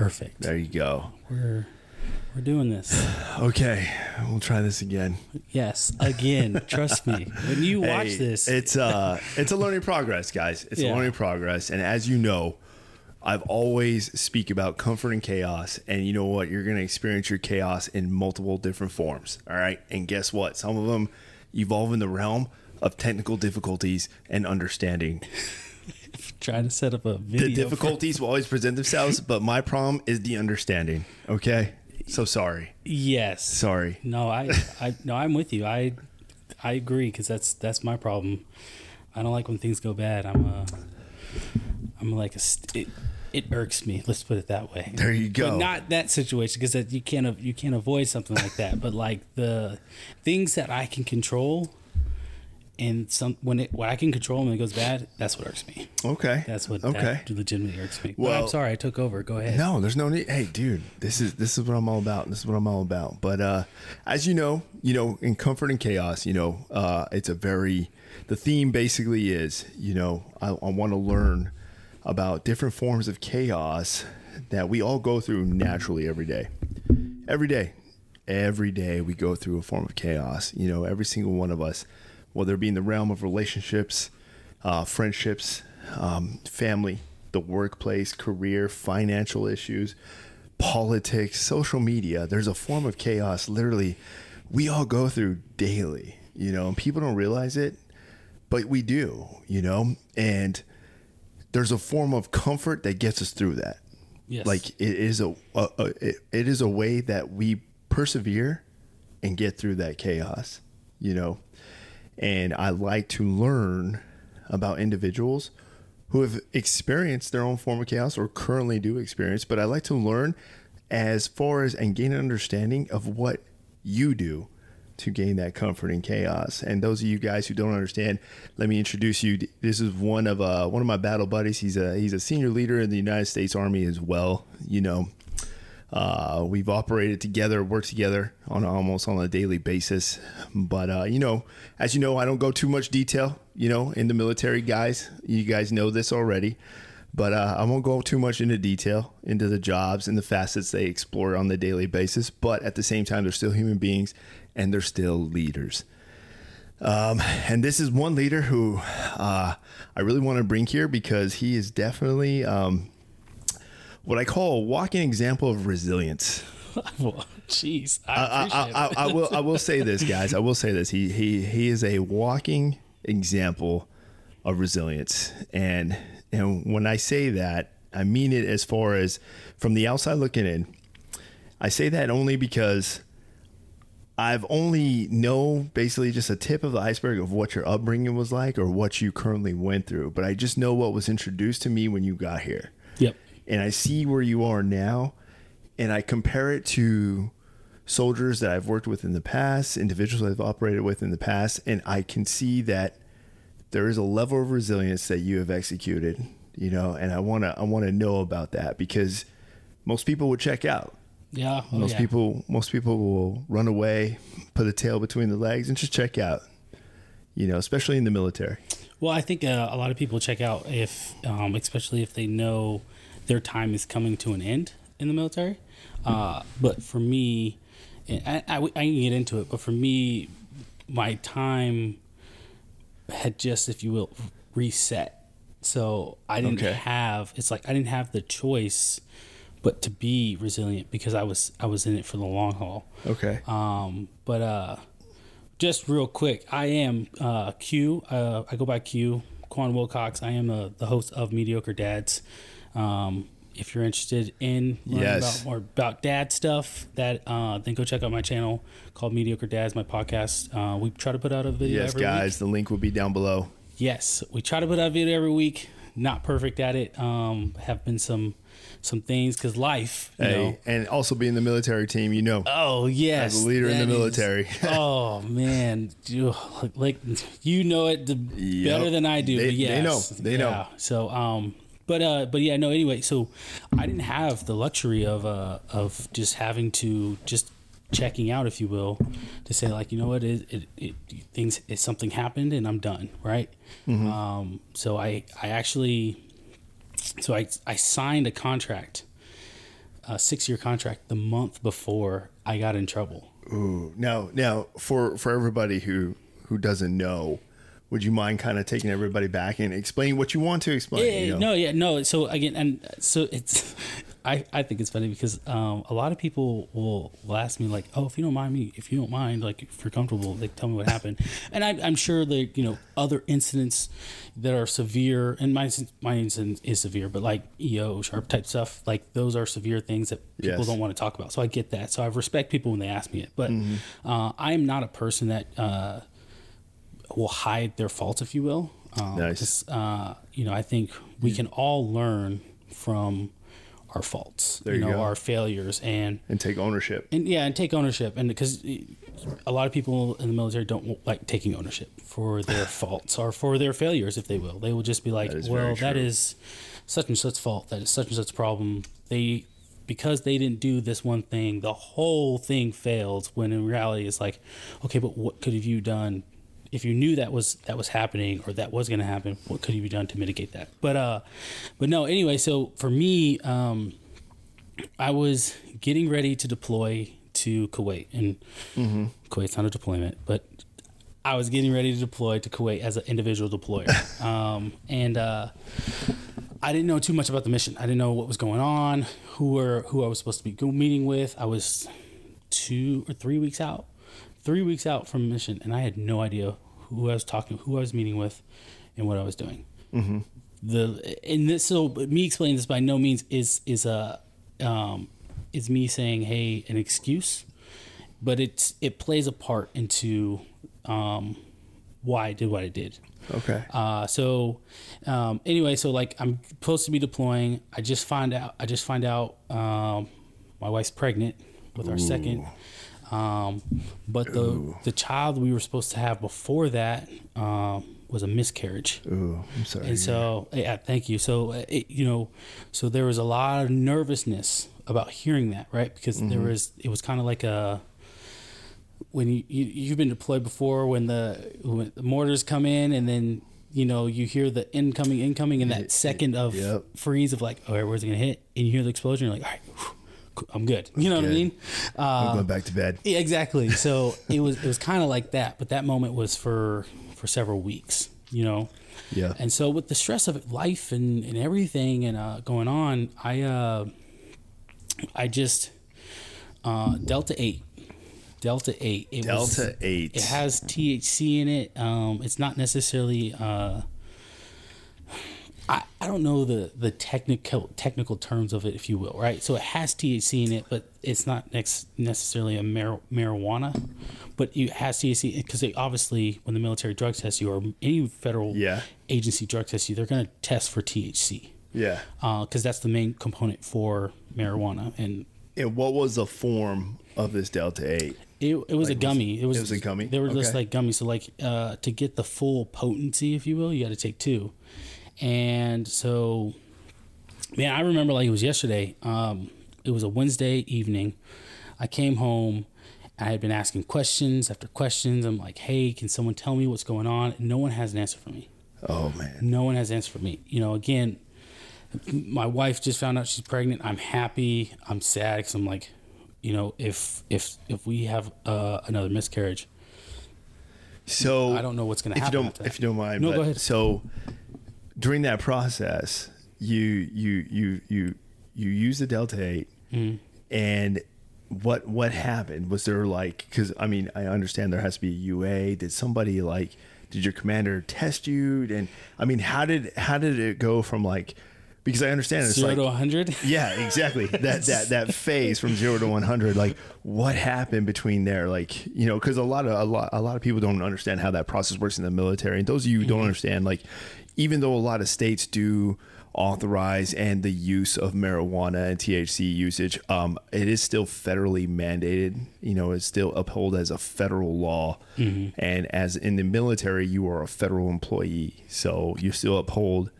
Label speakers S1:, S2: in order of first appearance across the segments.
S1: Perfect.
S2: There you go.
S1: We're we're doing this.
S2: Okay, we'll try this again.
S1: Yes, again. trust me. When you watch
S2: Hey,
S1: this,
S2: it's uh, it's a learning progress, guys. It's
S1: Yeah.
S2: a learning progress, and as you know, I've always speak about comfort in chaos, and you know what? You're going to experience your chaos in multiple different forms. All right, and guess what? Some of them evolve in the realm of technical difficulties and understanding.
S1: Trying to set up a video.
S2: The difficulties will always present themselves, but my problem is the understanding. Okay, so sorry,
S1: yes.
S2: sorry.
S1: No, I, I, no, I'm with you. I, I agree because that's that's my problem. I don't like when things go bad. I'm a, I'm like a, st- it, it irks me. Let's put it that way.
S2: There you go.
S1: But not that situation because that you can't you can't avoid something like that. but like the things that I can control, and some when it when I can control when it goes bad, that's what irks me.
S2: Okay,
S1: That's what
S2: Okay.
S1: that legitimately irks me. but
S2: Well-
S1: I'm sorry I took over. Go ahead.
S2: No, there's no need. Hey, dude, this is this is what I'm all about. This is what I'm all about. But uh, as you know, you know, in comfort in chaos, you know, uh, it's a very the theme basically is, you know, I, I want to learn about different forms of chaos that we all go through naturally every day. Every day, every day we go through a form of chaos. You know, every single one of us, whether it be in the realm of relationships, uh, friendships, um, family, the workplace, career, financial issues, politics, social media. There's a form of chaos literally we all go through daily, you know, and people don't realize it, but we do, you know, and there's a form of comfort that gets us through that.
S1: Yes.
S2: Like it is a, a, a it, it is a way that we persevere and get through that chaos, you know. And I like to learn about individuals who have experienced their own form of chaos or currently do experience, but I like to learn as far as and gain an understanding of what you do to gain that comfort in chaos. And those of you guys who don't understand, let me introduce you. This is one of uh, one of my battle buddies. He's a he's a senior leader in the United States Army as well. You know, uh, we've operated together, worked together on almost on a daily basis. But uh, you know, as you know, I don't go too much detail. You know, in the military, guys, you guys know this already. But uh, I won't go too much into detail into the jobs and the facets they explore on the daily basis. But at the same time, they're still human beings and they're still leaders. Um, and this is one leader who uh, I really want to bring here because he is definitely um, what I call a walking example of resilience.
S1: Well, Jeez, I,
S2: I, I. I, will I will say this, guys. I will say this. He he he is a walking example of resilience, and and when I say that, I mean it as far as from the outside looking in. I say that only because I've only know basically just a tip of the iceberg of what your upbringing was like or what you currently went through, but I just know what was introduced to me when you got here. And I see where you are now, and I compare it to soldiers that I've worked with in the past, individuals I've operated with in the past, and I can see that there is a level of resilience that you have executed, you know, and I want to I want to know about that because most people would check out.
S1: Yeah. oh,
S2: Most
S1: yeah.
S2: people most people will run away, put a tail between the legs and just check out. You know, especially in the military.
S1: Well, I think uh, a lot of people check out if, um, especially if they know their time is coming to an end in the military. Uh, but for me, I, I, I can get into it, but for me, my time had just, if you will, reset. So I didn't
S2: Okay.
S1: have. It's like I didn't have the choice, but to be resilient because I was I was in it for the long haul.
S2: Okay.
S1: Um, but uh, just real quick, I am uh, Q. Uh, I go by Q. Quan Wilcox. I am uh, the host of Mediocre Dads. Um, if you're interested in learning
S2: Yes.
S1: about more about dad stuff, that uh, then go check out my channel called Mediocre Dads, my podcast. Uh, we try to put out a video
S2: yes,
S1: every
S2: guys,
S1: week.
S2: the link will be down below.
S1: Yes, we try to put out a video every week. Not perfect at it. Um, have been some some things because life, you
S2: Hey,
S1: know.
S2: and also being the military team, you know.
S1: Oh yes,
S2: As a leader in the
S1: that is-
S2: military.
S1: oh man, You- like you know it the,
S2: Yep.
S1: better than I do.
S2: They-
S1: but
S2: they know. They know.
S1: So um, but uh, but yeah, no. Anyway, so I didn't have the luxury of uh of just having to just checking out, if you will, to say like you know what it it, it things it, something happened and I'm done, right?
S2: Mm-hmm.
S1: Um, so I I actually so I I signed a contract a six year contract the month before I got in trouble.
S2: Ooh. Now, now for for everybody who who doesn't know, would you mind kind of taking everybody back and explain what you want to explain?
S1: Yeah,
S2: you know?
S1: no, yeah, no. So again, and so it's, I, I think it's funny because um, a lot of people will, will ask me like, oh, if you don't mind me, if you don't mind, like if you're comfortable, like tell me what happened. and I, I'm sure that you know other incidents that are severe, and my my incident is severe, but like EO SHARP type stuff, like those are severe things that people
S2: Yes.
S1: don't want to talk about. So I get that. So I respect people when they ask me it, but uh, I am not a person that. Uh, will hide their faults, if you will. Um,
S2: Nice.
S1: Uh, you know, I think we can all learn from our faults, you
S2: you
S1: know,
S2: go.
S1: our failures, and
S2: And take ownership.
S1: and yeah, and take ownership. And because a lot of people in the military don't like taking ownership for their faults or for their failures, if they will. They will just be like,
S2: That
S1: "Well, that is such and such fault. That is such and such problem." They because they didn't do this one thing, the whole thing failed. When in reality, it's like, okay, but what could have you done? If you knew that was that was happening or that was going to happen, what could you have done to mitigate that? But uh, but no. Anyway, so for me, um, I was getting ready to deploy to Kuwait, and Kuwait's not a deployment, but I was getting ready to deploy to Kuwait as an individual deployer, um, and uh, I didn't know too much about the mission. I didn't know what was going on, who were who I was supposed to be meeting with. I was two or three weeks out, three weeks out from mission, and I had no idea who I was talking, who I was meeting with, and what I was doing the and this so me explaining this by no means is is a um is me saying hey an excuse but it's it plays a part into um why I did what I did
S2: Okay.
S1: uh, so um, anyway, so like I'm supposed to be deploying. I just find out. I just find out um, my wife's pregnant with our second. Um, but the the child we were supposed to have before that um, was a miscarriage.
S2: Ooh, I'm sorry.
S1: And so, yeah, thank you. So, it, you know, so there was a lot of nervousness about hearing that, right? Because there was, it was kind of like a, when you, you you've been deployed before, when the when the mortars come in, and then you know you hear the incoming, incoming, and that second of
S2: Yep.
S1: freeze of like, all right, where's it gonna hit? And you hear the explosion, you're like, all right, whew, I'm good. You know what I mean? Uh,
S2: I'm going back to bed.
S1: yeah, exactly. So it was it was kind of like that, but that moment was for for several weeks, you know.
S2: Yeah.
S1: And so with the stress of life and, and everything and uh, going on, I uh, I just uh, Delta Eight, Delta Eight. It was-
S2: Delta 8.
S1: It has THC in it. Um, it's not necessarily. Uh, I, I don't know the, the technical technical terms of it, if you will, right? So it has THC in it, but it's not next, necessarily a mar- marijuana, but it has THC because they obviously, when the military drug tests you or any federal
S2: Yeah.
S1: agency drug tests you, they're going to test for THC
S2: Yeah.
S1: because that's the main component for marijuana. And
S2: And what was the form of this Delta 8?
S1: it, it was a gummy. It was,
S2: it was a gummy?
S1: They were just like gummies. So like uh, to get the full potency, if you will, you got to take two. And so, man, I remember like it was yesterday. Um, it was a Wednesday evening. I came home. I had been asking questions after questions. I'm like, hey, can someone tell me what's going on? And no one has an answer for me.
S2: Oh, man.
S1: No one has an answer for me. You know, again, my wife just found out she's pregnant. I'm happy. I'm sad because I'm like, you know, if if if we have uh, another miscarriage,
S2: So
S1: I don't know what's going to
S2: if you
S1: happen.
S2: don't if you don't mind.
S1: No, go ahead.
S2: So during that process, you you you you you use the Delta 8
S1: Mm-hmm.
S2: and what what happened? Was there like because I mean I understand there has to be a UA. Did somebody like did your commander test you? And I mean how did how did it go from like because I understand it's
S1: Zero
S2: like
S1: to 100.
S2: yeah, exactly. That that that phase from zero to one hundred, like what happened between there, like you know, because a lot of a lot a lot of people don't understand how that process works in the military, and those of you who don't understand, like even though a lot of states do authorize and the use of marijuana and THC usage, um, it is still federally mandated. You know, it's still upheld as a federal law, and as in the military, you are a federal employee, so you still uphold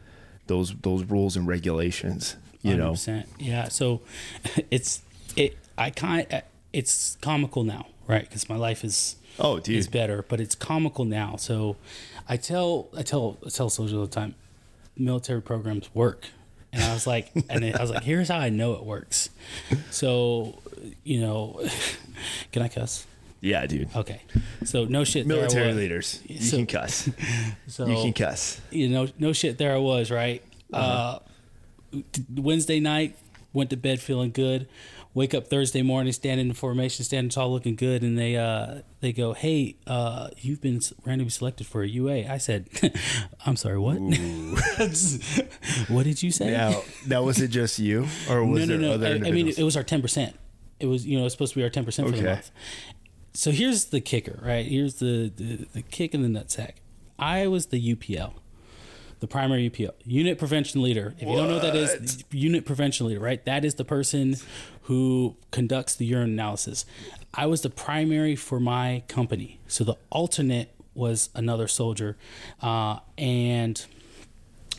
S2: those those rules and regulations. You know,
S1: 100%. Yeah. So it's it. I kind. It's comical now, right? Because my life is
S2: Oh, dude.
S1: is better, but it's comical now. So I tell I tell I tell soldiers all the time, military programs work. And I was like, and I was like, here's how I know it works. So, you know, can I cuss?
S2: Yeah, dude.
S1: Okay. So no shit.
S2: Military
S1: was.
S2: leaders, you
S1: So-
S2: can cuss.
S1: So
S2: You can cuss.
S1: you know, no shit. There I was, right?
S2: Uh-huh.
S1: uh Wednesday night, went to bed feeling good. Wake up Thursday morning, standing in formation, standing tall, looking good, and they uh they go, "Hey, uh, you've been randomly selected for a UA." I said, "I'm sorry, what? what did you say?"
S2: Now, now was it just you, or was
S1: no, no,
S2: there
S1: no.
S2: other
S1: I, I mean, it was our ten percent. It was, you know, it's supposed to be our ten percent for the month. So here's the kicker, right? Here's the, the the kick in the nutsack. I was the UPL, the primary UPL, unit prevention leader. If you don't know what that is, unit prevention leader, right? That is the person who conducts the urine analysis. I was the primary for my company. So the alternate was another soldier, uh, and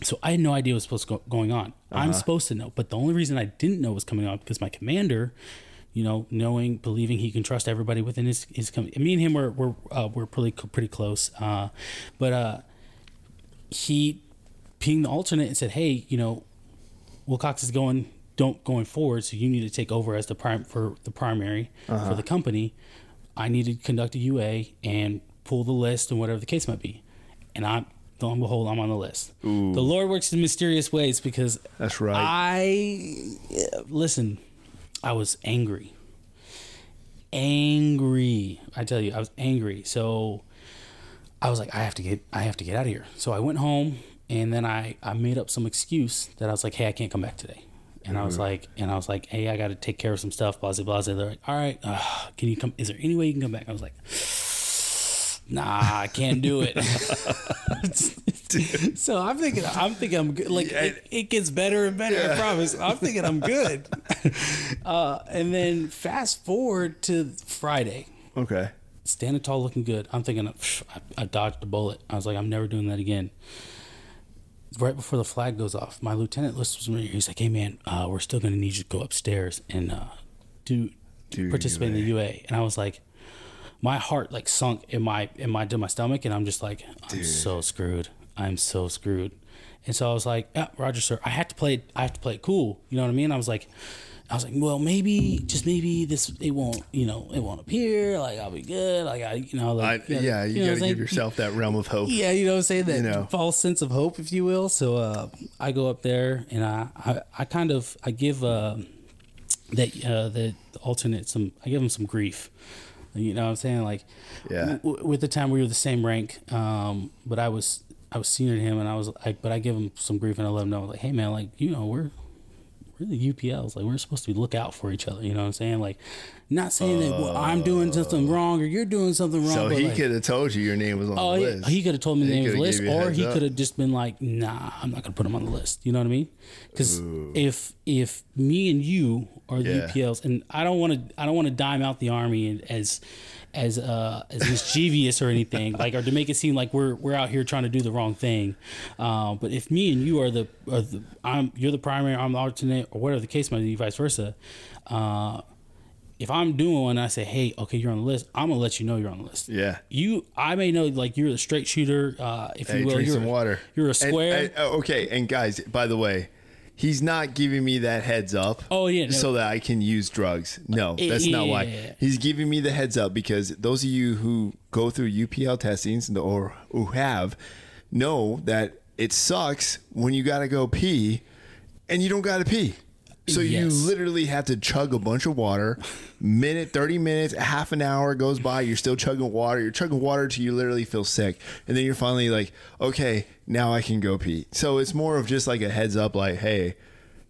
S1: so I had no idea what was supposed to go, going on. I'm supposed to know, but the only reason I didn't know was coming on because my commander, you know, knowing, believing he can trust everybody within his his company. Me and him were were uh, we're pretty pretty close, uh, but uh, he pinged the alternate and said, "Hey, you know, Wilcox is going don't going forward, so you need to take over as the prime for the primary for the company. I need to conduct a UA and pull the list and whatever the case might be." And I'm lo and behold, I'm on the list. The Lord works in mysterious ways because
S2: That's right.
S1: I listen. I was angry. Angry. I tell you, I was angry. So I was like, I have to get I have to get out of here. So I went home and then I, I made up some excuse that I was like, hey, I can't come back today. And I was like, and I was like, hey, I got to take care of some stuff, blah, blah, blah. They're like, all right, uh, can you come? Is there any way you can come back? I was like, nah, I can't do it. so I'm thinking, I'm thinking I'm good. Like it, it gets better and better. I promise. I'm thinking I'm good. uh, and then fast forward to Friday
S2: okay.
S1: standing tall, looking good. I'm thinking, "Pff, I, I dodged a bullet. I was like, I'm never doing that again. Right before the flag goes off, my lieutenant listens to me. He's like, Hey man, uh, we're still going to need you to go upstairs and uh, do,
S2: Do
S1: participate in the UA. And I was like, my heart like sunk in my in my to my stomach, and I'm just like, I'm so screwed. I'm so screwed. And so I was like, yeah, Roger, sir, I have to play. I have to play it cool. You know what I mean? I was like, I was like, well, maybe just maybe this it won't, you know, it won't appear. Like I'll be good. Like I, you know,
S2: I,
S1: like
S2: yeah, you,
S1: know
S2: got to give yourself that realm of hope.
S1: Yeah, you know what I'm saying? That
S2: You know.
S1: false sense of hope, if you will. So uh, I go up there and I, I, I kind of I give uh, that uh, the alternate some I give him some grief. You know what I'm saying? Like
S2: Yeah.
S1: w- with the time we were the same rank, um, but I was I was senior to him and I was like, but I give him some grief and I let him know like, hey man, like you know we're we're the UPLs. Like we're supposed to look out for each other. You know what I'm saying? Like, not saying that well, I'm uh, doing something wrong or you're doing something wrong.
S2: So he
S1: like,
S2: could have told you your name was on
S1: Oh,
S2: the
S1: he,
S2: list.
S1: he could have told me the name of the list,
S2: gave you a
S1: or he could have just been like, "Nah, I'm not gonna put him on the list." You know what I mean? Because if if me and you are the
S2: Yeah.
S1: UPLs, and I don't want to, I don't want to dime out the army as as uh as mischievous or anything. Like or to make it seem like we're we're out here trying to do the wrong thing. Uh, but if me and you are the, are the i'm you're the primary i'm the alternate or whatever the case might be vice versa uh if i'm doing one and i say hey okay you're on the list i'm gonna let you know you're on the list.
S2: Yeah.
S1: you i may know like you're the straight shooter uh if
S2: Hey,
S1: you will.
S2: drink
S1: you're,
S2: some water.
S1: you're a square.
S2: and- oh, okay, and guys, by the way, he's not giving me that heads up.
S1: Oh, yeah, no.
S2: so that I can use drugs. No, that's not why.
S1: yeah, yeah.
S2: He's giving me the heads up because those of you who go through UPL testings or who have know that it sucks when you got to go pee and you don't got to pee. So you literally have to chug a bunch of water. Minute, thirty minutes, half an hour goes by. You're still chugging water. You're chugging water till you literally feel sick, and then you're finally like, okay, now I can go pee. So it's more of just like a heads up, like, hey,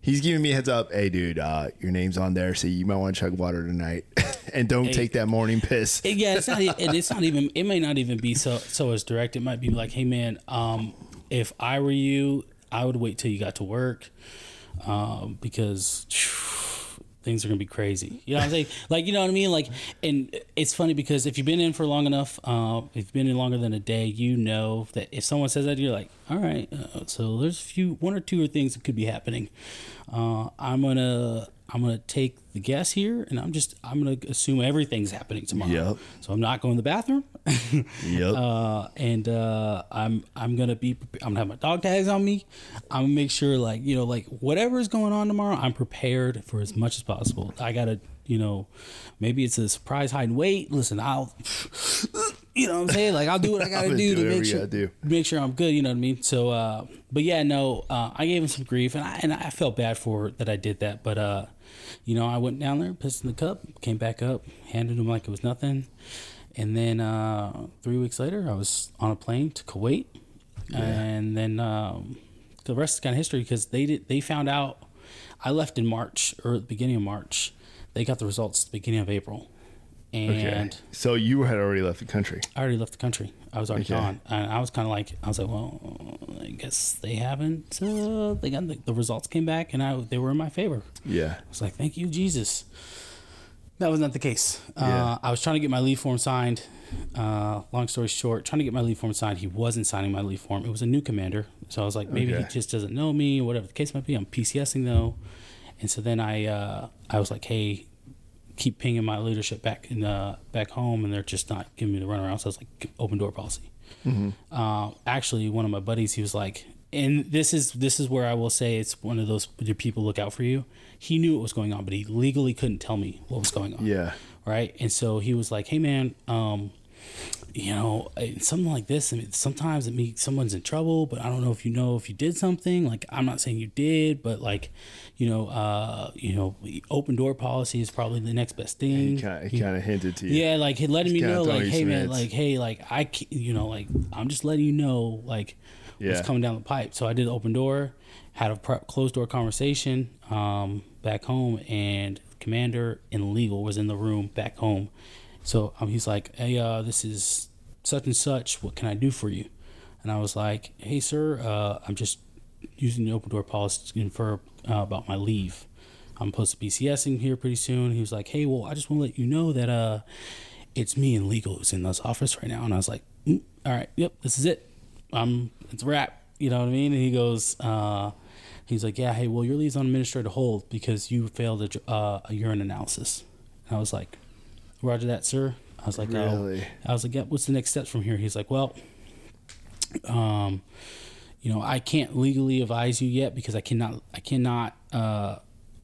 S2: he's giving me a heads up. Hey, dude, uh, your name's on there, so you might want to chug water tonight, and don't take that morning piss.
S1: Yeah, it's not. and it's not even. It may not even be so so as direct. It might be like, hey man, um, if I were you, I would wait till you got to work, um, because things are gonna be crazy. You know what I'm saying? Like, you know what I mean? Like, and it's funny because if you've been in for long enough, uh, if you've been in longer than a day, you know that if someone says that, you're like, all right. Uh, so there's a few, one or two things that could be happening. uh, I'm gonna I'm gonna take the guess here, and I'm just I'm gonna assume everything's happening tomorrow.
S2: Yep.
S1: So I'm not going to the bathroom,
S2: Yep.
S1: uh, and uh, I'm I'm gonna be I'm gonna have my dog tags on me. I'm gonna make sure like you know like whatever is going on tomorrow, I'm prepared for as much as possible. I gotta you know maybe it's a surprise hide and wait. Listen, I'll you know what I'm saying like I'll do what I gotta do
S2: do
S1: to make sure make sure I'm good. You know what I mean? So, uh, but yeah, no, uh, I gave him some grief, and I and I felt bad for that I did that. But uh, you know, I went down there, pissed in the cup, came back up, handed him like it was nothing, and then uh, three weeks later, I was on a plane to Kuwait, and then um, the rest is kind of history because they did they found out. I left in March or the beginning of March. They got the results at the beginning of April, and.
S2: okay. So you had already left the country.
S1: I already left the country. I was already
S2: Okay.
S1: gone, and I was kind of like, I was like, well, I guess they haven't. Uh, they got the, the results came back, and I they were in my favor.
S2: Yeah.
S1: I was like, thank you, Jesus. That was not the case.
S2: Yeah.
S1: Uh, I was trying to get my leave form signed. Uh, long story short, trying to get my leave form signed. He wasn't signing my leave form. It was a new commander, so I was like, maybe
S2: Okay.
S1: he just doesn't know me, whatever the case might be. I'm PCSing though, and so then I uh, I was like, hey, keep pinging my leadership back in uh, back home, and they're just not giving me the runaround. So it's like, open door policy. Uh, actually, one of my buddies, he was like, and this is this is where I will say it's one of those where people look out for you. He knew what was going on, but he legally couldn't tell me what was going on.
S2: Yeah.
S1: Right. And so he was like, "Hey, man, um, you know, something like this. I mean, sometimes it means someone's in trouble, but I don't know if you know if you did something. Like, I'm not saying you did, but like, you know, uh, you know, open door policy is probably the next best thing.
S2: He kind of, he kind of hinted to you.
S1: Yeah, like he letting me know, like, hey man, like, hey, like I, you know, like I'm just letting you know, like,
S2: Yeah.
S1: what's coming down the pipe. So I did open door, had a closed door conversation um, back home, and commander and legal was in the room back home. So um, he's like, hey, uh, this is such and such. What can I do for you? And I was like, hey, sir, uh, I'm just using the open door policy to confer uh, about my leave. I'm supposed to be PCSing here pretty soon. He was like, hey, well, I just want to let you know that uh, it's me and legal who's in this office right now. And I was like, mm, all right, yep, this is it. Um, it's a wrap. You know what I mean? And he goes, uh, he's like, yeah, hey, well, your leave's on administrative hold because you failed a, uh, a urine analysis. And I was like, Roger that, sir. I was like, oh. I was like, yeah, what's the next steps from here? He's like, well, um, you know, I can't legally advise you yet because I cannot, I cannot, uh,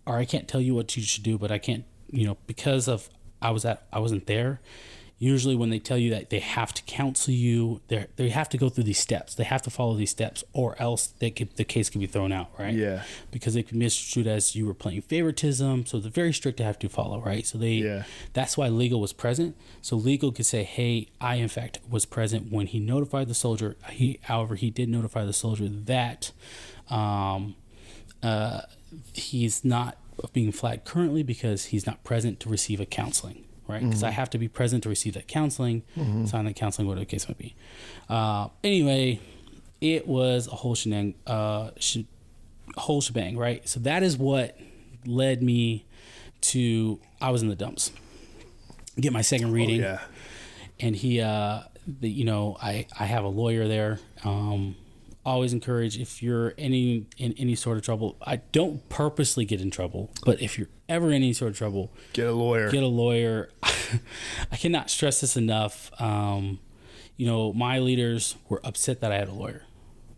S1: or I can't tell you what you should do, but I can't, you know, because of I was at, I wasn't there. Usually, when they tell you that they have to counsel you, they they have to go through these steps. They have to follow these steps, or else they could, the case could be thrown out, right?
S2: Yeah.
S1: Because they could be misconstrued as you were playing favoritism. So they're very strict to have to follow, right? So they,
S2: Yeah.
S1: that's why legal was present. So legal could say, "Hey, I in fact was present when he notified the soldier. He, however, he did notify the soldier that um, uh, he's not being flagged currently because he's not present to receive a counseling." Right, because I have to be present to receive that counseling, sign that counseling, whatever the case might be. Uh, anyway, it was a whole shenang, uh, sh- whole shebang, right? So that is what led me to I was in the dumps. Get my second reading,
S2: Oh, Yeah.
S1: and he, uh, the, you know, I I have a lawyer there. Um, always encourage if you're any in any sort of trouble. I don't purposely get in trouble, but if you're ever in any sort of trouble,
S2: Get a lawyer.
S1: get a lawyer. I cannot stress this enough. Um, you know, my leaders were upset that I had a lawyer.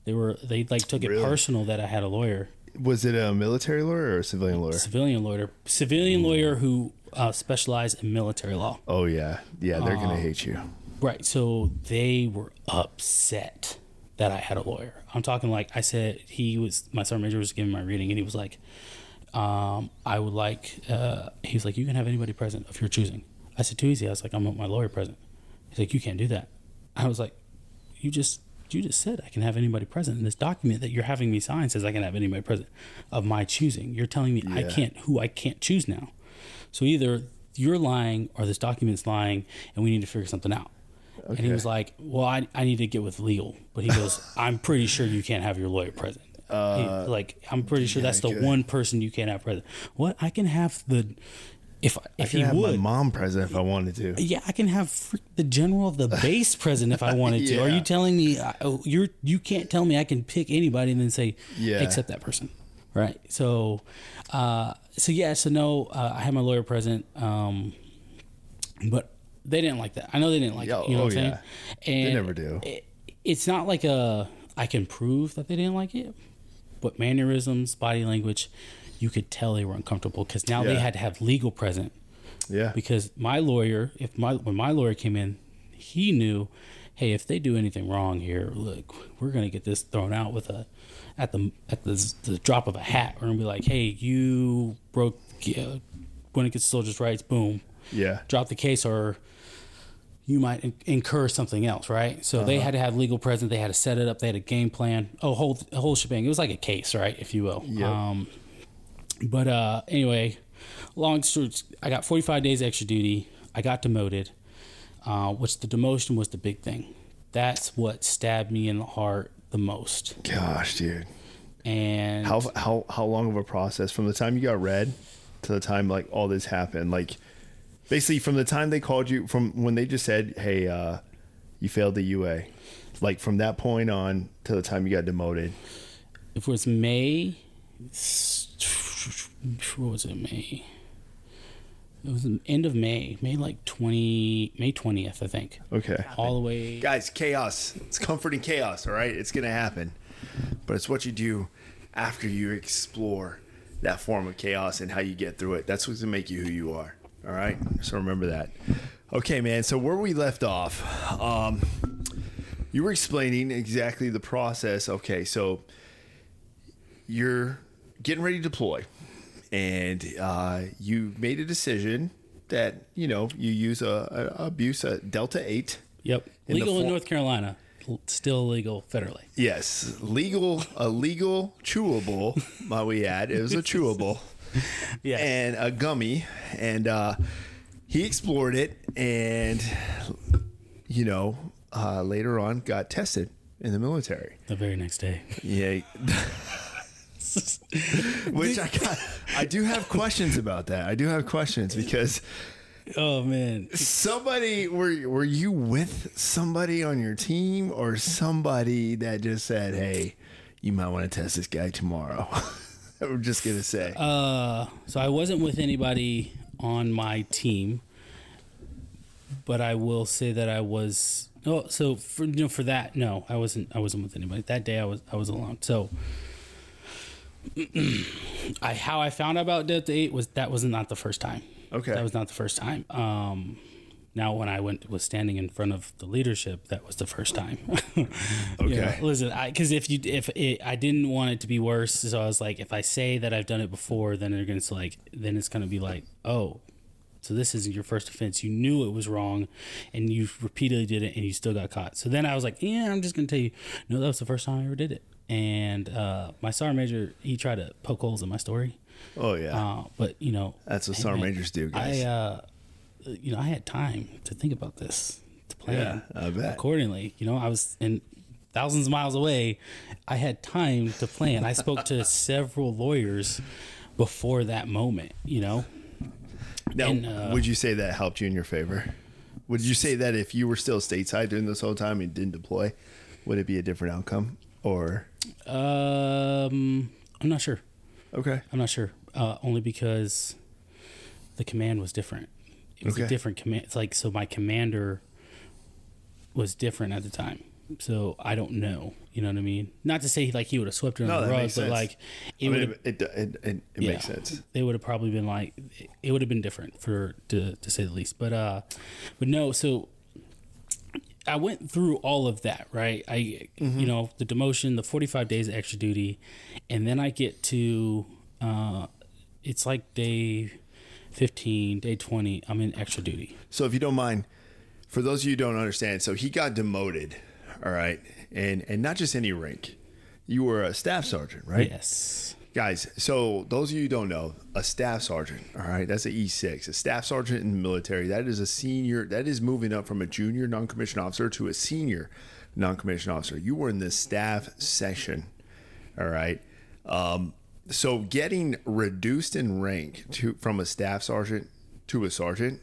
S1: They were they like took it
S2: Really?
S1: personal that I had a lawyer,
S2: was it a military lawyer or a civilian lawyer?
S1: civilian lawyer, civilian lawyer who uh, specialized in military law.
S2: Oh yeah, yeah. They're gonna hate you.
S1: Right. So they were upset that I had a lawyer. I'm talking like I said, he was, my sergeant major was giving my reading and he was like, um, I would like, uh, he was like, you can have anybody present of your choosing. I said, too easy. I was like, I want my lawyer present. He's like, you can't do that. I was like, you just, you just said I can have anybody present. And this document that you're having me sign says I can have anybody present of my choosing. You're telling me I can't, who I can't choose now. So either you're lying or this document's lying and we need to figure something out. And he was like, "Well, I, I need to get with legal," but he goes, "I'm pretty sure you can't have your lawyer present." He- like, I'm pretty sure that's the
S2: good.
S1: one person you can't have present. What? I can have the if
S2: I
S1: if he
S2: have my
S1: would.
S2: mom present if I wanted to.
S1: yeah, I can have the general of the base present if I wanted to. Are you telling me uh, oh, you're you can't tell me I can pick anybody and then say
S2: Yeah.
S1: accept that person? Right. So, uh, so yeah. So no, uh, I had my lawyer present, um, but they didn't like that. I know they didn't like
S2: Yeah,
S1: it. You know
S2: oh,
S1: what I'm saying?
S2: yeah.
S1: they
S2: never do.
S1: It, it's not like a I can prove that they didn't like it, but mannerisms, body language, you could tell they were uncomfortable because now they had to have legal present
S2: Yeah.
S1: because my lawyer, if my when my lawyer came in, he knew, hey, if they do anything wrong here, look, we're gonna get this thrown out with a at the at the, the drop of a hat. We're gonna be like, hey, you broke uh, when it gets soldiers' rights, boom,
S2: Yeah.
S1: drop the case, or you might in- incur something else, right? So they had to have legal presence. They had to set it up. They had a game plan. Oh, whole whole shebang. It was like a case, right, if you will.
S2: Yep.
S1: Um, but uh, anyway, long story. I got 45 days extra duty. I got demoted, uh, which the demotion was the big thing. That's what stabbed me in the heart the most.
S2: Gosh, dude.
S1: And
S2: How how how long of a process from the time you got read to the time like all this happened? Like basically from the time they called you from when they just said, "Hey, uh, you failed the UA." Like from that point on to the time you got demoted.
S1: if it was May, what was it? May. It was the end of May, May like twenty, May twentieth, I think.
S2: Okay.
S1: All the way.
S2: Guys, chaos. It's comforting chaos, all right? It's going to happen. But it's what you do after you explore that form of chaos and how you get through it. That's what's going to make you who you are, all right? So remember that. Okay, man. So where we left off, um, you were explaining exactly the process. Okay, so you're getting ready to deploy, and uh, you made a decision that you know you use a, a abuse a Delta Eight.
S1: Yep.
S2: In
S1: Legal in North Carolina, still legal federally.
S2: Yes, legal, a legal chewable. Might we add? It was a chewable
S1: Yeah.
S2: and a gummy, and uh, he explored it, and you know, uh, later on got tested in the military.
S1: the very next day.
S2: Yeah. Which I got, I do have questions about that. I do have questions because
S1: oh man.
S2: somebody were were you with somebody on your team or somebody that just said, "Hey, you might want to test this guy tomorrow." I'm just gonna say.
S1: Uh, so I wasn't with anybody on my team, but I will say that I was. Oh, so for you know for that, no, I wasn't. I wasn't with anybody that day. I was I was alone. So, I how I found out about Delta Eight was that was not the first time.
S2: Okay.
S1: that was not the first time. Um, now when I went was standing in front of the leadership, that was the first time. You know,
S2: Okay.
S1: listen, because if you if it, I didn't want it to be worse, so I was like, if I say that I've done it before, then they're gonna like, then it's gonna be like, oh, so this isn't your first offense. You knew it was wrong, and you repeatedly did it, and you still got caught. So then I was like, yeah, I'm just gonna tell you, no, that was the first time I ever did it. And uh, my sergeant major, he tried to poke holes in my story.
S2: oh yeah,
S1: Uh, but you know,
S2: That's what
S1: hey,
S2: sergeant majors do, guys.
S1: I, uh, you know, I had time to think about this, to plan
S2: Yeah,
S1: accordingly. You know, I was in thousands of miles away. I had time to plan. I spoke to several lawyers before that moment. You know,
S2: now,
S1: and, uh,
S2: would you say that helped you in your favor? Would you say that if you were still stateside during this whole time and didn't deploy, would it be a different outcome? Or
S1: um, I'm not sure.
S2: okay,
S1: I'm not sure. Uh, only because the command was different. It was a different command. It's like so my commander was different at the time. So I don't know. You know what I mean? Not to say like he would have swept
S2: No,
S1: under the rug, but like it would have.
S2: it, it, it, it, it makes sense.
S1: They would have probably been like it would have been different for to to say the least. But uh, but no. So I went through all of that, right? I,
S2: Mm-hmm.
S1: you know, the demotion, the 45 days of extra duty, and then I get to, uh, it's like day 15, day 20, I'm in extra duty.
S2: So if you don't mind, for those of you who don't understand, so he got demoted, all right, and and not just any rank. You were a staff sergeant, right?
S1: Yes.
S2: Guys, so those of you who don't know, a staff sergeant, all right, that's an E6. A staff sergeant in the military, that is a senior, that is moving up from a junior non commissioned officer to a senior non commissioned officer. You were in the staff section, all right. Um, so getting reduced in rank to from a staff sergeant to a sergeant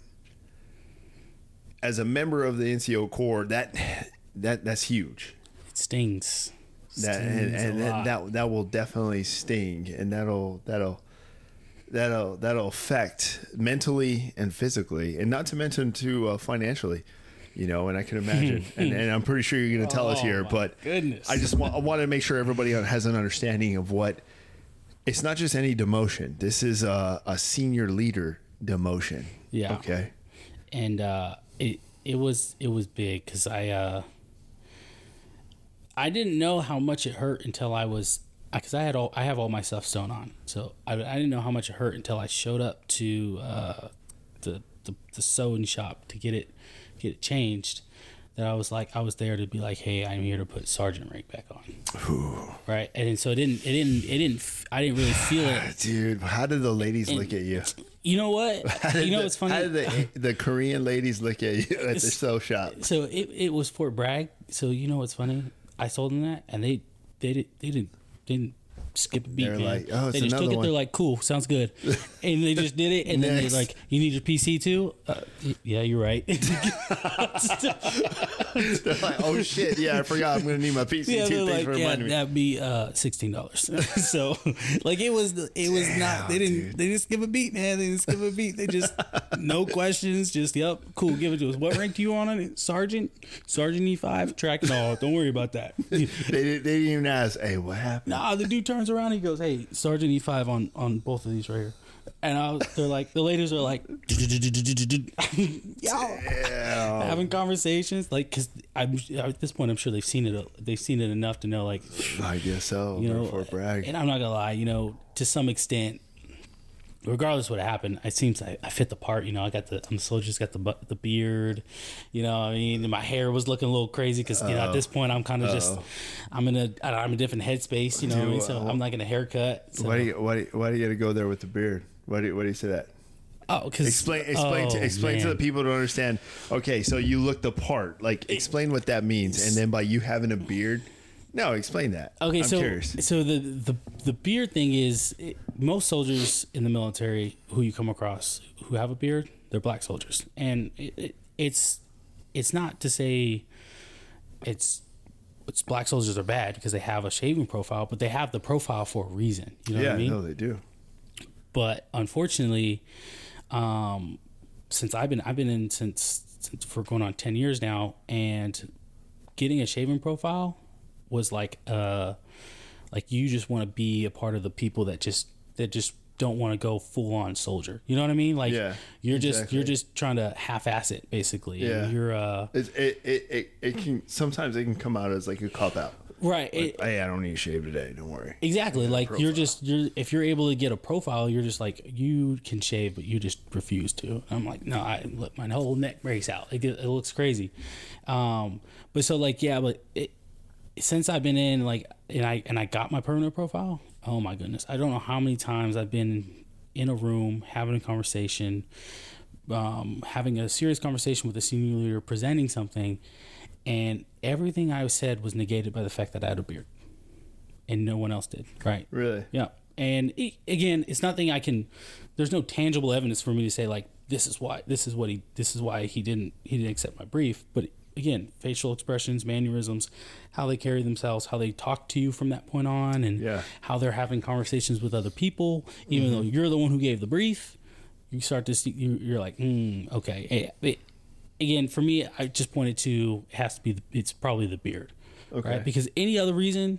S2: as a member of the NCO Corps, that that that's huge.
S1: It stings.
S2: that and,
S1: Stings a
S2: and that, that that will definitely sting and that'll that'll that'll that'll affect mentally and physically and not to mention to uh, financially you know and i can imagine and, and i'm pretty sure you're going to tell us
S1: Oh,
S2: here but
S1: goodness.
S2: i just want i want to make sure everybody has an understanding of what it's not just any demotion this is a, a senior leader demotion
S1: Yeah.
S2: okay
S1: and uh, it it was it was big because I uh, I didn't know how much it hurt until I was because I had all I have all my stuff sewn on, so I, I didn't know how much it hurt until I showed up to uh, the, the the sewing shop to get it get it changed. That I was like I was there to be like, hey, I'm here to put sergeant rank back on, right? And so it didn't it didn't it didn't I didn't really feel it.
S2: dude how did the ladies look at you
S1: You know what? You know
S2: the,
S1: what's funny?
S2: how did the, the korean ladies look at you at the sew shop
S1: so it, it was Fort Bragg. So you know what's funny? I sold them that, and they they did they didn't they didn't skip a beat.
S2: They're
S1: man.
S2: like, "Oh, it's
S1: they just took it.
S2: one."
S1: They're like, cool, sounds good, and they just did it. And then they're like, you need your PC too? Uh, yeah, you're right.
S2: They're like, oh shit, yeah, I forgot. I'm gonna need my PC
S1: yeah,
S2: too. Thanks
S1: like,
S2: for
S1: yeah,
S2: reminding me.
S1: that'd be uh, sixteen dollars. so, like, it was it was not. They didn't
S2: dude.
S1: they didn't skip a beat, man. They didn't skip a beat. They just no questions. Just yep, cool. Give it to us. What rank do you want on it? Sergeant, Sergeant E five. Track it all. Don't worry about that.
S2: They, didn't- they didn't even ask, hey, what happened?
S1: Nah, the dude turns around. He goes, "Hey, Sergeant E five on on both of these right here." And I was, they're like, the ladies are like,
S2: Yeah.
S1: having conversations, like, cause I'm at this point, I'm sure they've seen it. They've seen it enough to know, like,
S2: I guess so.
S1: you know,
S2: Bragg.
S1: and I'm not gonna lie, you know, to some extent, regardless what happened, it seems I, I fit the part. You know, I got the I'm the soldier's got the the beard. You know, I mean, my hair was looking a little crazy because you know at this point I'm kind of just I'm in a I'm in a different headspace. You know, what I mean, so
S2: uh,
S1: I'm not gonna haircut. So.
S2: Why do you why do you, why do you got to go there with the beard? Why do you, why do you say that?
S1: Oh, because
S2: Explain explain to, explain to the people to understand. Okay, so you look the part. Like explain what that means, and then by you having a beard. No, explain that.
S1: Okay,
S2: I'm
S1: so
S2: curious.
S1: so the the the beard thing is it, most soldiers in the military who you come across who have a beard, they're black soldiers, and it, it, it's it's not to say it's it's black soldiers are bad because they have a shaving profile, but they have the profile for a reason. You know
S2: Yeah,
S1: what I mean?
S2: no, they do.
S1: but unfortunately, um, since I've been I've been in since, since for going on ten years now, and getting a shaving profile was like uh like you just want to be a part of the people that just that just don't want to go full on soldier. You know what I mean? Like
S2: Yeah,
S1: you're just you're just trying to half ass it basically. And
S2: Yeah.
S1: You're uh
S2: It, it, it, it, can sometimes it can come out as like a cop out.
S1: right. it-
S2: Hey, I don't need to shave today. Don't worry.
S1: Exactly. Like you're just you're if you're able to get a profile, you're just like you can shave, but you just refuse to. And I'm like, no, I look, my whole neck breaks out. Like it, it looks crazy. Um, but so like yeah, but it, since I've been in like and I and I got my permanent profile. Oh my goodness, I don't know how many times I've been in a room having a conversation, um, having a serious conversation with a senior leader, presenting something, and everything I said was negated by the fact that I had a beard and no one else did. Right.
S2: Really?
S1: Yeah. And it, again, it's nothing I can. There's no tangible evidence for me to say like this is why this is what he this is why he didn't he didn't accept my brief. But again, facial expressions, mannerisms, how they carry themselves, how they talk to you from that point on, and
S2: Yeah.
S1: how they're having conversations with other people, even though you're the one who gave the brief. You start to see you, you're like, mm, okay. Hey, it- again, for me, I just pointed to it has to be the, it's probably the beard,
S2: Okay.
S1: right? Because any other reason,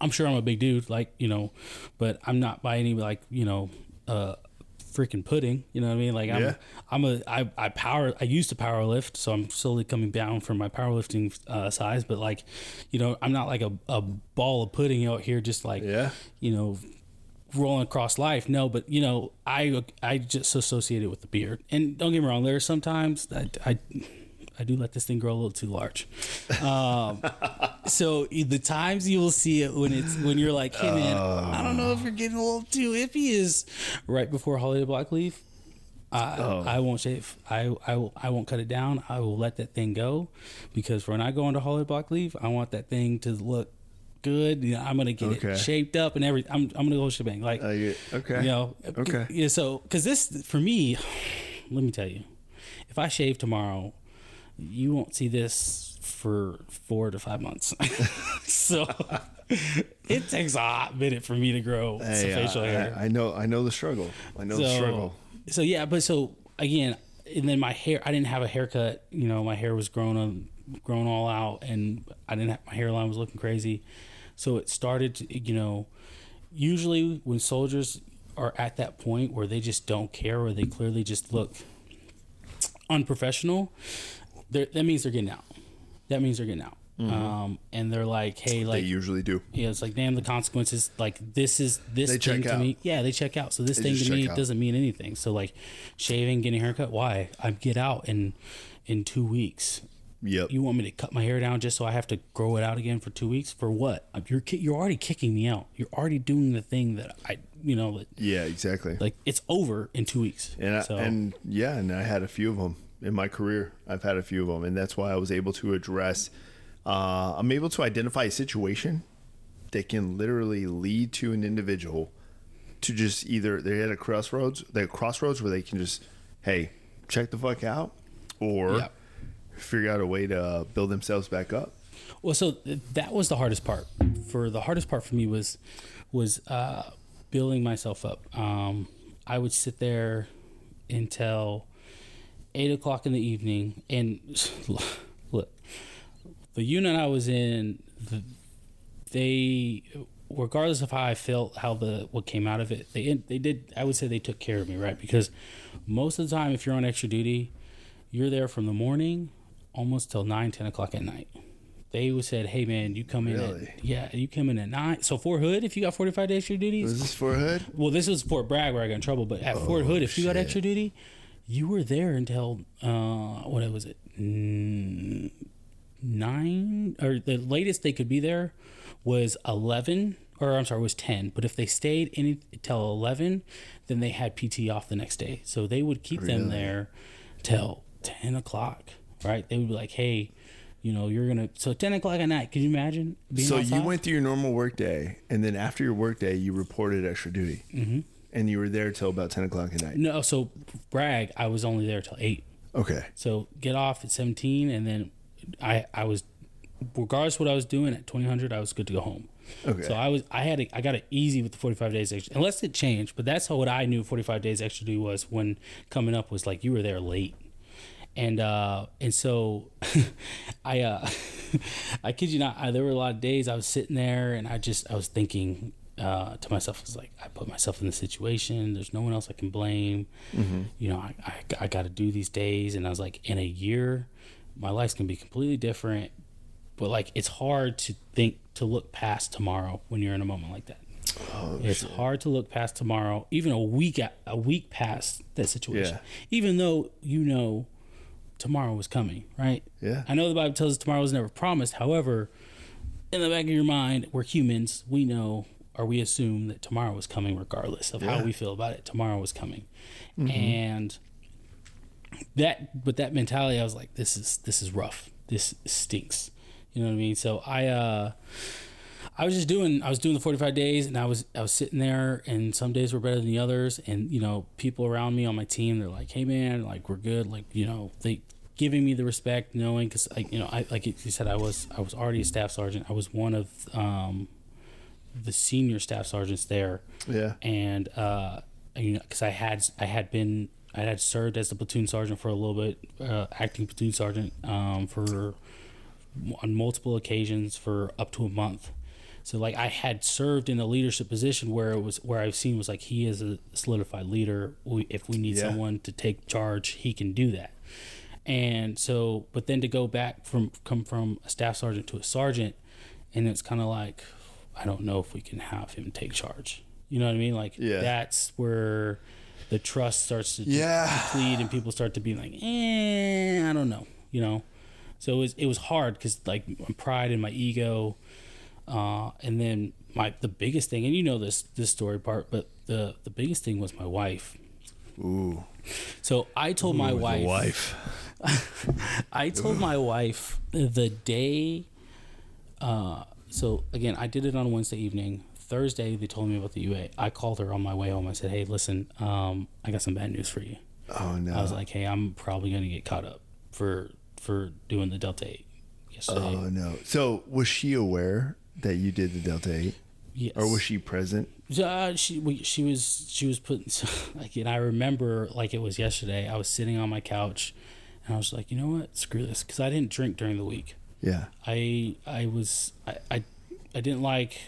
S1: I'm sure I'm a big dude, like you know, but I'm not by any like you know, uh, freaking pudding. You know what I mean? Like I'm,
S2: Yeah.
S1: I'm a, I, I power. I used to power lift, so I'm slowly coming down from my powerlifting uh, size. But like, you know, I'm not like a, a ball of pudding out here, just like
S2: Yeah.
S1: you know, rolling across life. No, but you know, I I just associate it with the beard. And don't get me wrong, there are sometimes that I I do let this thing grow a little too large. Um, so the times you will see it when it's when you're like, hey man, I don't know if you're getting a little too iffy. Is right before holiday block leave. I, I won't shave. I, I, will, I won't cut it down. I will let that thing go because when I go into holiday block leave, I want that thing to look good. You know, I'm gonna get
S2: Okay.
S1: it shaped up and everything. I'm, I'm gonna go shebang. Like
S2: Uh, you- okay.
S1: you know,
S2: Okay.
S1: Yeah. So, because this for me, let me tell you, if I shave tomorrow, you won't see this for four to five months. so it takes a hot minute for me to grow some
S2: Hey,
S1: facial
S2: I,
S1: hair.
S2: I, I know. I know the struggle. I know the struggle.
S1: So yeah, but so again, and then my hair. I didn't have a haircut. You know, my hair was grown on, grown all out, and I didn't have my hairline was looking crazy. So it started. To, you know, usually when soldiers are at that point where they just don't care, or they clearly just look unprofessional, that means they're getting out. That means they're getting out. Um, and they're like, hey, like They
S2: usually do.
S1: yeah, it's like damn the consequences. Like this is this
S2: They
S1: thing
S2: check
S1: to
S2: out.
S1: me. Yeah, they check out. So this
S2: They
S1: thing to me
S2: out.
S1: doesn't mean anything. So like shaving, getting a haircut. Why? I get out in in two weeks.
S2: Yep.
S1: You want me to cut my hair down just so I have to grow it out again for two weeks? For what? You're you're already kicking me out. You're already doing the thing that I you know that-
S2: yeah. Exactly.
S1: like it's over in two weeks.
S2: And I, and yeah, and I had a few of them in my career. I've had a few of them, and that's why I was able to address. Uh, I'm able to identify a situation that can literally lead to an individual to just either they're at a crossroads, they're crossroads where they can just, hey, check the fuck out, or
S1: Yeah.
S2: figure out a way to build themselves back up.
S1: Well, so that was the hardest part. For the hardest part for me was was uh, building myself up. Um, I would sit there until eight o'clock in the evening, and look, the unit I was in, they, regardless of how I felt, how the what came out of it, they they did. I would say they took care of me, right? Because most of the time, if you're on extra duty, you're there from the morning almost till 9 10 o'clock at night they would said hey man you come in
S2: Really?
S1: at yeah you come in at 9 so fort hood if you got 45 days extra duties
S2: Was this for a hood?
S1: well this was fort bragg where i got in trouble but at fort oh, hood if you got extra duty you were there until uh what was it? Nine? Or the latest they could be there was 11 or i'm sorry was 10 but if they stayed any till 11 then they had pt off the next day. So they would keep them there till 10 o'clock right? They would be like hey you know you're gonna so 10 o'clock at night can you imagine being
S2: So you went through your normal work day, and then after your work day, you reported extra duty, mm-hmm. And you were there till about ten o'clock at night.
S1: no so Bragg, i was only there till 8
S2: Okay.
S1: So get off at 17, and then I I was regardless what I was doing at 2000, I was good to go home.
S2: Okay.
S1: So I was I had a, I got it easy with the 45 days extra, unless it changed. But that's how what I knew 45 days extra duty was when coming up was like you were there late, and uh and so I uh I kid you not, I, there were a lot of days I was sitting there and I just I was thinking uh, to myself, I was like, I put myself in the situation. There's no one else I can blame. You know, I, I, I got to do these days. And I was like, in a year, my life's going to be completely different. But like, it's hard to think, to look past tomorrow when you're in a moment like that.
S2: Oh,
S1: it's hard to look past tomorrow, even a week, a- a week past that situation.
S2: Yeah.
S1: Even though you know tomorrow was coming, right?
S2: Yeah.
S1: I know the Bible tells us tomorrow was never promised. However, in the back of your mind, we're humans. We know or we assume that tomorrow was coming regardless of
S2: Yeah.
S1: how we feel about it. Tomorrow was coming. And that with that mentality I was like this is this is rough. This stinks. You know what I mean? So I uh I was just doing I was doing the 45 days and I was I was sitting there and some days were better than the others and you know people around me on my team they're like hey man like we're good like you know they giving me the respect knowing cuz like you know I like you said I was I was already a staff sergeant I was one of um the senior staff sergeants there
S2: Yeah.
S1: and uh, you know, because I had I had been I had served as the platoon sergeant for a little bit, uh, acting platoon sergeant um, for on multiple occasions for up to a month. So like I had served in a leadership position where it was where I've seen was like he is a solidified leader. We, if we need
S2: Yeah.
S1: someone to take charge, he can do that. And so, but then to go back from come from a staff sergeant to a sergeant, and it's kind of like I don't know if we can have him take charge. You know what I mean? Like
S2: Yeah.
S1: that's where the trust starts to
S2: Yeah.
S1: deplete, and people start to be like, eh, I don't know. You know, so it was it was hard because like my pride and my ego, uh, and then my the biggest thing, and you know this this story part, but the the biggest thing was my wife.
S2: Ooh.
S1: So I told my
S2: Ooh, the
S1: wife,
S2: wife.
S1: I told my wife the day. Uh, so again, I did it on Wednesday evening. Thursday, they told me about the UA. I called her on my way home. I said, "Hey, listen, um, I got some bad news for you."
S2: Oh no.
S1: I was like, "Hey, I'm probably gonna get caught up for for doing the Delta Eight yesterday.
S2: Oh no! So was she aware that you did the Delta Eight,
S1: yes.
S2: or was she present?
S1: Uh, she we, she was she was putting like and I remember like it was yesterday. I was sitting on my couch, and I was like, you know what, screw this, because I didn't drink during the week.
S2: Yeah.
S1: I I was I, I I didn't like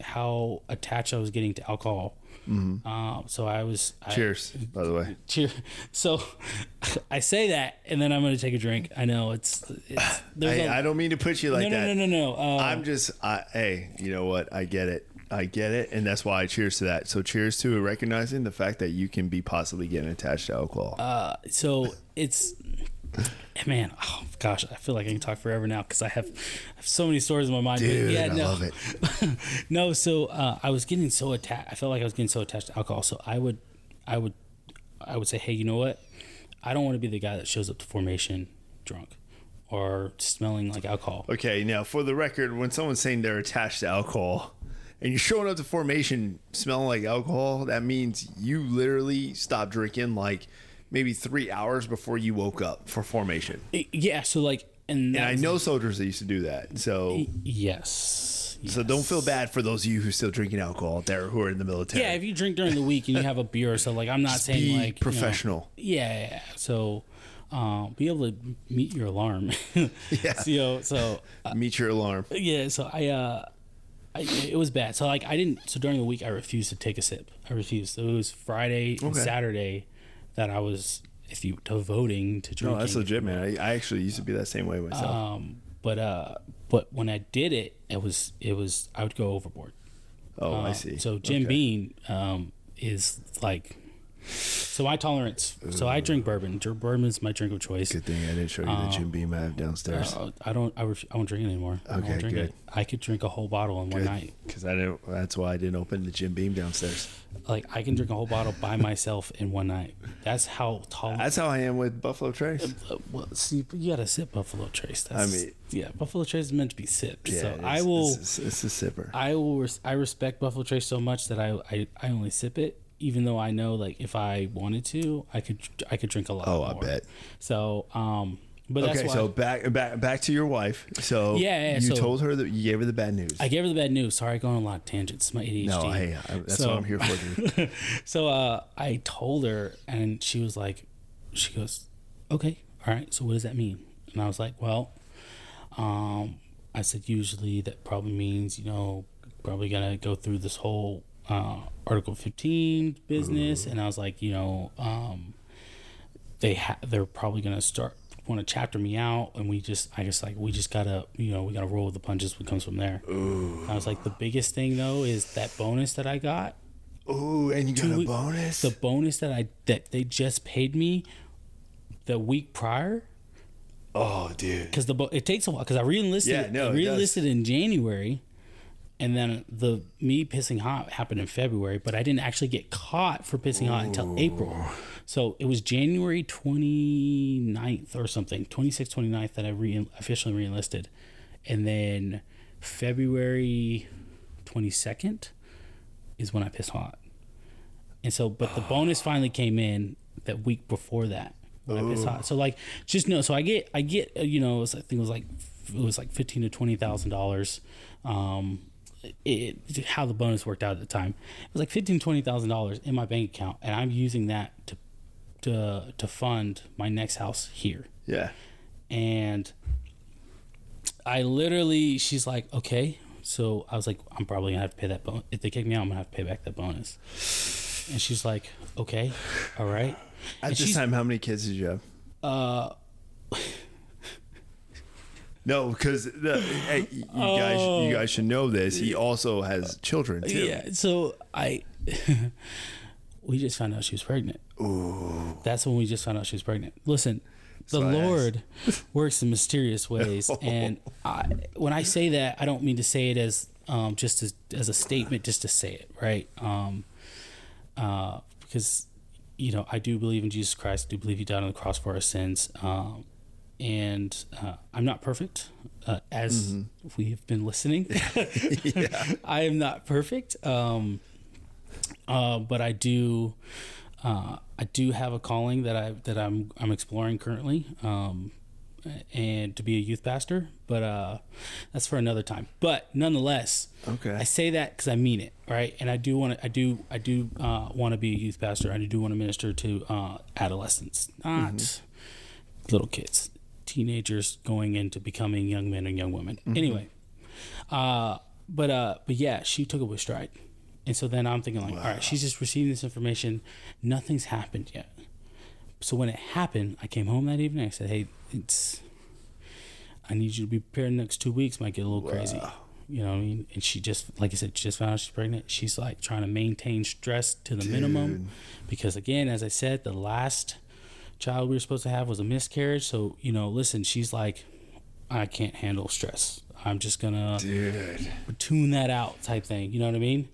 S1: how attached I was getting to alcohol. Mm-hmm. Uh, so I was I,
S2: Cheers, by the way.
S1: cheer. So I say that, and then I'm going to take a drink. I know it's. it's
S2: I
S1: a-
S2: I don't mean to put you like
S1: no,
S2: that.
S1: no, no, no, no. Uh,
S2: I'm just, I, hey, you know what? I get it. I get it, and that's why I cheers to that. So cheers to recognizing the fact that you can be possibly getting attached to alcohol.
S1: uh, so it's man oh gosh i feel like i can talk forever now because i have, I have so many stories in my mind
S2: Dude,
S1: yeah
S2: I
S1: no.
S2: love it.
S1: no so uh, i was getting so attached i felt like i was getting so attached to alcohol so i would i would i would say hey you know what? I don't want to be the guy that shows up to formation drunk or smelling like alcohol.
S2: Okay, now for the record, when someone's saying they're attached to alcohol, and you're showing up to formation smelling like alcohol, that means you literally stopped drinking like maybe three hours before you woke up for formation.
S1: Yeah so like and,
S2: And I know soldiers that used to do that. So
S1: yes
S2: so don't feel bad for those of you who are still drinking alcohol out there who are in the military.
S1: yeah if you drink during the week and you have a beer so like i'm not saying
S2: be
S1: like you know,
S2: professional.
S1: Yeah, yeah. So, um, be able to meet your alarm.
S2: Yeah.
S1: So, you know, so
S2: Meet your alarm.
S1: yeah. So I, uh, I, it was bad. So like I didn't. So during the week, I refused to take a sip. I refused. So it was Friday and Saturday that I was, if you devoting to
S2: No,
S1: drinking.
S2: that's legit, man. I, I actually used to be that same way myself.
S1: Um, but uh, but when I did it, it was it was I would go overboard.
S2: oh, I
S1: Uh,
S2: see.
S1: So Jim
S2: Okay.
S1: Beam um, is like. So my tolerance. So I drink bourbon. Bourbon is my drink of choice.
S2: Good thing I didn't show you the Jim Beam I have downstairs.
S1: Uh, I don't. I, ref- I won't drink it anymore. I
S2: Okay,
S1: drink
S2: good.
S1: It. I could drink a whole bottle in one night.
S2: Because I didn't. That's why I didn't open the Jim Beam downstairs.
S1: Like I can drink a whole bottle by myself in one night. That's how tall.
S2: That's how I am with Buffalo Trace.
S1: uh, well, see, you gotta sip Buffalo Trace. That's,
S2: mean-
S1: yeah, Buffalo Trace is meant to be sipped.
S2: Yeah,
S1: so I will.
S2: It's, it's a sipper.
S1: I will. Res- I respect Buffalo Trace so much that I, I I only sip it, even though I know like if I wanted to, I could I could drink a lot.
S2: Oh, I bet.
S1: So um, but that's
S2: okay, so back back back to your wife. So
S1: Yeah, yeah,
S2: you
S1: so-
S2: told her that you gave her the bad news.
S1: I gave her the bad news. Sorry, going on a lot of tangents. My ADHD.
S2: no, hey, I, that's
S1: So-
S2: what I'm here for. Dude.
S1: So uh, I told her, and she was like, she goes, okay, all right. So what does that mean? And I was like, well, um, I said usually that probably means you know probably gonna go through this whole uh, Article 15 business, and I was like, you know, um, they ha- they're probably gonna start want to chapter me out, and we just I guess like we just gotta you know we gotta roll with the punches. What comes from there? I was like, the biggest thing though is that bonus that I got
S2: Ooh, and you got a bonus.
S1: the bonus that I that they just paid me the week prior
S2: oh, dude.
S1: because the bo- it takes a while because I reenlisted
S2: Yeah, no,
S1: I
S2: it does.
S1: reenlisted in January and then the me pissing hot happened in February but I didn't actually get caught for pissing hot until April so it was January 29th or something 26th 29th that I re- officially reenlisted and then February 22nd is when I pissed hot and so but the bonus finally came in that week before that when I pissed hot. So like just know so I get I get uh, you know it was, I think it was like it was like fifteen to twenty thousand dollars. It, how the bonus worked out at the time it was like fifteen twenty thousand dollars in my bank account, and I'm using that to to to fund my next house here
S2: Yeah.
S1: and I literally, she's like, okay. So I was like, I'm probably gonna have to pay that bonus. If they kick me out, I'm gonna have to pay back that bonus. And she's like, okay, all right.
S2: At
S1: And
S2: this time, how many kids did you have?
S1: Uh,
S2: No, because hey, you guys,
S1: Oh.
S2: you guys should know this. He also has children too.
S1: yeah. So I, we just found out she was pregnant.
S2: Ooh.
S1: That's when we just found out she was pregnant. Listen, the
S2: So I asked-
S1: Lord works in mysterious ways, and I, when I say that, I don't mean to say it as um, just as, as a statement, just to say it, right? Um, uh, because you know I do believe in Jesus Christ. I do believe He died on the cross for our sins, um, and uh, I'm not perfect, uh, as we have been listening. I am not perfect. Um, uh, but I do, uh, I do have a calling that I that I'm I'm exploring currently. Um, and to be a youth pastor, but uh, that's for another time. But nonetheless,
S2: Okay.
S1: I say that because I mean it, right? And I do want to, I do, I do uh, want to be a youth pastor. I do want to minister to uh, adolescents, not little kids, teenagers going into becoming young men and young women. Anyway, uh, but uh, but yeah, she took it with stride, and so then I'm thinking like, all right, she's just receiving this information. Nothing's happened yet. So when it happened, I came home that evening. I said, hey, it's. I need you to be prepared. Next two weeks might get a little crazy. You know what I mean? And she just, like I said, she just found out she's pregnant. She's like trying to maintain stress to the minimum, because again, as I said, the last child we were supposed to have was a miscarriage. So you know, listen, she's like, I can't handle stress. I'm just gonna
S2: Dude.
S1: tune that out type thing. You know what I mean?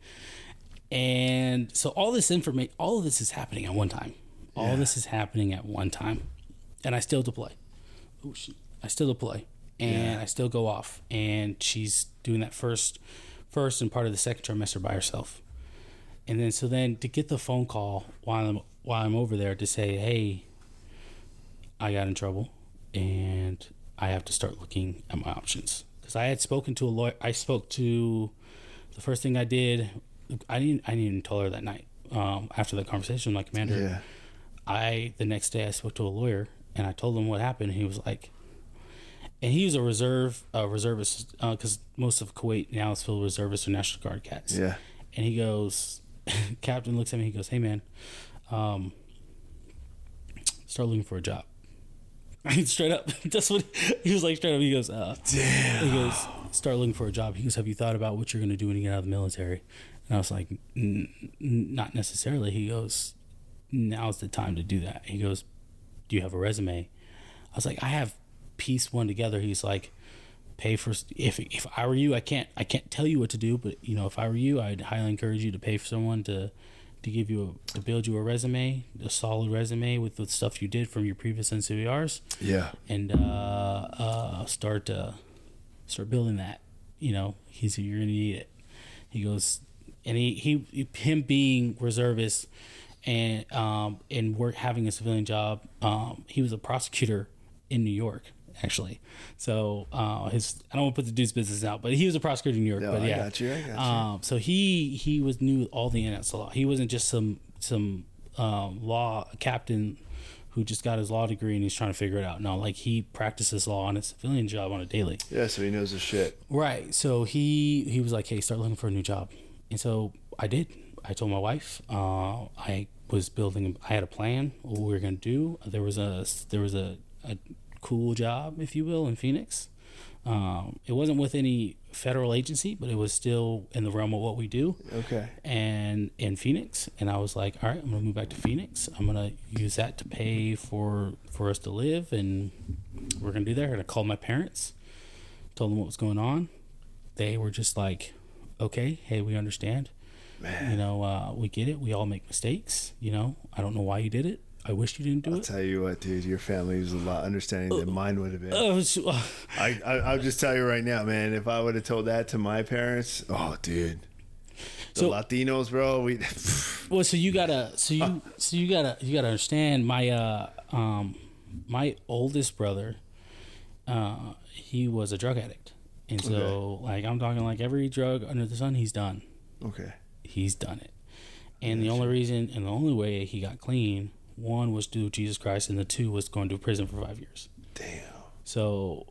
S1: And so all this information, all of this is happening at one time. All
S2: Yeah.
S1: this is happening at one time, and I still deploy. Oh shit! I still deploy, and I still go off. And she's doing that first, first and part of the second trimester by herself. And then so then to get the phone call while I'm while I'm over there to say, hey, I got in trouble, and I have to start looking at my options because I had spoken to a lawyer. I spoke to the first thing I did. I didn't. I didn't even tell her that night. Um, after that conversation, like Commander,
S2: Yeah.
S1: I the next day I spoke to a lawyer and I told him what happened. He was like, and he was a reserve a reservist because most of Kuwait now is filled with reservists or National Guard cats.
S2: Yeah.
S1: And he goes, Captain looks at me. He goes, "Hey man, um, start looking for a job." Straight up, that's what he was like. Straight up, he goes, uh,
S2: Damn.
S1: he goes, start looking for a job. He goes, have you thought about what you're going to do when you get out of the military? And I was like, "N- n- not necessarily. He goes, now's the time to do that. He goes, do you have a resume? I was like, I have piece one together. He's like, pay for if if I were you, I can't I can't tell you what to do, but you know, if I were you, I'd highly encourage you to pay for someone to to give you a to build you a resume, a solid resume with the stuff you did from your previous NCOERs
S2: Yeah.
S1: and uh, uh, start uh, start building that. You know, he's you're gonna need it. He goes, and he he him being reservist and um and work having a civilian job. Um, he was a prosecutor in New York actually. So uh, his I don't want to put the dude's business out, but he was a prosecutor in New York.
S2: No,
S1: but
S2: I got you, I got you.
S1: Um, so he he was knew all the ins law. He wasn't just some some um, law captain who just got his law degree and he's trying to figure it out. No, like he practices law on a civilian job on a daily.
S2: Yeah, so he knows the shit.
S1: Right. So he he was like, "Hey, start looking for a new job," and so I did. I told my wife. Uh, I was building. I had a plan what we were gonna do. There was a there was a, a cool job, if you will, in Phoenix. Um, it wasn't with any federal agency, but it was still in the realm of what we do
S2: Okay.
S1: and in Phoenix. And I was like, all right, I'm gonna move back to Phoenix. I'm gonna use that to pay for for us to live, and we're gonna do that. And I called my parents, told them what was going on. They were just like, okay, hey, we understand.
S2: Man.
S1: You know, uh, we get it. We all make mistakes. You know, I don't know why you did it. I wish you didn't do it.
S2: I'll
S1: it.
S2: tell you what, dude, your family was a lot understanding than mine would have been.
S1: It's- uh,
S2: I, I I'll just tell you right now, man. If I would have told that to my parents, oh, dude, the
S1: So-
S2: Latinos, bro, we.
S1: Well, so you gotta, so you, so you gotta, you gotta understand. My, uh, um, my oldest brother, uh, he was a drug addict, and so like I'm talking like every drug under the sun, he's done.
S2: okay.
S1: He's done it, and the only reason and the only way he got clean, one was due to Jesus Christ, and the two was going to prison for five years.
S2: Damn.
S1: So,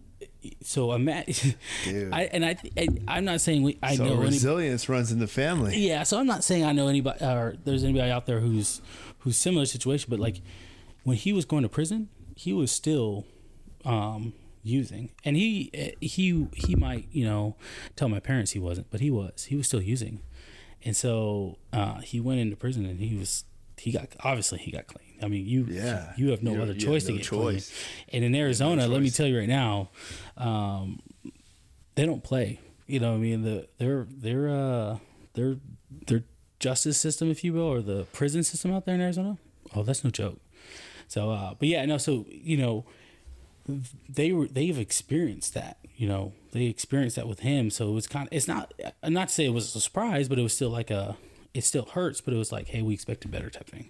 S1: so imagine,
S2: Dude.
S1: I and I, I, I'm not saying we, I
S2: so
S1: know any,
S2: resilience runs in the family.
S1: yeah, so I'm not saying I know anybody or there's anybody out there who's who's similar situation, but like when he was going to prison, he was still um, using, and he he he might you know tell my parents he wasn't, but he was he was still using, and so uh, he went into prison and he was he got obviously he got clean. I mean you
S2: Yeah.
S1: you have no
S2: You-
S1: other choice
S2: no
S1: to get
S2: choice.
S1: clean, and in Arizona, let me tell you right now. Um, they don't play. You know, I mean, the their their uh their their justice system, if you will, or the prison system out there in Arizona. Oh, that's no joke. So, uh, but yeah, no. So you know, they were they've experienced that. You know, they experienced that with him. So it was kind of it's not not to say it was a surprise, but it was still like a it still hurts, but it was like, hey, we expect expected better type thing.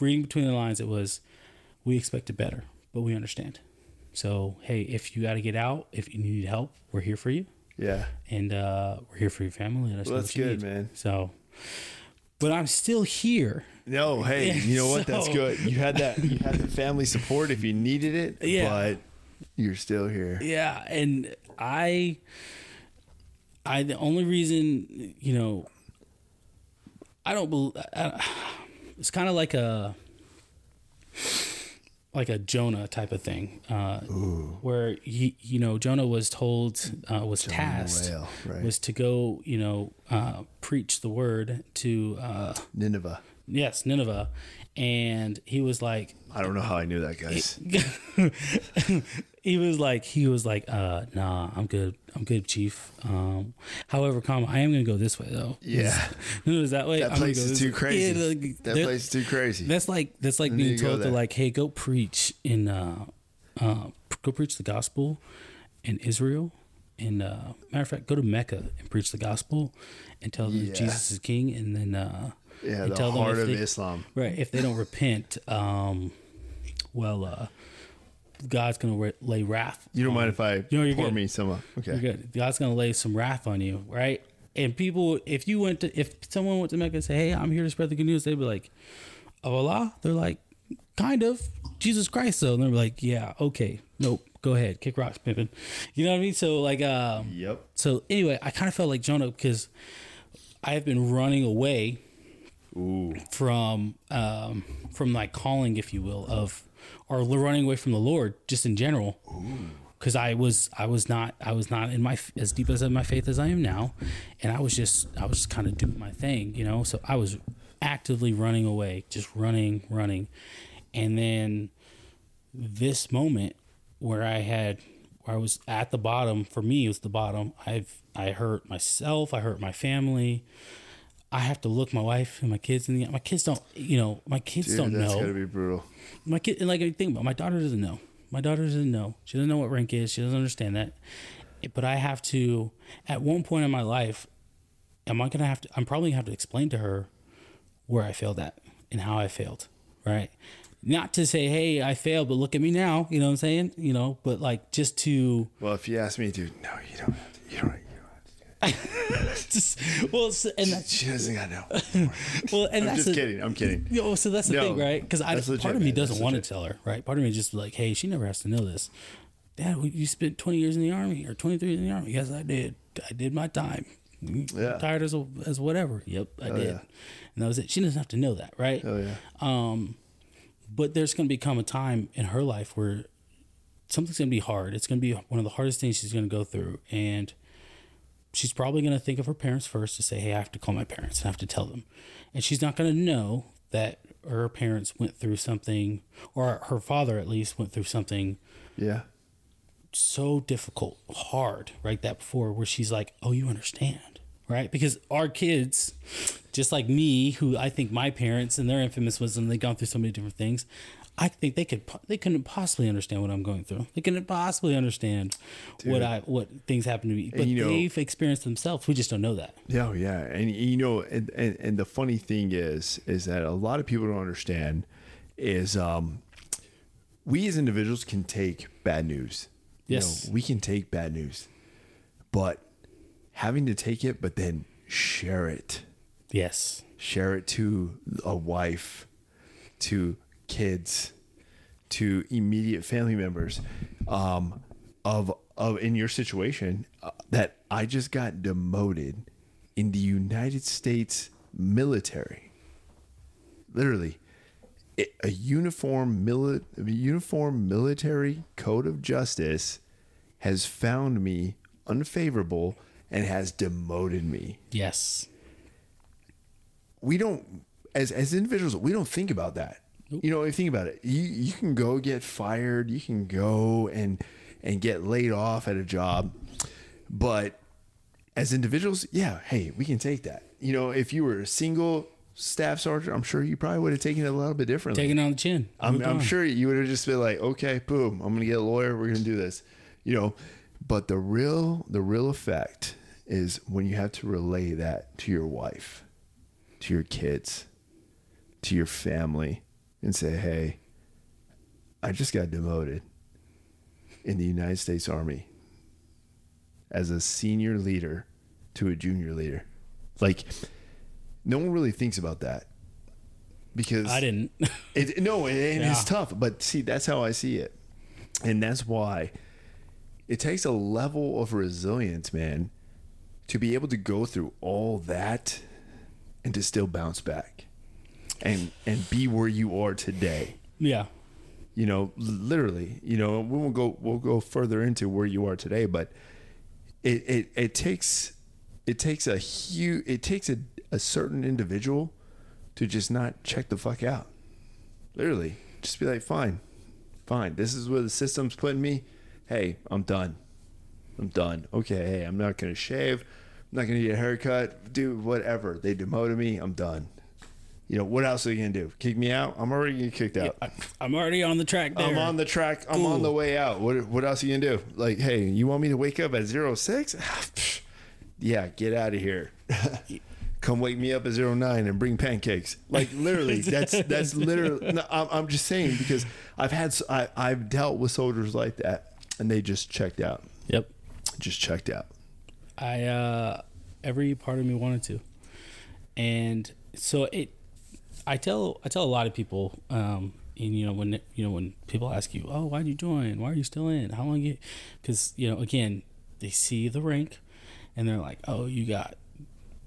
S1: Reading between the lines, it was we expect expected better, but we understand. So hey, if you got to get out, if you need help, we're here for you,
S2: Yeah.
S1: and uh, we're here for your family. Let us
S2: Well,
S1: know
S2: that's good,
S1: need.
S2: man.
S1: So, but I'm still here.
S2: No, hey,
S1: Yeah,
S2: you know what? That's good. You had that. You had the family support if you needed it.
S1: Yeah.
S2: But you're still here.
S1: Yeah, and I, I the only reason you know, I don't believe. It's kind of like a, like a Jonah type of thing, uh, where he, you know, Jonah was told, uh, was tasked,
S2: whale, right.
S1: was to go, you know, uh, preach the word to, uh,
S2: Nineveh.
S1: yes, Nineveh, and he was like,
S2: I don't know how I knew that, guys.
S1: he was like he was like uh nah i'm good i'm good chief um however comma i am gonna go this way though
S2: Yeah.
S1: no it's that way
S2: That
S1: I'm
S2: place
S1: go
S2: is too
S1: way.
S2: crazy.
S1: Yeah, like,
S2: that place is too crazy.
S1: that's like that's like
S2: And
S1: being told to like hey go preach in uh uh go preach the gospel in israel and uh matter of fact go to mecca and preach the gospel and tell them
S2: Yeah.
S1: jesus is king and then uh
S2: yeah,
S1: and
S2: the
S1: tell them
S2: heart
S1: if
S2: of
S1: they-
S2: Islam.
S1: Right. If they don't repent, um, well, uh, God's gonna ra- lay wrath.
S2: You don't
S1: on
S2: mind if I
S1: No, you're
S2: pour
S1: good.
S2: me some?
S1: You're
S2: Okay.
S1: good. God's gonna lay some wrath on you, right? And people, if you went to, if someone went to Mecca and say, "Hey, I'm here to spread the good news," they'd be like, "Of Allah?" They're like, "Kind of." Jesus Christ, though. And they're like, "Yeah, okay, nope, go ahead, kick rocks, Pippin." You know what I mean? So like, um,
S2: Yep.
S1: so anyway, I kind of felt like Jonah because I have been running away
S2: Ooh.
S1: from um, from like calling, if you will, of or running away from the Lord, just in general. Because I was I was not I was not in my as deep as in my faith as I am now, and I was just I was just kind of doing my thing, you know. So I was actively running away, just running, running, and then this moment where I had where I was at the bottom for me it was the bottom. I've I hurt myself, I hurt my family. I have to look my wife and my kids in the my kids don't you know my kids
S2: Dude,
S1: don't
S2: that's
S1: know
S2: gotta be brutal.
S1: my kid and like I think about my daughter doesn't know my daughter doesn't know she doesn't know what rank is she doesn't understand that but I have to at one point in my life am I gonna have to I'm probably gonna have to explain to her where I failed at and how I failed right not to say hey I failed but look at me now you know what I'm saying you know but like just to
S2: Well, if you ask me, dude, no, you don't. You don't.
S1: just well so- and that's
S2: She doesn't gotta know.
S1: well and
S2: I'm
S1: that's
S2: just
S1: the-
S2: kidding. I'm kidding.
S1: Yo, so that's the
S2: No,
S1: thing, right? Because
S2: that's legit,
S1: part of me
S2: man.
S1: doesn't want to tell her, right? Part of me is just like, hey, she never has to know this. Dad, you spent 20 years in the army or 23 years in the army. Yes, I did. I did my time.
S2: Yeah.
S1: Tired as a, as whatever. Yep, I did.
S2: yeah.
S1: And that was it. She doesn't have to know that, right?
S2: Oh yeah.
S1: Um, but there's going to become a time in her life where something's going to be hard. It's going to be one of the hardest things she's going to go through, and she's probably going to think of her parents first to say, "Hey, I have to call my parents. I have to tell them," and she's not going to know that her parents went through something, or her father at least went through something
S2: Yeah.
S1: so difficult, hard, right? That before where she's like, "Oh, you understand." Right? Because our kids, just like me, who I think my parents and their infamous wisdom, they've gone through so many different things. I think they could they couldn't possibly understand what I'm going through. They couldn't possibly understand what I what things happen to me. But
S2: you know-
S1: they've experienced themselves. We just don't know that.
S2: Yeah, oh, yeah, and you know, and, and and the funny thing is, is that a lot of people don't understand is um, we as individuals can take bad news. You
S1: Yes.
S2: know, we can take bad news, but having to take it, but then share it,
S1: Yes.
S2: share it to a wife, to kids, to immediate family members, um, of of in your situation uh, that I just got demoted in the United States military. Literally, it- a uniform mili- a uniform military code of justice has found me unfavorable and has demoted me
S1: Yes.
S2: we don't as as individuals we don't think about that you know if you think about it you you can go get fired you can go and and get laid off at a job but as individuals yeah hey we can take that you know if you were a single staff sergeant i'm sure you probably would have taken it a little bit differently
S1: Taking it on the chin.
S2: I'm, I'm sure you would have just been like, okay, boom, I'm gonna get a lawyer. We're gonna do this, you know. But the real, the real effect is when you have to relay that to your wife, to your kids, to your family, and say, hey, I just got demoted. in the United States Army as a senior leader to a junior leader. Like, no one really thinks about that because
S1: I didn't.
S2: It, no, and
S1: Yeah.
S2: it's tough. But see, that's how I see it, and that's why it takes a level of resilience, man, to be able to go through all that and to still bounce back and and be where you are today.
S1: yeah.
S2: You know, literally. You know, we will go we'll go further into where you are today, but it it, it takes it takes a huge it takes a, a certain individual to just not check the fuck out. Literally, just be like, fine, fine. This is where the system's putting me. Hey, I'm done. I'm done. Okay, hey, I'm not gonna shave. I'm not gonna get a haircut. Do whatever. They demoted me. I'm done. You know what else are you gonna do? Kick me out? I'm already getting kicked out.
S1: I, I'm already on the track there.
S2: I'm on the track. I'm on the way out. What what else are you gonna do? Like, hey, you want me to wake up at zero six? yeah, get out of here. Come wake me up at zero nine and bring pancakes. Like literally, that's that's literally. No, I'm, I'm just saying because I've had I, I've dealt with soldiers like that, and they just checked out.
S1: Yep.
S2: Just checked out.
S1: I uh every part of me wanted to. And so it I tell I tell a lot of people um and you know when you know when people ask you, "Oh, why did you join? Why are you still in? How long you?" Cuz you know, again, they see the rank and they're like, "Oh, you got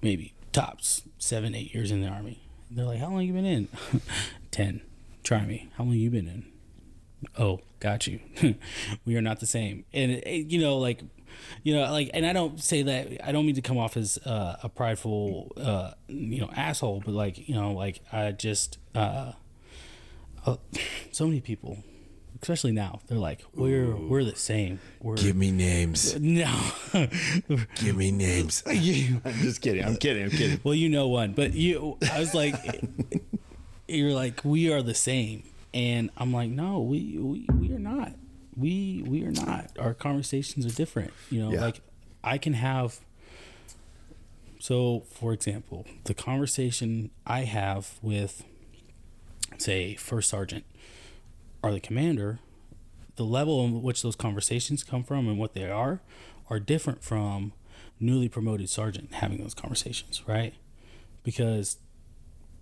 S1: maybe tops 7 8 years in the army." They're like, "How long you been in?" 10. Try me. How long you been in? oh got you we are not the same and it, it- you know like you know like and i don't say that i don't mean to come off as uh, a prideful uh you know asshole but like you know like i just uh, uh so many people especially now they're like we're we're the same we're
S2: me names.
S1: no
S2: Give me names. I'm just kidding. I'm kidding. I'm kidding.
S1: well you know one but you i was like you're like we are the same and i'm like no we we, we are not we we are not. Our conversations are different you know
S2: Yeah.
S1: like i can have so for example the conversation i have with say first sergeant or the commander the level in which those conversations come from and what they are are different from newly promoted sergeant having those conversations right? Because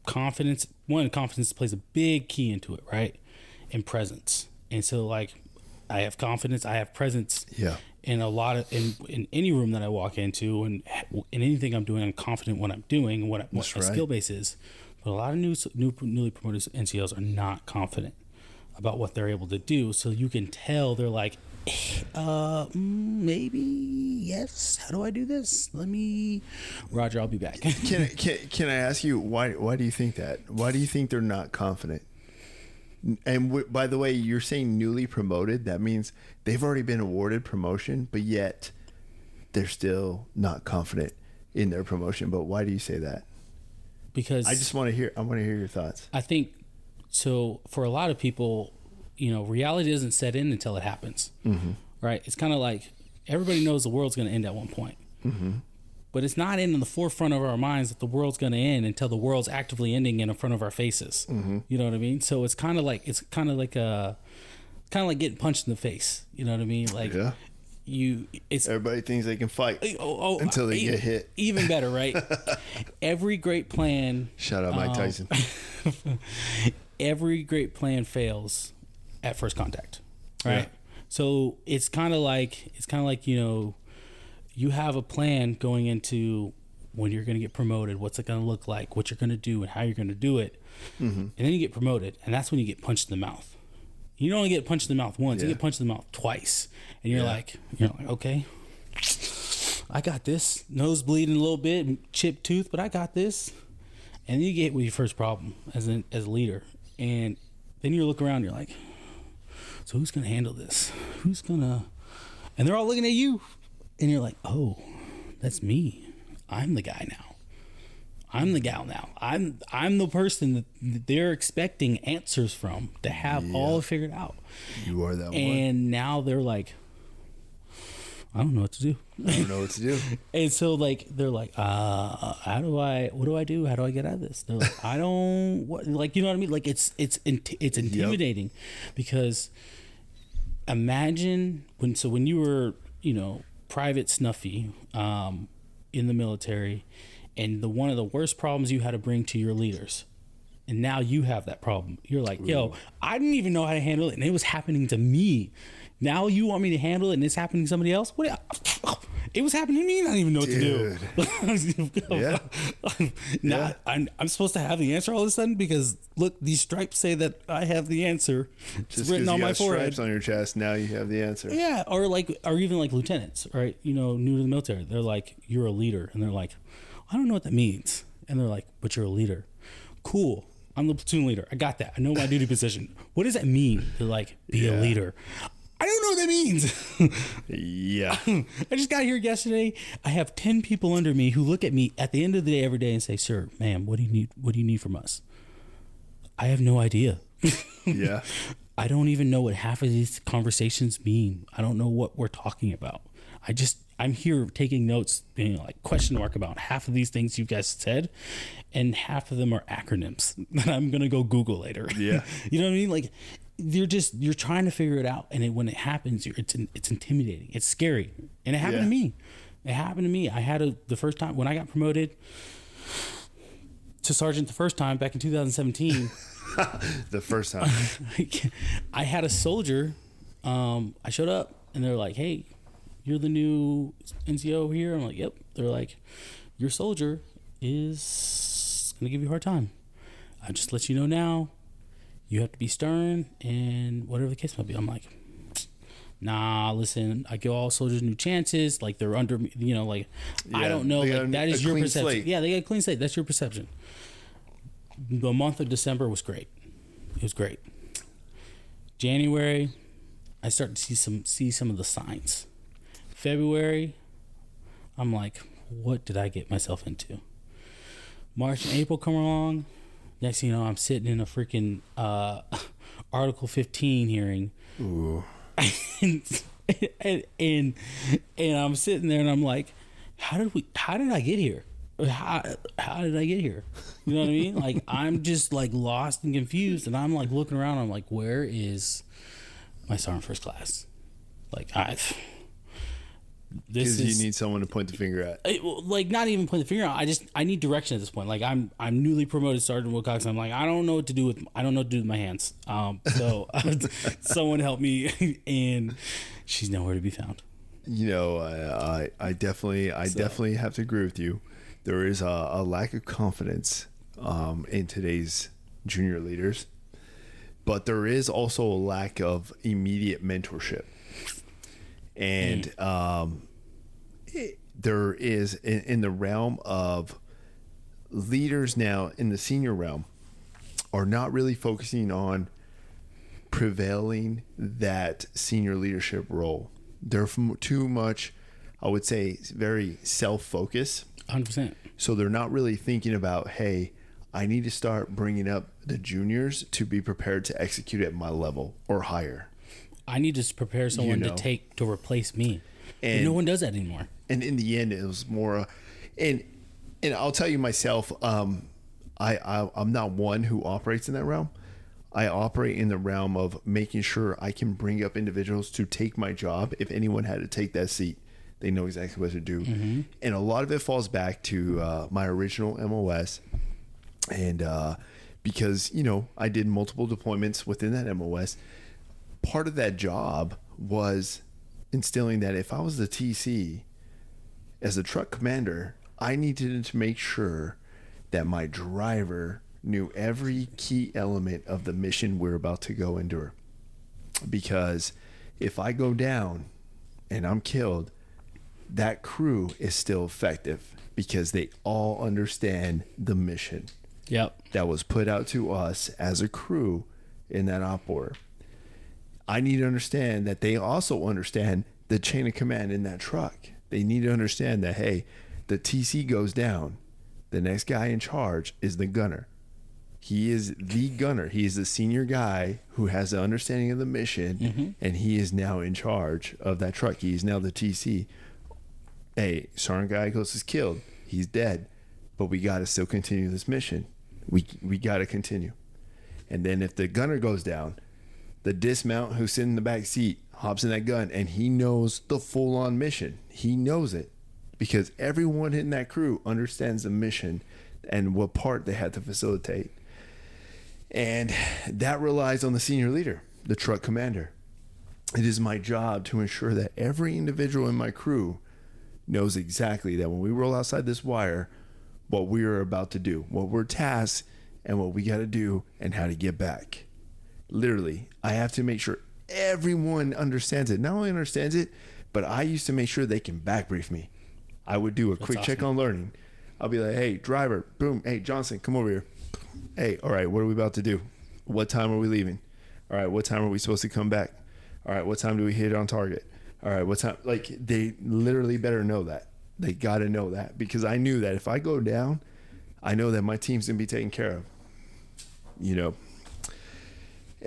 S1: confidence one confidence plays a big key into it right? And presence. And so like i have confidence i have presence
S2: Yeah.
S1: in a lot of in, in any room that i walk into and in anything i'm doing i'm confident what i'm doing and what, what
S2: That's
S1: my
S2: right.
S1: skill base is but a lot of new, new newly promoted ncos are not confident about what they're able to do so you can tell they're like uh mm, maybe yes how do i do this let me roger i'll be back
S2: Can, I- can can I ask you why? Why do you think that? Why do you think they're not confident? And w- by the way, you're saying newly promoted. That means they've already been awarded promotion, but yet they're still not confident in their promotion. But why do you say that?
S1: because
S2: I just want to hear. I want to hear your thoughts.
S1: I think so. For a lot of people, you know, reality doesn't set in until it happens. Mm-hmm. Right? It's kind of like everybody knows the world's going to end at one point, mm-hmm. But it's not in the forefront of our minds that the world's going to end until the world's actively ending in front of our faces. Mm-hmm. You know what I mean? So it's kind of like it's kind of like a kind of like getting punched in the face. You know what I mean? Like
S2: Yeah.
S1: you, it's
S2: Everybody thinks they can fight
S1: oh, oh,
S2: until they
S1: e-
S2: get hit.
S1: Even better, right? Every great plan
S2: Shout out Mike
S1: Um,
S2: Tyson.
S1: every great plan fails at first contact right
S2: Yeah.
S1: so it's kind of like it's kind of like you know you have a plan going into when you're going to get promoted what's it going to look like what you're going to do and how you're going to do it
S2: Mm-hmm.
S1: and then you get promoted and that's when you get punched in the mouth you don't only get punched in the mouth once you get punched in the mouth twice and you're
S2: Yeah.
S1: like you're like okay i got this nose bleeding a little bit chipped tooth but i got this and then you get with your first problem as an as a leader, and then you look around, you're like, so who's gonna handle this? Who's gonna? And they're all looking at you, and you're like, oh, that's me. I'm the guy now. I'm the gal now. I'm I'm the person that they're expecting answers from to have all figured out.
S2: You are that one.
S1: And now they're like, I don't know what to do.
S2: I don't know what to do.
S1: And so like they're like, uh, how do I? What do I do? How do I get out of this? They're like, I don't. What, like you know what I mean? Like it's it's it's intimidating because imagine when so when you were you know private snuffy um, in the military and the one of the worst problems you had to bring to your leaders. And now you have that problem. You're like yo i didn't even know how to handle it and it was happening to me. Now you want me to handle it and it's happening to somebody else? What it was happening to me i didn't even know what to do
S2: Yeah.
S1: now
S2: Yeah.
S1: I'm, I'm supposed to have the answer all of a sudden because look these stripes say that i have the answer it's
S2: Just
S1: written
S2: because
S1: on
S2: you
S1: my
S2: got
S1: forehead
S2: stripes on your chest, now you have the answer.
S1: yeah, or like, or even like lieutenants, right? You know, new to the military, they're like, "You're a leader," and they're like, "I don't know what that means," and they're like, "But you're a leader." Cool. I'm the platoon leader. I got that. I know my duty position. What does that mean? They're like, "Be a leader." I don't know what that means.
S2: Yeah.
S1: I just got here yesterday. I have ten people under me who look at me at the end of the day every day and say, "Sir, ma'am, what do you need? What do you need from us?" I have no idea.
S2: yeah.
S1: I don't even know what half of these conversations mean. I don't know what we're talking about. I just I'm here taking notes, being like question mark about half of these things you guys said, and half of them are acronyms that I'm gonna go Google later.
S2: Yeah.
S1: you know what I mean? Like you're just you're trying to figure it out, and it, when it happens, you're, it's it's intimidating. It's scary, and it happened to me. It happened to me. I had a the first time when I got promoted to sergeant the first time back in 2017.
S2: The first time.
S1: I had a soldier. Um, I showed up and they're like, "Hey, you're the new NCO here." I'm like, "Yep." They're like, "Your soldier is gonna give you a hard time. I just let you know now. You have to be stern and whatever the case might be." I'm like, "Nah, listen. I give all soldiers new chances. Like they're under, me, you know, like I don't know. Like that is your perception.
S2: slate.
S1: Yeah, they got a clean slate. That's your perception." The month of December was great. It was great. January, I start to see some see some of the signs. February, I'm like, what did I get myself into? March and April come along. Next thing you know, I'm sitting in a freaking uh, Article 15 hearing.
S2: Ooh.
S1: and, and and and I'm sitting there and I'm like, how did we? How did I get here? How how did I get here? You know what I mean? Like I'm just like lost and confused, and I'm like looking around. I'm like, where is my sergeant first class? Like I. This
S2: Because
S1: is
S2: you need someone to point the finger at.
S1: it, like not even point the finger out. I just I need direction at this point. Like I'm I'm newly promoted sergeant Wilcox. I'm like I don't know what to do with I don't know what to do with my hands. Um, so someone help me, and she's nowhere to be found.
S2: You know, I I, I definitely I definitely have to agree with you. There is a, a lack of confidence um, in today's junior leaders, but there is also a lack of immediate mentorship, and um, it- there is in, in the realm of leaders now in the senior realm are not really focusing on prevailing that senior leadership role. They're too much, I would say, very self focused.
S1: 100. percent
S2: So they're not really thinking about, hey, I need to start bringing up the juniors to be prepared to execute at my level or higher.
S1: I need to prepare someone
S2: know.
S1: to take to replace me. And,
S2: And-
S1: no one does that anymore.
S2: And in the end it was more uh, and and i'll tell you myself um I, I i'm not one who operates in that realm. I operate in the realm of making sure i can bring up individuals to take my job if anyone had to take that seat. They know exactly what to do. And a lot of it falls back to uh, my original mos and uh, because you know i did multiple deployments within that mos part of that job was instilling that if i was the tc as a truck commander, I needed to make sure that my driver knew every key element of the mission we're about to go endure. Because if I go down and I'm killed, that crew is still effective because they all understand the mission
S1: Yep.
S2: that was put out to us as a crew in that op order. I need to understand that they also understand the chain of command in that truck. They need to understand that hey, the TC goes down, the next guy in charge is the gunner. He is the gunner. He is the senior guy who has the understanding of the mission, mm-hmm. and he is now in charge of that truck. He is now the TC. Hey, Sergeant Gallegos is killed. He's dead, but we got to still continue this mission. We we got to continue. And then if the gunner goes down, the dismount who's sitting in the back seat hops in that gun, and he knows the full on mission. He knows it because everyone in that crew understands the mission and what part they had to facilitate. And that relies on the senior leader, the truck commander. It is my job to ensure that every individual in my crew knows exactly that when we roll outside this wire, what we are about to do, what we're tasked, and what we got to do, and how to get back. Literally, I have to make sure everyone understands it. Not only understands it, but I used to make sure they can back brief me. I would do a quick check on learning. I'll be like, hey, driver, boom, hey, Johnson, come over here. Hey, all right, what are we about to do? What time are we leaving? All right, what time are we supposed to come back? All right, what time do we hit on target? All right, what time? Like, they literally better know that. They got to know that because I knew that if I go down, I know that my team's going to be taken care of. You know,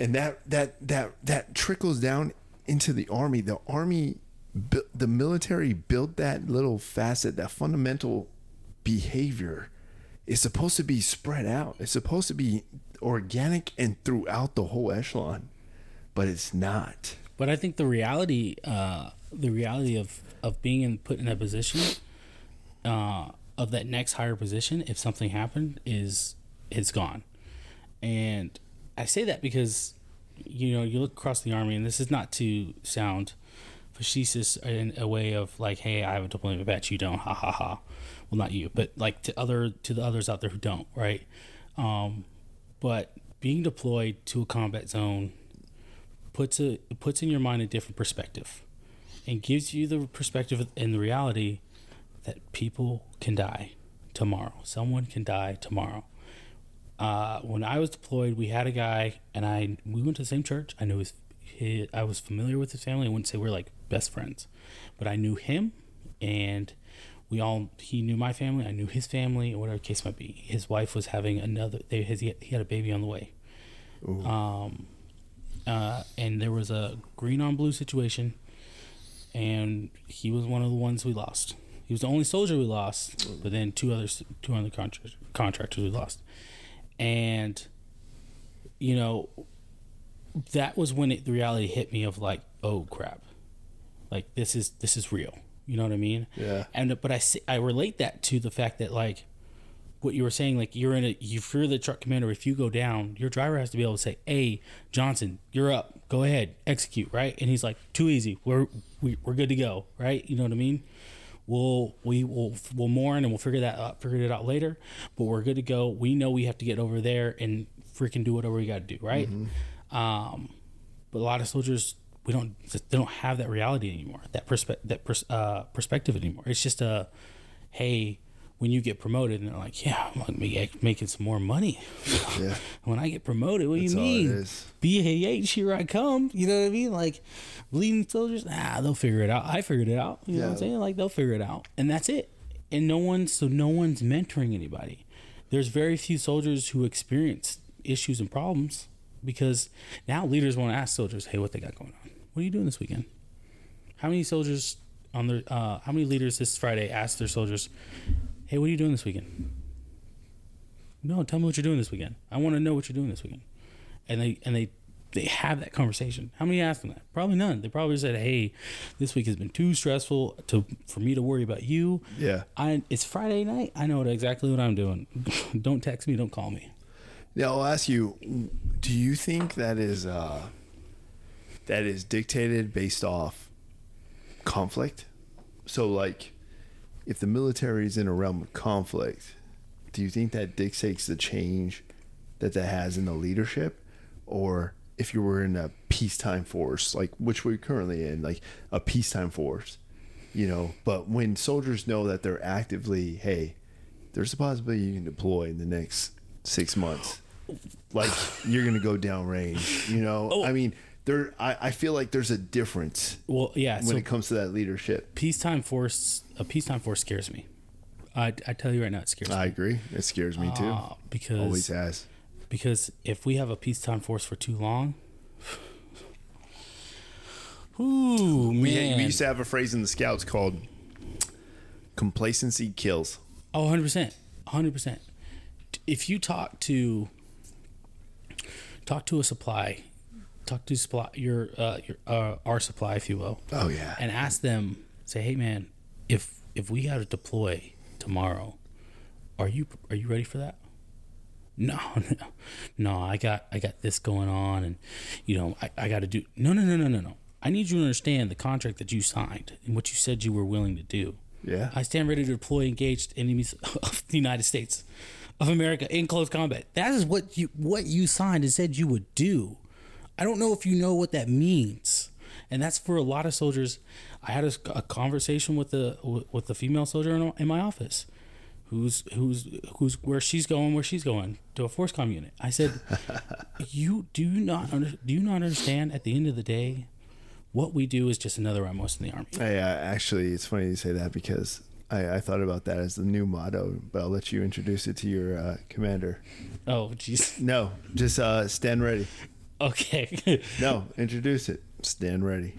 S2: and that that that that trickles down into the army. The army the military built that little facet that fundamental behavior is supposed to be spread out. It's supposed to be organic and throughout the whole echelon but it's not.
S1: But I think the reality, uh, the reality of of being in, put in a position, uh, of that next higher position, if something happened, is it's gone. And I say that because, you know, you look across the army, and this is not to sound facetious in a way of like, hey, I have a deployment badge, you don't, ha ha ha. Well, not you, but like to other to the others out there who don't, right? Um, but being deployed to a combat zone puts a puts in your mind a different perspective and gives you the perspective and the reality that people can die tomorrow. Someone can die tomorrow. Uh, when I was deployed, we had a guy, and I we went to the same church. I knew his, his I was familiar with his family. I wouldn't say we're like best friends, but I knew him, and we all he knew my family. I knew his family, or whatever the case might be. His wife was having another. They his, he had a baby on the way. Um, uh, and there was a green on blue situation, and he was one of the ones we lost. He was the only soldier we lost, but then two others, two other contra- contractors we lost, and you know, that was when it, the reality hit me of like, oh crap, like this is this is real. You know what I mean?
S2: Yeah.
S1: And but I see, I relate that to the fact that like what you were saying, like you're in a if you're the truck commander, if you go down, your driver has to be able to say, "Hey, Johnson, you're up. Go ahead, execute." Right? And he's like, "Too easy. We're we, we're good to go." Right? You know what I mean? We'll we will we'll mourn and we'll figure that out, figure it out later. But we're good to go. We know we have to get over there and freaking do whatever we got to do. Right? Um, but a lot of soldiers we don't they don't have that reality anymore. That perspe- that pers- uh, perspective anymore. It's just a hey when you get promoted and they're like, yeah, I'm be making some more money.
S2: Yeah.
S1: when I get promoted, what do you mean? BAH, here I come. You know what I mean? Like leading soldiers, ah, they'll figure it out. I figured it out. You know what I'm saying? Like they'll figure it out, and that's it. And no one's so no one's mentoring anybody. There's very few soldiers who experience issues and problems because now leaders want to ask soldiers, hey, what they got going on? What are you doing this weekend? How many soldiers on their uh, how many leaders this Friday asked their soldiers, "Hey, what are you doing this weekend?" No, tell me what you're doing this weekend. I want to know what you're doing this weekend. And they and they they have that conversation. How many asked them that? Probably none. They probably said, "Hey, this week has been too stressful to for me to worry about you."
S2: Yeah.
S1: I it's Friday night. I know exactly what I'm doing. don't text me. Don't call me.
S2: Now I'll ask you: Do you think that is uh, that is dictated based off conflict? So, like, if the military is in a realm of conflict, do you think that dictates the change that that has in the leadership, or if you were in a peacetime force, like which we're currently in, like a peacetime force, you know? But when soldiers know that they're actively, hey, there's a possibility you can deploy in the next six months. Like you're gonna go downrange, you know.
S1: Oh.
S2: I mean, there. I, I feel like there's a difference
S1: Well, yeah.
S2: when
S1: so
S2: it comes to that leadership.
S1: peacetime force, a peacetime force scares me. I, I tell you right now, it scares
S2: I
S1: me i
S2: agree. It scares me too.
S1: Uh, because
S2: Always has.
S1: because if we have a peacetime force for too long, ooh
S2: We,
S1: man,
S2: we used to have a phrase in the scouts called "complacency kills."
S1: Oh, 100%. 100%. If you talk to talk to a supply talk to supply your uh, your uh, our supply, if you will,
S2: Oh yeah.
S1: and ask them. Say, hey man, if if we got to deploy tomorrow, are you are you ready for that? No, no, no. I got I got this going on, and you know I, I got to do. No, no, no, no, no, no. I need you to understand the contract that you signed and what you said you were willing to do.
S2: yeah.
S1: I stand ready to deploy engaged enemies of the United States of America in close combat. That is what you what you signed and said you would do. I don't know if you know what that means, and that's for a lot of soldiers. I had a, a conversation with the with the female soldier in, in my office, who's who's who's where she's going, where she's going to a FORSCOM unit. I said, "You do not under, do you not understand? At the end of the day, what we do is just another MOS in the army."
S2: Hey, uh, actually, it's funny you say that because I, I thought about that as the new motto, but I'll let you introduce it to your uh, commander.
S1: Oh, jeez.
S2: No, just uh, stand ready.
S1: Okay.
S2: No, introduce it. Stand ready.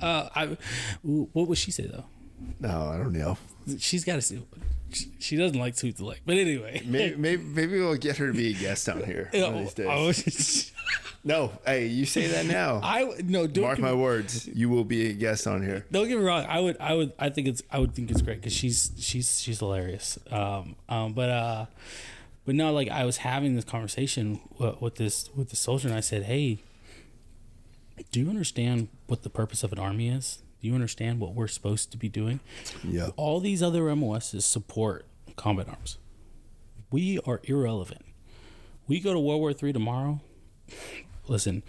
S1: Uh, I, what would she say though?
S2: No, I don't know.
S1: She's got to. see. She doesn't like sweet the leg, but anyway.
S2: Maybe, maybe, maybe we'll get her to be a guest on here one of these days.
S1: I, was-
S2: No, hey, you say that now.
S1: I no
S2: Mark my words, you will be a guest on here.
S1: don't get me wrong. I would I would I think it's I would think it's great because she's she's she's hilarious. Um um but uh but no like I was having this conversation with, with this with the soldier and I said hey do you understand what the purpose of an army is? Do you understand what we're supposed to be doing?
S2: Yeah.
S1: all these other MOSs support combat arms. We are irrelevant. We go to World War III tomorrow. Listen,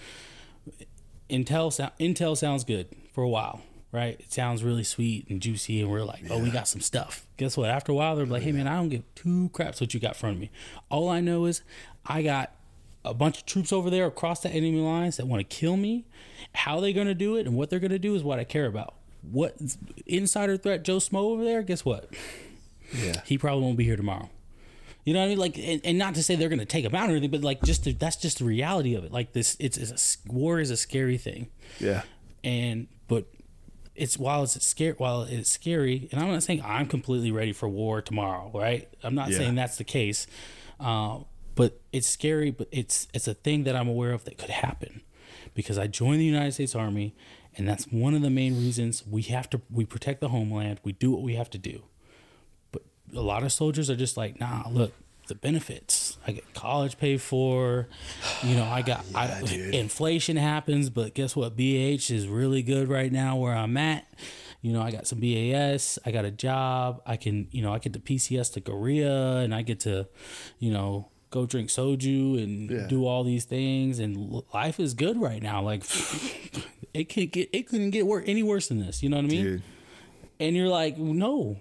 S1: Intel Intel sounds good for a while, right? It sounds really sweet and juicy, and we're like, oh, we got some stuff. Guess what? After a while, they're like, hey man, I don't give two craps what you got in front of me. All I know is I got a bunch of troops over there across the enemy lines that want to kill me. How they're going to do it and what they're going to do is what I care about. What insider threat Joe Smo over there? Guess what?
S2: Yeah.
S1: He probably won't be here tomorrow. You know what I mean? Like, and, and not to say they're going to take him out or anything, but like, just the, that's just the reality of it. Like this, it's, it's a war is a scary thing,
S2: Yeah.
S1: and but it's while it's scary, while it's scary, and I'm not saying I'm completely ready for war tomorrow, right? I'm not
S2: Yeah.
S1: saying that's the case, uh, but it's scary. But it's it's a thing that I'm aware of that could happen because I joined the United States Army, and that's one of the main reasons we have to we protect the homeland. We do what we have to do but a lot of soldiers are just like, nah, look, the benefits. I get college paid for. You know, I got I, inflation happens, but guess what? BH is really good right now where I'm at. You know, I got some BAS. I got a job. I can, you know, I get to PCS to Korea, and I get to, you know, go drink soju and
S2: Yeah.
S1: do all these things. And life is good right now. Like, it could get, it couldn't get wor- any worse than this. You know what I mean?
S2: Dude.
S1: and you're like, no,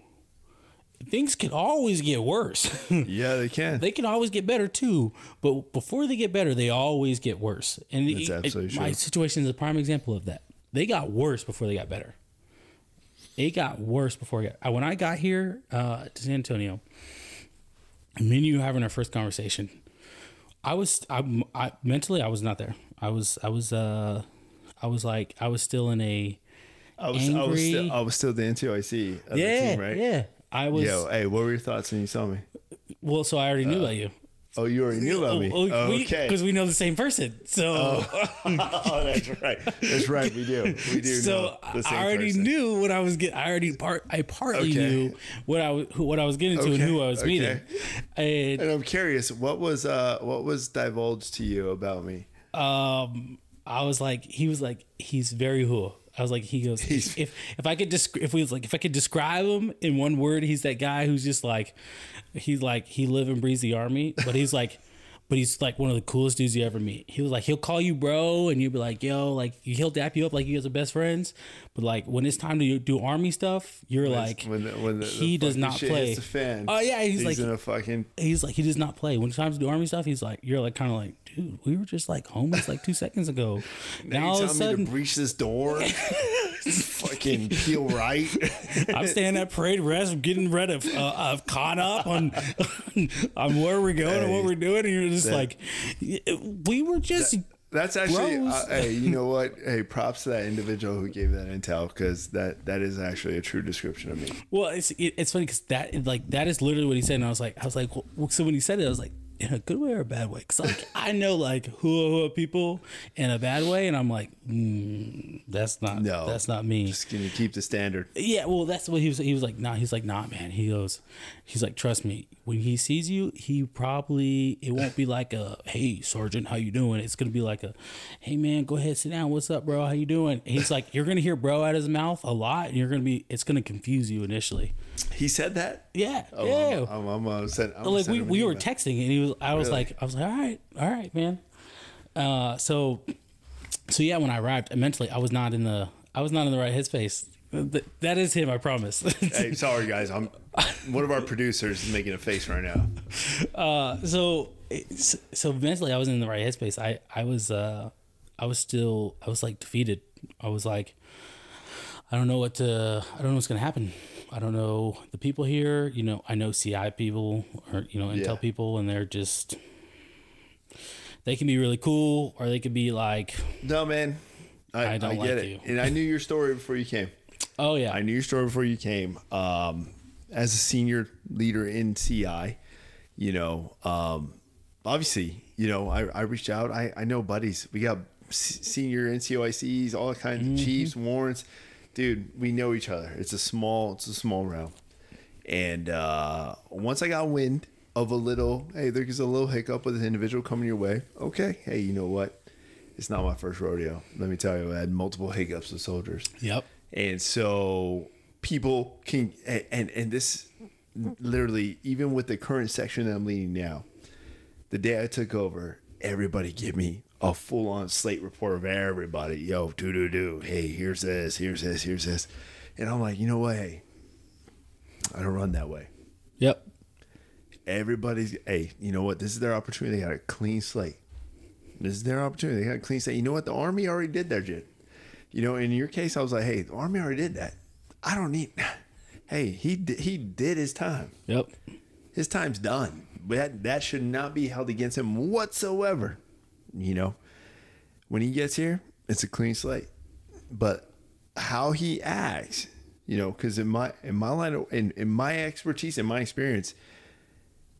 S1: things can always get worse.
S2: Yeah, they can.
S1: they can always get better too, but before they get better, they always get worse. And
S2: That's
S1: it-
S2: absolutely
S1: my situation is a prime example of that. They got worse before they got better. It got worse before I got. When I got here uh, to San Antonio, me and you having our first conversation, I was I, I mentally I was not there. I was I was uh I was like I was still in a
S2: I was, I was still, I was still the NCOIC of
S1: yeah
S2: the team, right?
S1: yeah. I was
S2: Yo, hey, what were your thoughts when you saw me?
S1: well, so I already knew about you.
S2: Oh, you already knew about me.
S1: Oh,
S2: Oh, okay.
S1: because we know the same person. So,
S2: oh, that's right. That's right. We do. We do
S1: so
S2: know the same
S1: I already
S2: person.
S1: knew what I was getting. I already part. I partly
S2: Okay.
S1: knew what I was what I was getting to and who I was
S2: okay.
S1: meeting. And
S2: And I'm curious, what was uh what was divulged to you about me?
S1: um, I was like, he was like, he's very who. I was like, he goes,
S2: He's-
S1: if if I could desc- if we was like, if I could describe him in one word, he's that guy who's just like, he's like, he live and breathes the army, but he's like. But he's like one of the coolest dudes you ever meet. He was like, he'll call you bro, and you'll be like, yo, like he'll dap you up like you guys are best friends. But like when it's time to do army stuff, you're like,
S2: when the, when the, the
S1: he does not play.
S2: the.
S1: Oh yeah, he's, like
S2: in a fucking
S1: he's like he does not play. When it's time to do army stuff, he's like you're like kind of like, dude, we were just like homies like two seconds ago. Now
S2: you
S1: all of a
S2: telling me
S1: sudden,
S2: to breach this door? fucking peel right.
S1: I'm standing at parade rest, getting rid of uh, of caught up on on where we're going and what we're doing, and you're just
S2: that-
S1: like, we were just
S2: That's actually, uh, hey, you know what? Hey, props to that individual who gave that intel because that that is actually a true description of me.
S1: Well, it's it, it's funny because that like that is literally what he said, and I was like, I was like, well, so when he said it, I was like, in a good way or a bad way? Because like I know like hua hua people in a bad way, and I'm like, mm, that's not
S2: No.
S1: that's not me.
S2: Just gonna keep the standard.
S1: Yeah, well, that's what he was. He was like, nah. He's like, nah, man. He goes, he's like, trust me. When he sees you, he probably it won't be like a, hey, sergeant, how you doing? It's gonna be like a, hey, man, go ahead, sit down. What's up, bro? How you doing? And he's like, you're gonna hear bro out of his mouth a lot, and you're gonna be, it's gonna confuse you initially.
S2: He said that.
S1: Yeah,
S2: Oh,
S1: yeah.
S2: I'm, I'm, I'm, uh, send, I'm
S1: like we, we were texting, and he was. I was
S2: Really?
S1: like, I was like, all right, all right, man. Uh, so, so yeah, when I arrived, mentally, I was not in the, I was not in the right headspace. Th- That is him, I promise.
S2: Hey, sorry guys. I'm one of our producers is making a face right now.
S1: Uh, so so mentally I was in the right headspace. I I was uh I was still I was like defeated. I was like I don't know what to I don't know what's gonna happen. I don't know the people here. You know I know CI people or you know Intel
S2: Yeah.
S1: people, and they're just they can be really cool or they could be like
S2: No, man. I,
S1: I don't
S2: I get
S1: like
S2: it.
S1: you.
S2: And I knew your story before you came.
S1: oh yeah
S2: I knew your story before you came. Um, as a senior leader in CI, you know, um, obviously, you know, I, I reached out. I, I know buddies. We got s- senior NCOICs, all kinds
S1: Mm-hmm.
S2: of chiefs, warrants. Dude, we know each other. It's a small, it's a small realm. And uh, once I got wind of a little, hey, there's a little hiccup with an individual coming your way. Okay, hey, you know what? It's not my first rodeo. Let me tell you, I had multiple hiccups with soldiers.
S1: yep
S2: And so people can and and, and this literally even with the current section that I'm leading now, the day I took over, everybody give me a full on slate report of everybody. Yo, do do do. Hey, here's this, here's this, here's this. And I'm like, you know what? Hey, I don't run that way.
S1: yep
S2: Everybody's hey, you know what? This is their opportunity. They got a clean slate. This is their opportunity. They got a clean slate. You know what? The army already did their shit. You know, in your case, I was like, hey, the army already did that. I don't need. Hey, he he did his time.
S1: yep
S2: His time's done. That that should not be held against him whatsoever. You know, when he gets here, it's a clean slate. But how he acts, you know, because in my in my line of in, in my expertise, in my experience,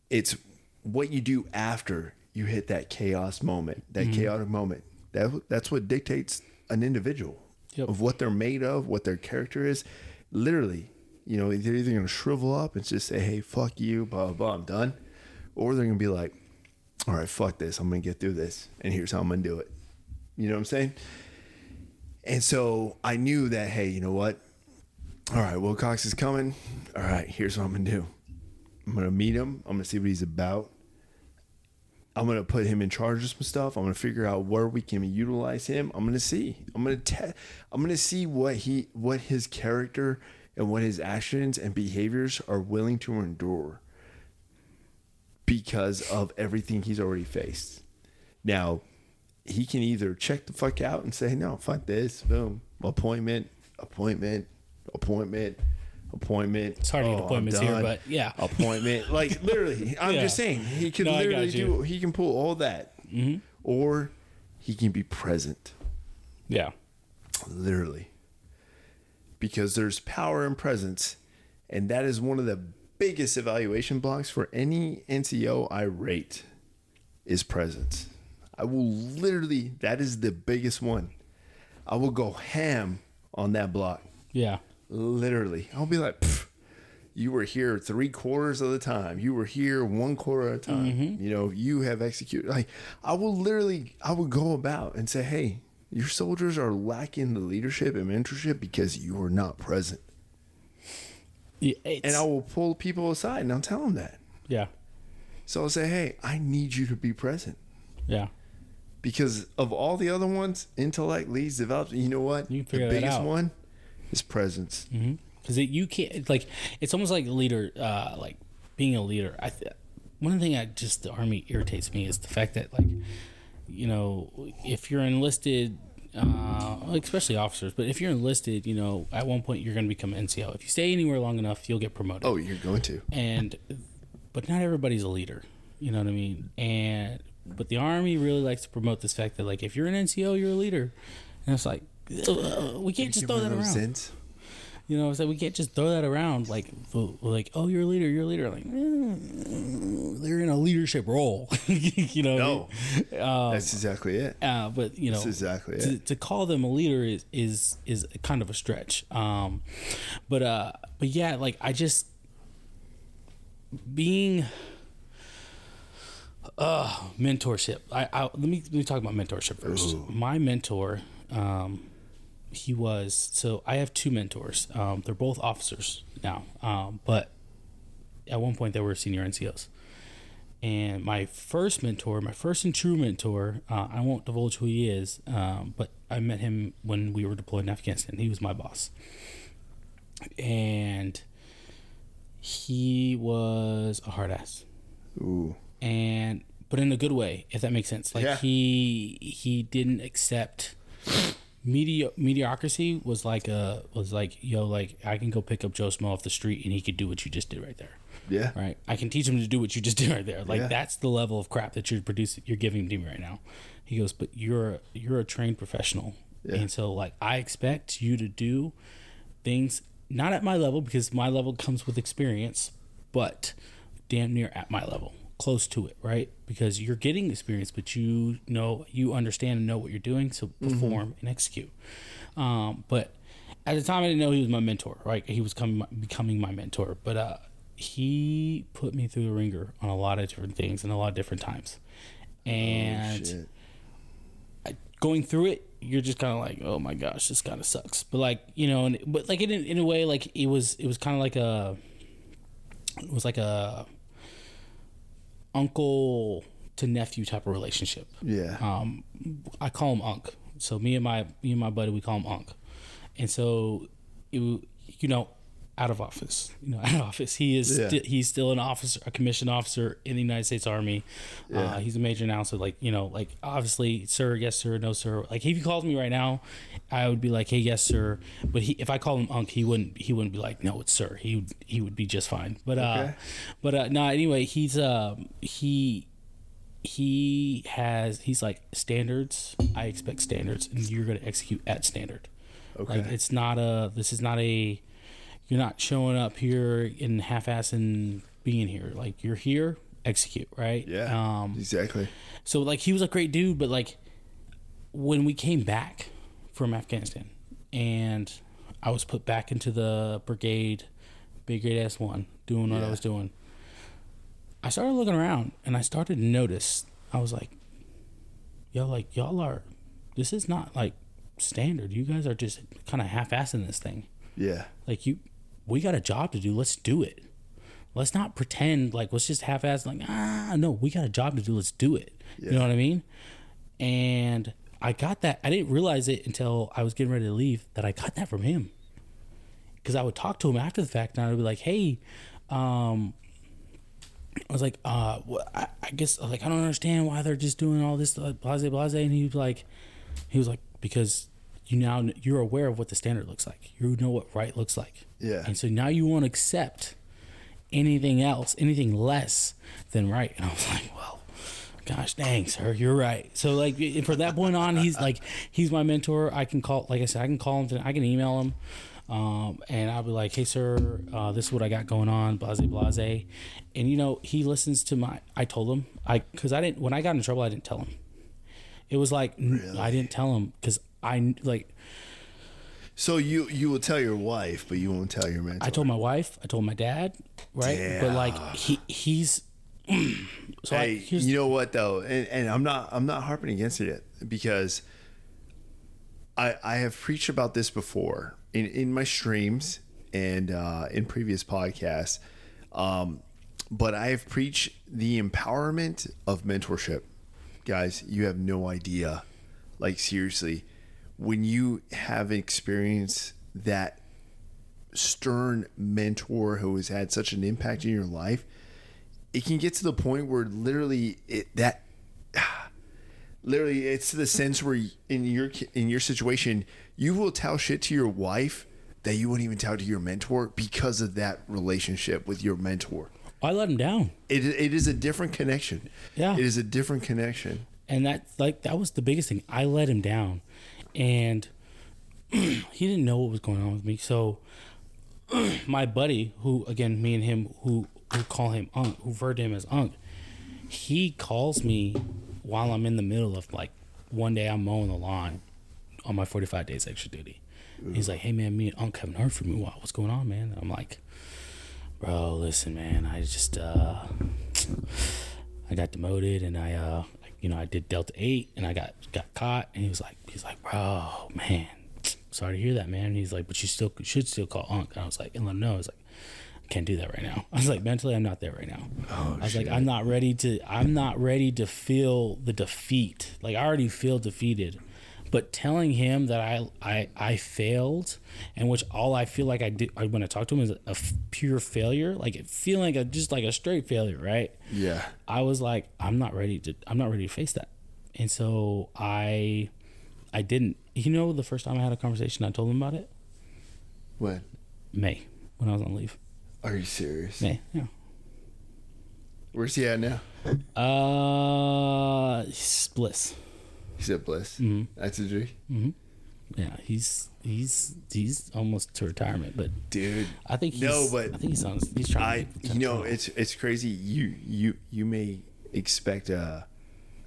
S2: it's what you do after you hit that chaos moment, that mm-hmm. chaotic moment. That that's what dictates an individual
S1: Yep.
S2: of what they're made of, what their character is. Literally, you know, they're either gonna shrivel up and just say, "Hey, fuck you," blah blah, blah I'm done, or they're gonna be like, "All right, fuck this, I'm gonna get through this, and here's how I'm gonna do it." You know what I'm saying? And so I knew that, hey, you know what? All right, Wilcox is coming. All right, here's what I'm gonna do. I'm gonna meet him. I'm gonna see what he's about. I'm gonna put him in charge of some stuff. I'm gonna figure out where we can utilize him. I'm gonna see. I'm gonna te- I'm gonna see what he what his character and what his actions and behaviors are willing to endure because of everything he's already faced. Now, he can either check the fuck out and say, no, fuck this, boom, appointment, appointment, appointment, appointment.
S1: It's hard to get
S2: Oh, I'm
S1: appointments here, but yeah.
S2: appointment. Like literally, I'm
S1: Yeah.
S2: just saying he can
S1: No,
S2: literally.
S1: Mm-hmm.
S2: do. He can pull all that, or he can be present,
S1: yeah
S2: literally, because there's power in presence, and that is one of the biggest evaluation blocks for any NCO I rate is presence. I will literally. That is the biggest one. I will go ham on that block.
S1: yeah
S2: Literally, I'll be like, you were here three quarters of the time. You were here one quarter of a time.
S1: Mm-hmm.
S2: You know, you have executed. Like, I will literally, I will go about and say, hey, your soldiers are lacking the leadership and mentorship because you are not present.
S1: Yeah,
S2: And I will pull people aside and I'll tell them that.
S1: yeah
S2: So I'll say, hey, I need you to be present.
S1: yeah
S2: Because of all the other ones, intellect leads development. You know what?
S1: You
S2: the biggest one is presence.
S1: because you can't it's like it's almost like leader uh like being a leader i th- one thing that just the army irritates me is the fact that like you know if you're enlisted uh especially officers but if you're enlisted you know at one point you're going to become nco if you stay anywhere long enough you'll get promoted.
S2: Oh, you're going to.
S1: and but not everybody's a leader you know what i mean? And but the army really likes to promote this fact that like if you're an nco you're a leader. And it's like we can't just throw that around.
S2: Zins.
S1: You know, so we can't just throw that around like, like, oh, you're a leader, you're a leader. Like, mm, they're in a leadership role. you know,
S2: No, um, that's exactly it.
S1: Uh, but you know,
S2: that's exactly
S1: to, to call them a leader is is is kind of a stretch. Um, but uh, but yeah, like I just being uh mentorship. I, I let me let me talk about mentorship first. Ooh. My mentor, um, he was so I have two mentors. Um, they're both officers now, um, but at one point they were senior NCOs. And my first mentor, my first and true mentor, uh, I won't divulge who he is, um, but I met him when we were deployed in Afghanistan. He was my boss, and he was a hard ass.
S2: Ooh.
S1: And but in a good way, if that makes sense. Like yeah. he he didn't accept Medi- mediocrity was like a was like yo like I can go pick up Joe Smo off the street and he could do what you just did right there.
S2: Yeah.
S1: Right. I can teach him to do what you just did right there. Like yeah. that's the level of crap that you're producing. You're giving to me right now. He goes, but you're you're a trained professional, yeah. and so like I expect you to do things not at my level because my level comes with experience, but damn near at my level close to it, right? Because you're getting experience, but you know, you understand and know what you're doing, so mm-hmm. perform mm-hmm. and execute. Um, but at the time, I didn't know he was my mentor, right? He was coming, becoming my mentor, but uh, he put me through the ringer on a lot of different things and a lot of different times, and oh, going through it, you're just kind of like, oh my gosh, this kind of sucks. But like, you know, and, but like in in a way, like it was, it was kind of like a, it was like a uncle to nephew type of relationship.
S2: Yeah.
S1: Um, I call him Unc. So me and my me and my buddy we call him Unc, and so it, you know out of office. You know, out of office. He is yeah. sti- he's still an officer, a commissioned officer in the United States Army. Yeah. Uh, he's a major now, so like you know, like obviously, sir, yes, sir, no, sir. Like if he calls me right now, I would be like, hey, yes, sir. But he, if I call him Unc, he wouldn't he wouldn't be like, no, it's sir. He would he would be just fine. But uh, but uh, no, anyway, he's um he he has he's like standards. I expect standards, and you're going to execute at standard. Okay. Like it's not a this is not a you're not showing up here in half-ass and being here. Like you're here, execute, right?
S2: Yeah. Um, exactly.
S1: So like he was a great dude, but like when we came back from Afghanistan and I was put back into the brigade, big grade S one, doing what yeah. I was doing. I started looking around and I started to notice. I was like, "Yo, like y'all are. This is not like standard. You guys are just kind of half-assing this thing."
S2: Yeah.
S1: Like you, we got a job to do. Let's do it. Let's not pretend like let's just half ass like ah no, we got a job to do. Let's do it. Yeah. You know what I mean? And I got that. I didn't realize it until I was getting ready to leave that I got that from him. Because I would talk to him after the fact, and I would be like, "Hey, um, I was like, uh, I, I, guess like I don't understand why they're just doing all this uh, blase blase." And he was like, he was like, because you now you're aware of what the standard looks like. You know what right looks like.
S2: Yeah.
S1: And so now you won't accept anything else, anything less than right. And I was like, well, gosh dang, sir, you're right. So like for that point on, he's like he's my mentor. I can call, like I said, I can call him. I can email him. Um, and I'll be like, "Hey, sir, uh, this is what I got going on." Blase, blase, and you know, he listens to my. I told him, I because I didn't when I got in trouble, I didn't tell him. It was like really? I didn't tell him because I like.
S2: So you you will tell your wife, but you won't tell your mentor.
S1: I told my wife. I told my dad. Right, Damn. but like he he's.
S2: so hey, I, you know what though, and, and I'm not I'm not harping against it because. I I have preached about this before in in my streams and uh, in previous podcasts, um, but I have preached the empowerment of mentorship. Guys, you have no idea. Like seriously, when you have experienced that stern mentor who has had such an impact in your life, it can get to the point where literally it that literally it's the sense where in your in your situation you will tell shit to your wife that you wouldn't even tell to your mentor because of that relationship with your mentor.
S1: I let him down.
S2: It it is a different connection.
S1: Yeah,
S2: it is a different connection.
S1: And that like that was the biggest thing. I let him down and he didn't know what was going on with me. So my buddy, who again, me and him, who who call him Unk, who refer to him as Unk, he calls me while I'm in the middle of like one day I'm mowing the lawn on my 45 days extra duty. He's like, "Hey man, me and Unk haven't heard from you. What- What's going on, man?" I'm like, "Bro, listen, man. I just uh, I got demoted and I uh, you know, I did Delta Eight and I got got caught." And he was like, "He's like, bro, man, sorry to hear that, man." And he's like, "But you still should still call Unk." And I was like, "And let him know." I was like, "I can't do that right now." I was like, "Mentally, I'm not there right now." Oh, I was like, "I'm not ready to. I'm not ready to feel the defeat. Like I already feel defeated." But telling him that I, I I failed, and which all I feel like I did I- when I talk to him is a f- pure failure, like feeling like a just like a straight failure, right?
S2: Yeah.
S1: I was like, I'm not ready to I'm not ready to face that. And so I I didn't you know the first time I had a conversation I told him about it?
S2: When?
S1: May, when I was on leave.
S2: Are you serious?
S1: May, yeah.
S2: Where's he at now?
S1: Uh bliss.
S2: He's at Bliss.
S1: Mm-hmm.
S2: That's a G.
S1: Yeah, he's he's he's almost to retirement, but
S2: Dude.
S1: I think he's
S2: No, but
S1: I think he's on he's trying
S2: I
S1: to
S2: you know it's it's crazy. You you you may expect a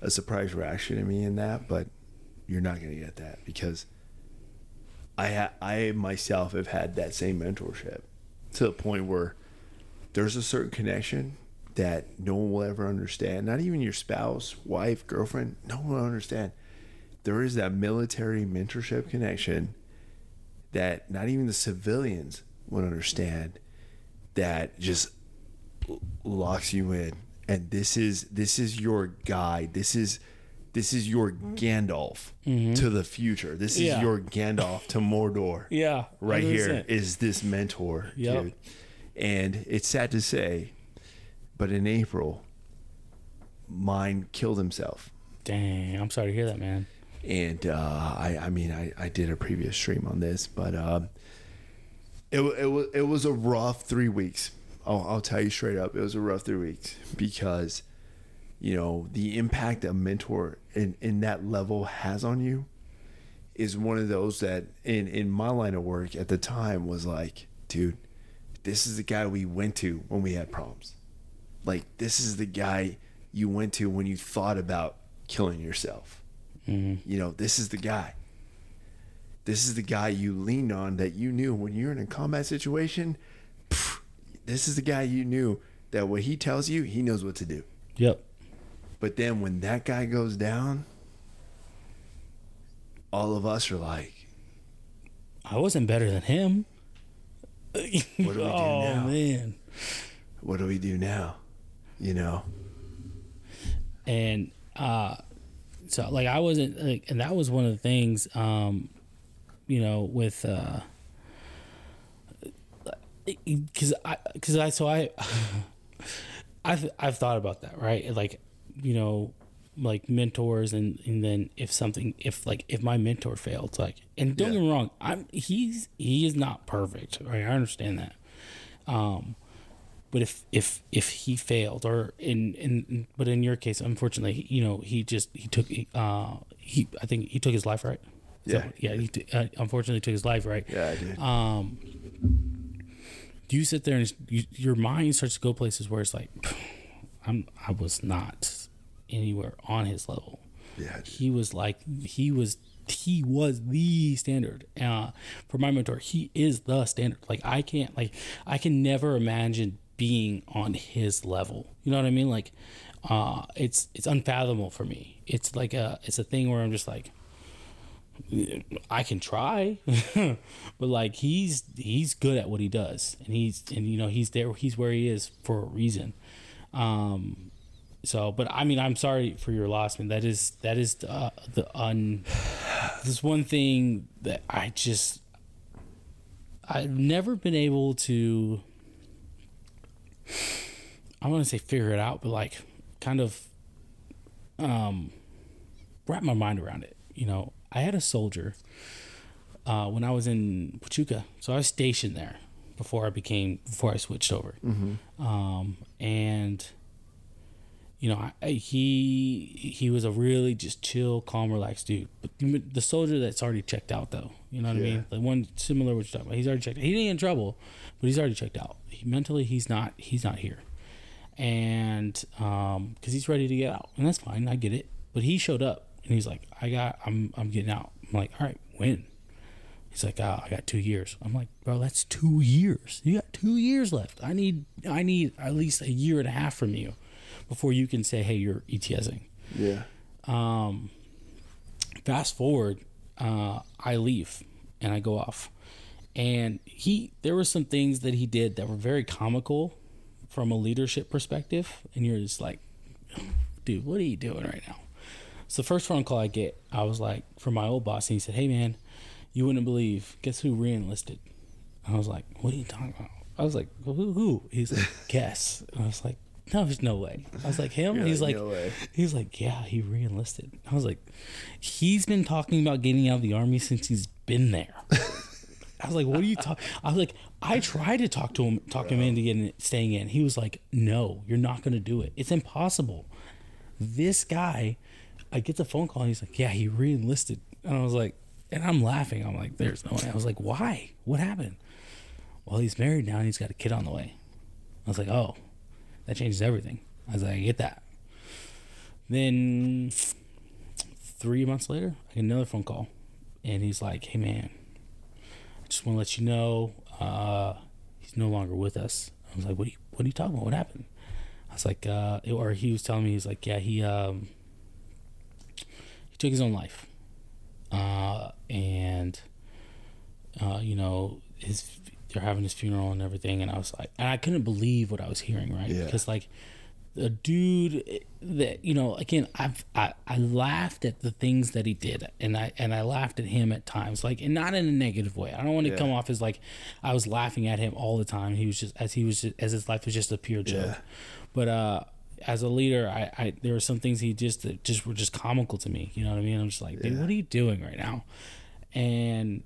S2: a surprise reaction to me in that, but you're not gonna get that because I ha- I myself have had that same mentorship to the point where there's a certain connection that no one will ever understand. Not even your spouse, wife, girlfriend, no one will understand. There is that military mentorship connection that not even the civilians would understand that just locks you in and this is this is your guide this is this is your Gandalf mm-hmm. to the future this is
S1: Yeah.
S2: your Gandalf to Mordor
S1: Yeah.
S2: right here
S1: 100%.
S2: is this mentor
S1: Yep.
S2: dude and it's sad to say but in April mine killed himself
S1: Dang, I'm sorry to hear that, man.
S2: And uh, I, I mean, I, I did a previous stream on this, but um, it, it was it was a rough three weeks. I'll, I'll tell you straight up, it was a rough three weeks because, you know, the impact a mentor in in that level has on you is one of those that in in my line of work at the time was like, dude, this is the guy we went to when we had problems. Like this is the guy you went to when you thought about killing yourself. You know, this is the guy. This is the guy you leaned on that you knew when you're in a combat situation. pff, This is the guy you knew that what he tells you, he knows what to do.
S1: Yep.
S2: But then when that guy goes down, all of us are like,
S1: I wasn't better than him.
S2: What do we do
S1: oh
S2: now?
S1: man.
S2: what do we do now? You know?
S1: and uh so like i wasn't like and that was one of the things um you know with uh because i because i so i i've i've thought about that right? Like you know like mentors and and then if something if like if my mentor failed like and don't
S2: Yeah.
S1: get me wrong i'm he's he is not perfect right? I understand that. Um but if if if he failed or in in but in your case unfortunately you know he just he took uh he i think he took his life right? Is
S2: Yeah.
S1: yeah he t- uh, unfortunately took his life right?
S2: Yeah, I did.
S1: um do you sit there and you, your mind starts to go places where it's like i'm i was not anywhere on his level.
S2: Yeah,
S1: he was like he was he was the standard uh, for my mentor. He is the standard. Like i can't like i can never imagine being on his level you know what i mean like uh it's it's unfathomable for me it's like a it's a thing where i'm just like I can try, but like he's he's good at what he does, and he's and you know he's there he's where he is for a reason. Um, so, but I mean, I'm sorry for your loss, man. That is that is uh, the un. This one thing that I just I've never been able to. I want to say figure it out, but like kind of um wrap my mind around it. You know, I had a soldier uh, when I was in Huachuca, so I was stationed there before I became before I switched over, um, and you know, I, he he was a really just chill, calm, relaxed dude. But the soldier that's already checked out, though, you know what I mean? The one similar what you're talking about. He's already checked. He ain't in trouble, but he's already checked out. He, mentally, he's not. He's not here, and um, because he's ready to get out, and that's fine. I get it. But he showed up, and he's like, "I got. I'm. I'm getting out." I'm like, "All right, when?" He's like, oh, I got two years. I'm like, bro, that's two years. You got two years left. I need, I need at least a year and a half from you before you can say, hey, you're ETSing.
S2: Yeah.
S1: Um, fast forward, uh, I leave and I go off, and he, there were some things that he did that were very comical from a leadership perspective, and you're just like, dude, what are you doing right now? So the first phone call I get, I was like, from my old boss, and he said, hey man, you wouldn't believe, guess who re-enlisted? I was like, what are you talking about? I was like, who? who? He's like, guess. And I was like, no, there's no way. I was like, him?
S2: You're
S1: He's
S2: like,
S1: like,
S2: "No way."
S1: he's like, yeah, he re-enlisted. I was like, he's been talking about getting out of the army since he's been there. I was like, what are you talking? I was like, I tried to talk to him, talk him into getting staying in. He was like, no, you're not going to do it. It's impossible. This guy, I get the phone call. And he's like, yeah, he re-enlisted, and I was like, and I'm laughing. I'm like, there's no way. I was like, why? What happened? Well, he's married now and he's got a kid on the way. I was like, oh, that changes everything. I was like, I get that. Then three months later, I get another phone call, and he's like, "Hey man, just want to let you know uh, he's no longer with us." I was like, "What? Are you, what are you talking about? What happened?" I was like, uh, or he was telling me he's like, "Yeah, he um, he took his own life, uh, and uh, you know his they're having his funeral and everything." And I was like, and I couldn't believe what I was hearing, right?
S2: Yeah.
S1: Because like a dude that you know again I've I, I laughed at the things that he did and I and I laughed at him at times like and not in a negative way I don't want to
S2: Yeah.
S1: come off as like I was laughing at him all the time he was just as he was just, as his life was just a pure joke
S2: Yeah.
S1: but uh as a leader I, I there were some things he just that just were just comical to me you know what I mean I'm just like dude
S2: Yeah.
S1: what are you doing right now and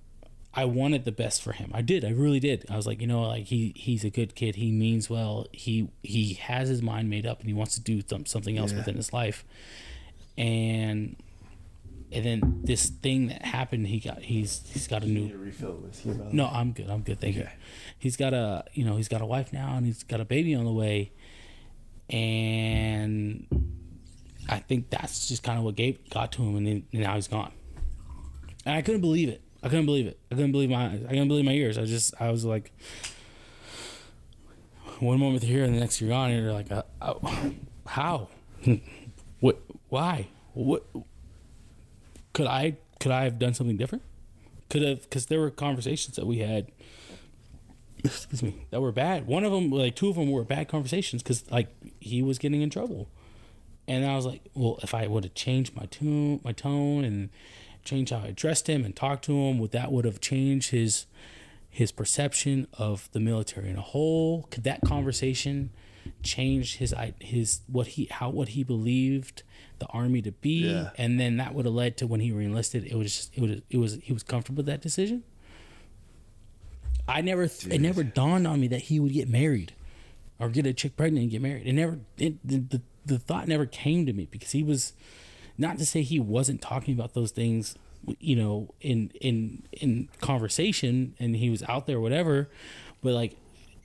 S1: I wanted the best for him. I did. I really did. I was like, you know, like he he's a good kid. He means well. He he has his mind made up and he wants to do some, something else
S2: Yeah.
S1: within his life. And and then this thing that happened, he got he's he's got a new
S2: refill whiskey, by
S1: no. I'm good. I'm good. Thank you. He's got a, you know, he's got a wife now, and he's got a baby on the way, and I think that's just kind of what gave got to him, and then and now he's gone. And I couldn't believe it. I couldn't believe it. I couldn't believe my eyes. I couldn't believe my ears. I just, I was like, one moment you're here, and the next you're gone, and you're like, uh, uh, how, what, why, what? Could I, could I have done something different? Could have, because there were conversations that we had excuse me, that were bad. One of them, like two of them, were bad conversations because like he was getting in trouble, and I was like, well, if I would have changed my tune, my tone, and changed how I addressed him and talked to him, would that would have changed his his perception of the military in a whole? Could that conversation change his his what he how what he believed the army to be,
S2: Yeah.
S1: and then that would have led to when he reenlisted, it was just, it was it was he was comfortable with that decision. I never, it never dawned on me that he would get married or get a chick pregnant and get married. It never, it, the, the, the thought never came to me because he was, not to say he wasn't talking about those things, you know, in, in, in conversation and he was out there, whatever, but like,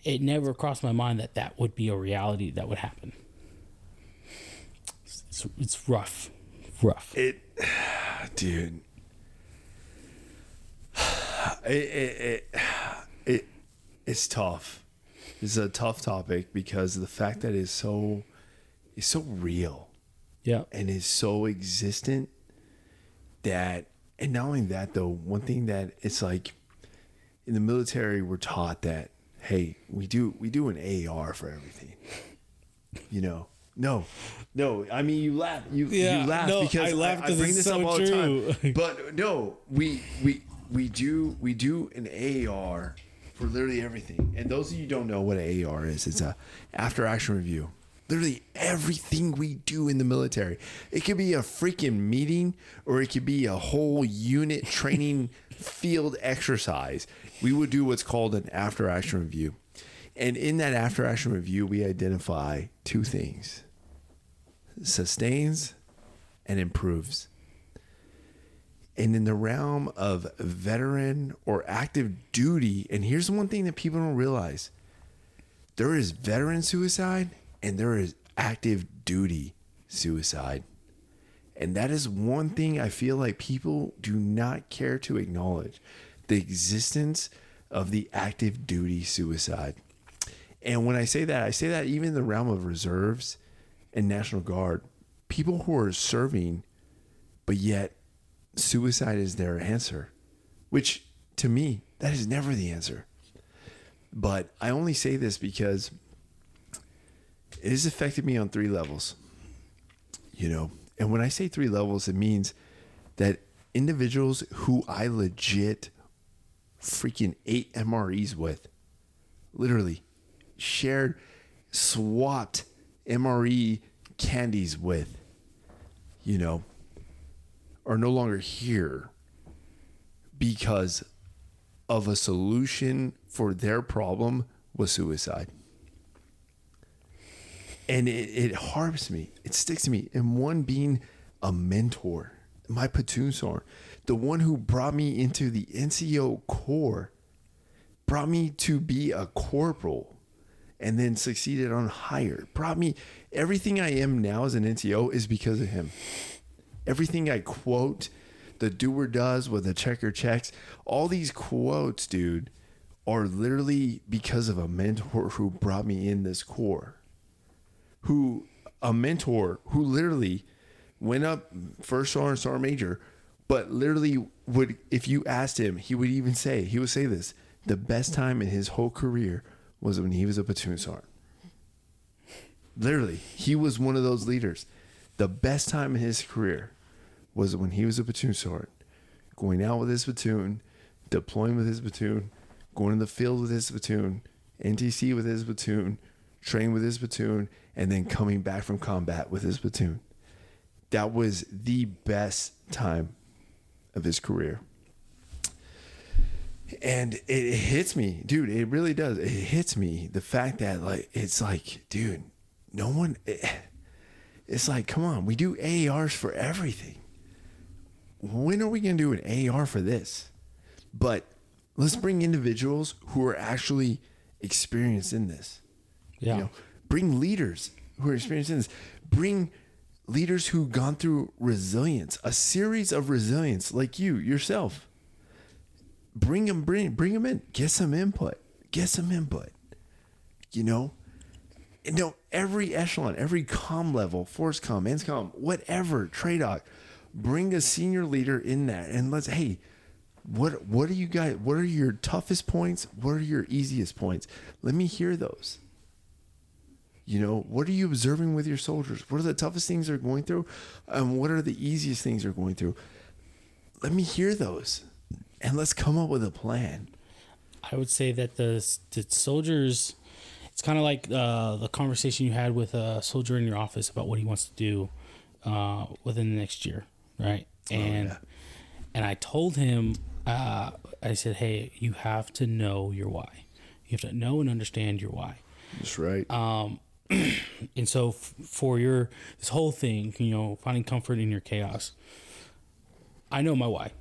S1: it never crossed my mind that that would be a reality that would happen. It's, it's rough, rough.
S2: It, dude. It, it, it, it, it's tough. It's a tough topic because the fact that it's so, it's so real
S1: Yeah.
S2: and is so existent that, and not only that though, one thing that it's like in the military, we're taught that, hey, we do, we do an AR for everything. You know, no, no. I mean, you laugh, you,
S1: Yeah,
S2: you laugh
S1: no,
S2: because
S1: I laugh 'cause
S2: bring
S1: it's
S2: this
S1: so
S2: up all the
S1: true.
S2: time. But no, we we we do we do an AR for literally everything. And those of you who don't know what an AR is, it's a after action review. Literally everything we do in the military. It could be a freaking meeting or it could be a whole unit training field exercise. We would do what's called an after action review. And in that after action review, we identify two things sustains, and improves. And in the realm of veteran or active duty, and here's one thing that people don't realize there is veteran suicide and there is active duty suicide. And that is one thing I feel like people do not care to acknowledge the existence of the active duty suicide. And when I say that, I say that even in the realm of reserves and National Guard, people who are serving, but yet suicide is their answer, which to me, that is never the answer. But I only say this because it has affected me on three levels. You know, and when I say three levels, it means that individuals who I legit freaking ate MREs with, literally shared, swapped MRE candies with, you know, are no longer here because of a solution for their problem was suicide. And it, it harps me, it sticks to me. And one being a mentor, my platoon sergeant, the one who brought me into the NCO Corps, brought me to be a corporal and then succeeded on higher. Brought me everything I am now as an NCO is because of him. Everything I quote, the doer does with the checker checks, all these quotes, dude, are literally because of a mentor who brought me in this corps. Who a mentor who literally went up first sergeant, sergeant major, but literally would if you asked him, he would even say, he would say this, the best time in his whole career was when he was a platoon sergeant. Literally, he was one of those leaders. The best time in his career was when he was a platoon sergeant, going out with his platoon, deploying with his platoon, going to the field with his platoon, NTC with his platoon, train with his platoon, and then coming back from combat with his platoon. That was the best time of his career. And it hits me dude it really does. It hits me the fact that like it's like dude no one eh, it's like come on we do AARs for everything. When are we going to do an ar for this? But let's bring individuals who are actually experienced in this
S1: Yeah.
S2: you know bring leaders who are experienced in this. Bring leaders who've gone through resilience a series of resilience like you yourself. Bring them bring bring them in. Get some input. Get some input. You know? You know every echelon every com level FORSCOM com whatever TRADOC bring a senior leader in that and let's hey what what are you guys what are your toughest points? What are your easiest points? Let me hear those you know what are you observing with your soldiers what are the toughest things they're going through and what are the easiest things they're going through let me hear those and let's come up with a plan.
S1: I would say that the the soldiers, it's kind of like uh, the conversation you had with a soldier in your office about what he wants to do uh, within the next year, right? And
S2: yeah.
S1: and I told him, uh, I said, hey, you have to know your why. You have to know and understand your why.
S2: That's right.
S1: And so f- for your this whole thing, you know, finding comfort in your chaos. I know my why.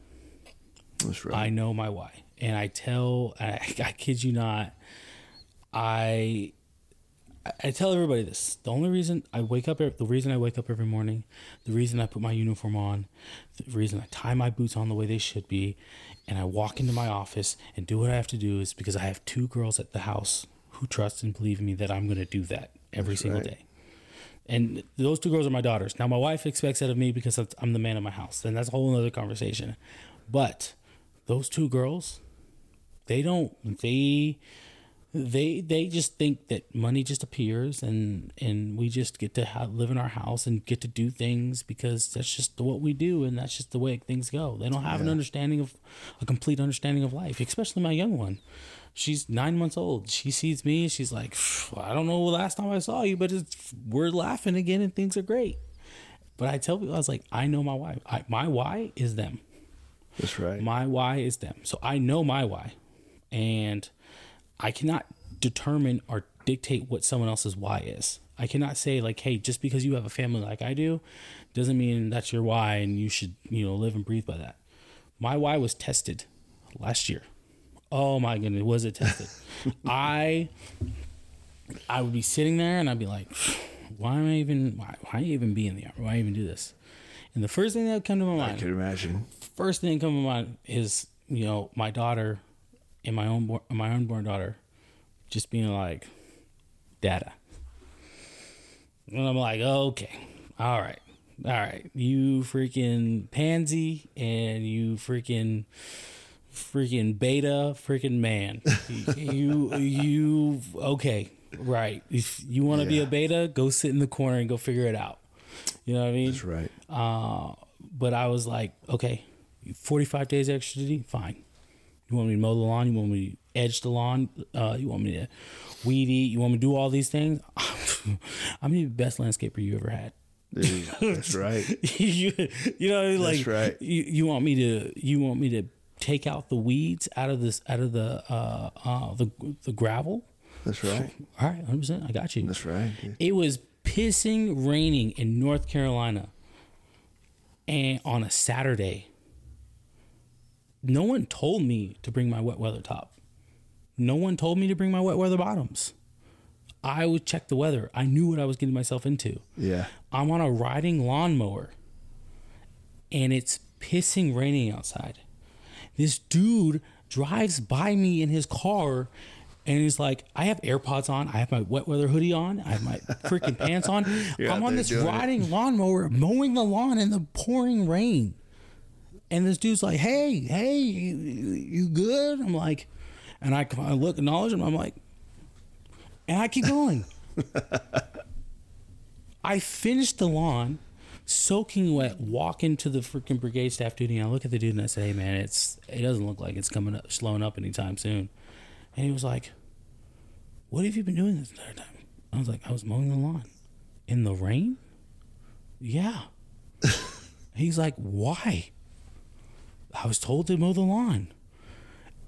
S2: That's right.
S1: I know my why, and I tell I, I kid you not, I I tell everybody this. The only reason I wake up, the reason I wake up every morning, the reason I put my uniform on, the reason I tie my boots on the way they should be, and I walk into my office and do what I have to do is because I have two girls at the house who trust and believe in me that I'm going to do that every single
S2: right.
S1: day. And those two girls are my daughters. Now, my wife expects that of me because I'm the man of my house. And that's a whole other conversation. But those two girls, they don't, they, they, they just think that money just appears and, and we just get to have, live in our house and get to do things because that's just what we do. And that's just the way things go. They don't have an understanding of, a complete understanding of life, especially my young one she's nine months old. She sees me. She's like, I don't know the last time I saw you, but it's, we're laughing again and things are great. But I tell people, I was like, I know my why. I, my why is them.
S2: That's right.
S1: My why is them. So I know my why. And I cannot determine or dictate what someone else's why is. I cannot say like, hey, just because you have a family like I do, doesn't mean that's your why and you should, you know, live and breathe by that. My why was tested last year. Oh my goodness, was it tested? I I would be sitting there and I'd be like, why am I even why, why even be in the army? Why even do this? And the first thing that would come to my mind,
S2: I could imagine.
S1: first thing that come to my mind is you know my daughter and my own my unborn daughter just being like, "Dada," and I'm like, "Okay, all right, all right, you freaking pansy and you freaking." Freaking beta, freaking man. you, you, okay, right. If you want to be a beta, go sit in the corner and go figure it out. You know what I mean?
S2: That's right.
S1: Uh, but I was like, okay, 45 days extra duty, fine. You want me to mow the lawn? You want me to edge the lawn? Uh, you want me to weed eat? You want me to do all these things? I'm the best landscaper you ever had.
S2: Dude, that's right.
S1: you, you know, like that's
S2: right.
S1: you, you want me to you want me to take out the weeds out of this out of the uh, uh, the the gravel?
S2: That's right.
S1: All right, 100. percent I got you.
S2: That's right. dude.
S1: It was pissing raining in North Carolina and on a Saturday. No one told me to bring my wet weather top. No one told me to bring my wet weather bottoms. I would check the weather. I knew what I was getting myself into.
S2: Yeah.
S1: I'm on a riding lawnmower and it's pissing raining outside. This dude drives by me in his car and he's like, I have AirPods on, I have my wet weather hoodie on, I have my freaking pants on.
S2: You're
S1: I'm on this
S2: doing it.
S1: riding lawnmower mowing the lawn in the pouring rain. And this dude's like, Hey, hey, you, you good? I'm like, and I, I look, acknowledge him. I'm like, and I keep going. I finished the lawn, soaking wet, walk into the freaking brigade staff duty, and I look at the dude and I say, "Hey man, it's it doesn't look like it's coming up, slowing up anytime soon." And he was like, "What have you been doing this entire time?" I was like, "I was mowing the lawn in the rain." Yeah. He's like, "Why?" I was told to mow the lawn.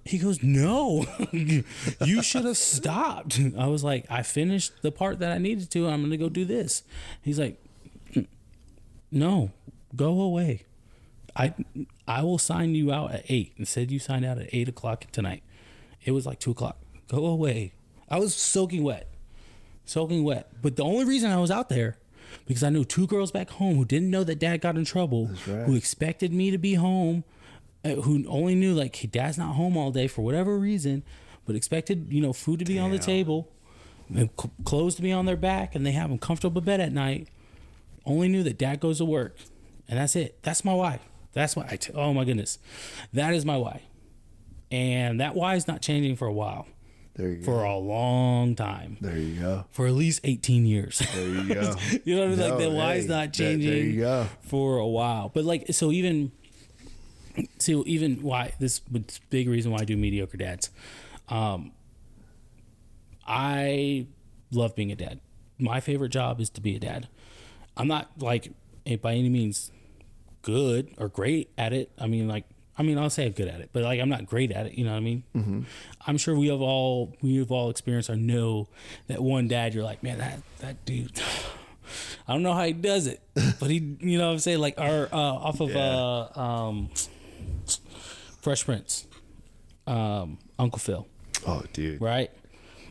S1: He goes, No, you should have stopped. I was like, I finished the part that I needed to. I'm going to go do this. He's like, "Mm, No, go away. I I will sign you out at eight. Instead, you signed out at eight o'clock tonight. It was like two o'clock. Go away. I was soaking wet, soaking wet. But the only reason I was out there because I knew two girls back home who didn't know that dad got in trouble,
S2: right.
S1: who expected me to be home, uh, who only knew like hey, dad's not home all day for whatever reason, but expected you know food to be on the table, and clothes to be on their back, and they have a comfortable bed at night. Only knew that dad goes to work, and that's it. That's my why. That's why I. T- oh my goodness, that is my why, and that why is not changing for a while,
S2: There you go.
S1: for a long time,
S2: There you go.
S1: for at least eighteen years.
S2: There you go.
S1: you know what I mean?
S2: No,
S1: like the why is
S2: hey,
S1: not
S2: there- there
S1: changing
S2: you go.
S1: for a while. But like so even so even why this big reason why I do mediocre dads. Um I love being a dad. My favorite job is to be a dad. I'm not like eh, by any means good or great at it. I mean like I mean I'll say I'm good at it, but like I'm not great at it, you know what I mean? Mm-hmm. I'm sure we have all we have all experienced or know that one dad you're like, man, that that dude I don't know how he does it, but he, you know what I'm saying? Like, our, uh, off of, uh, um, Fresh Prince, um, Uncle Phil,
S2: Oh, dude.
S1: right?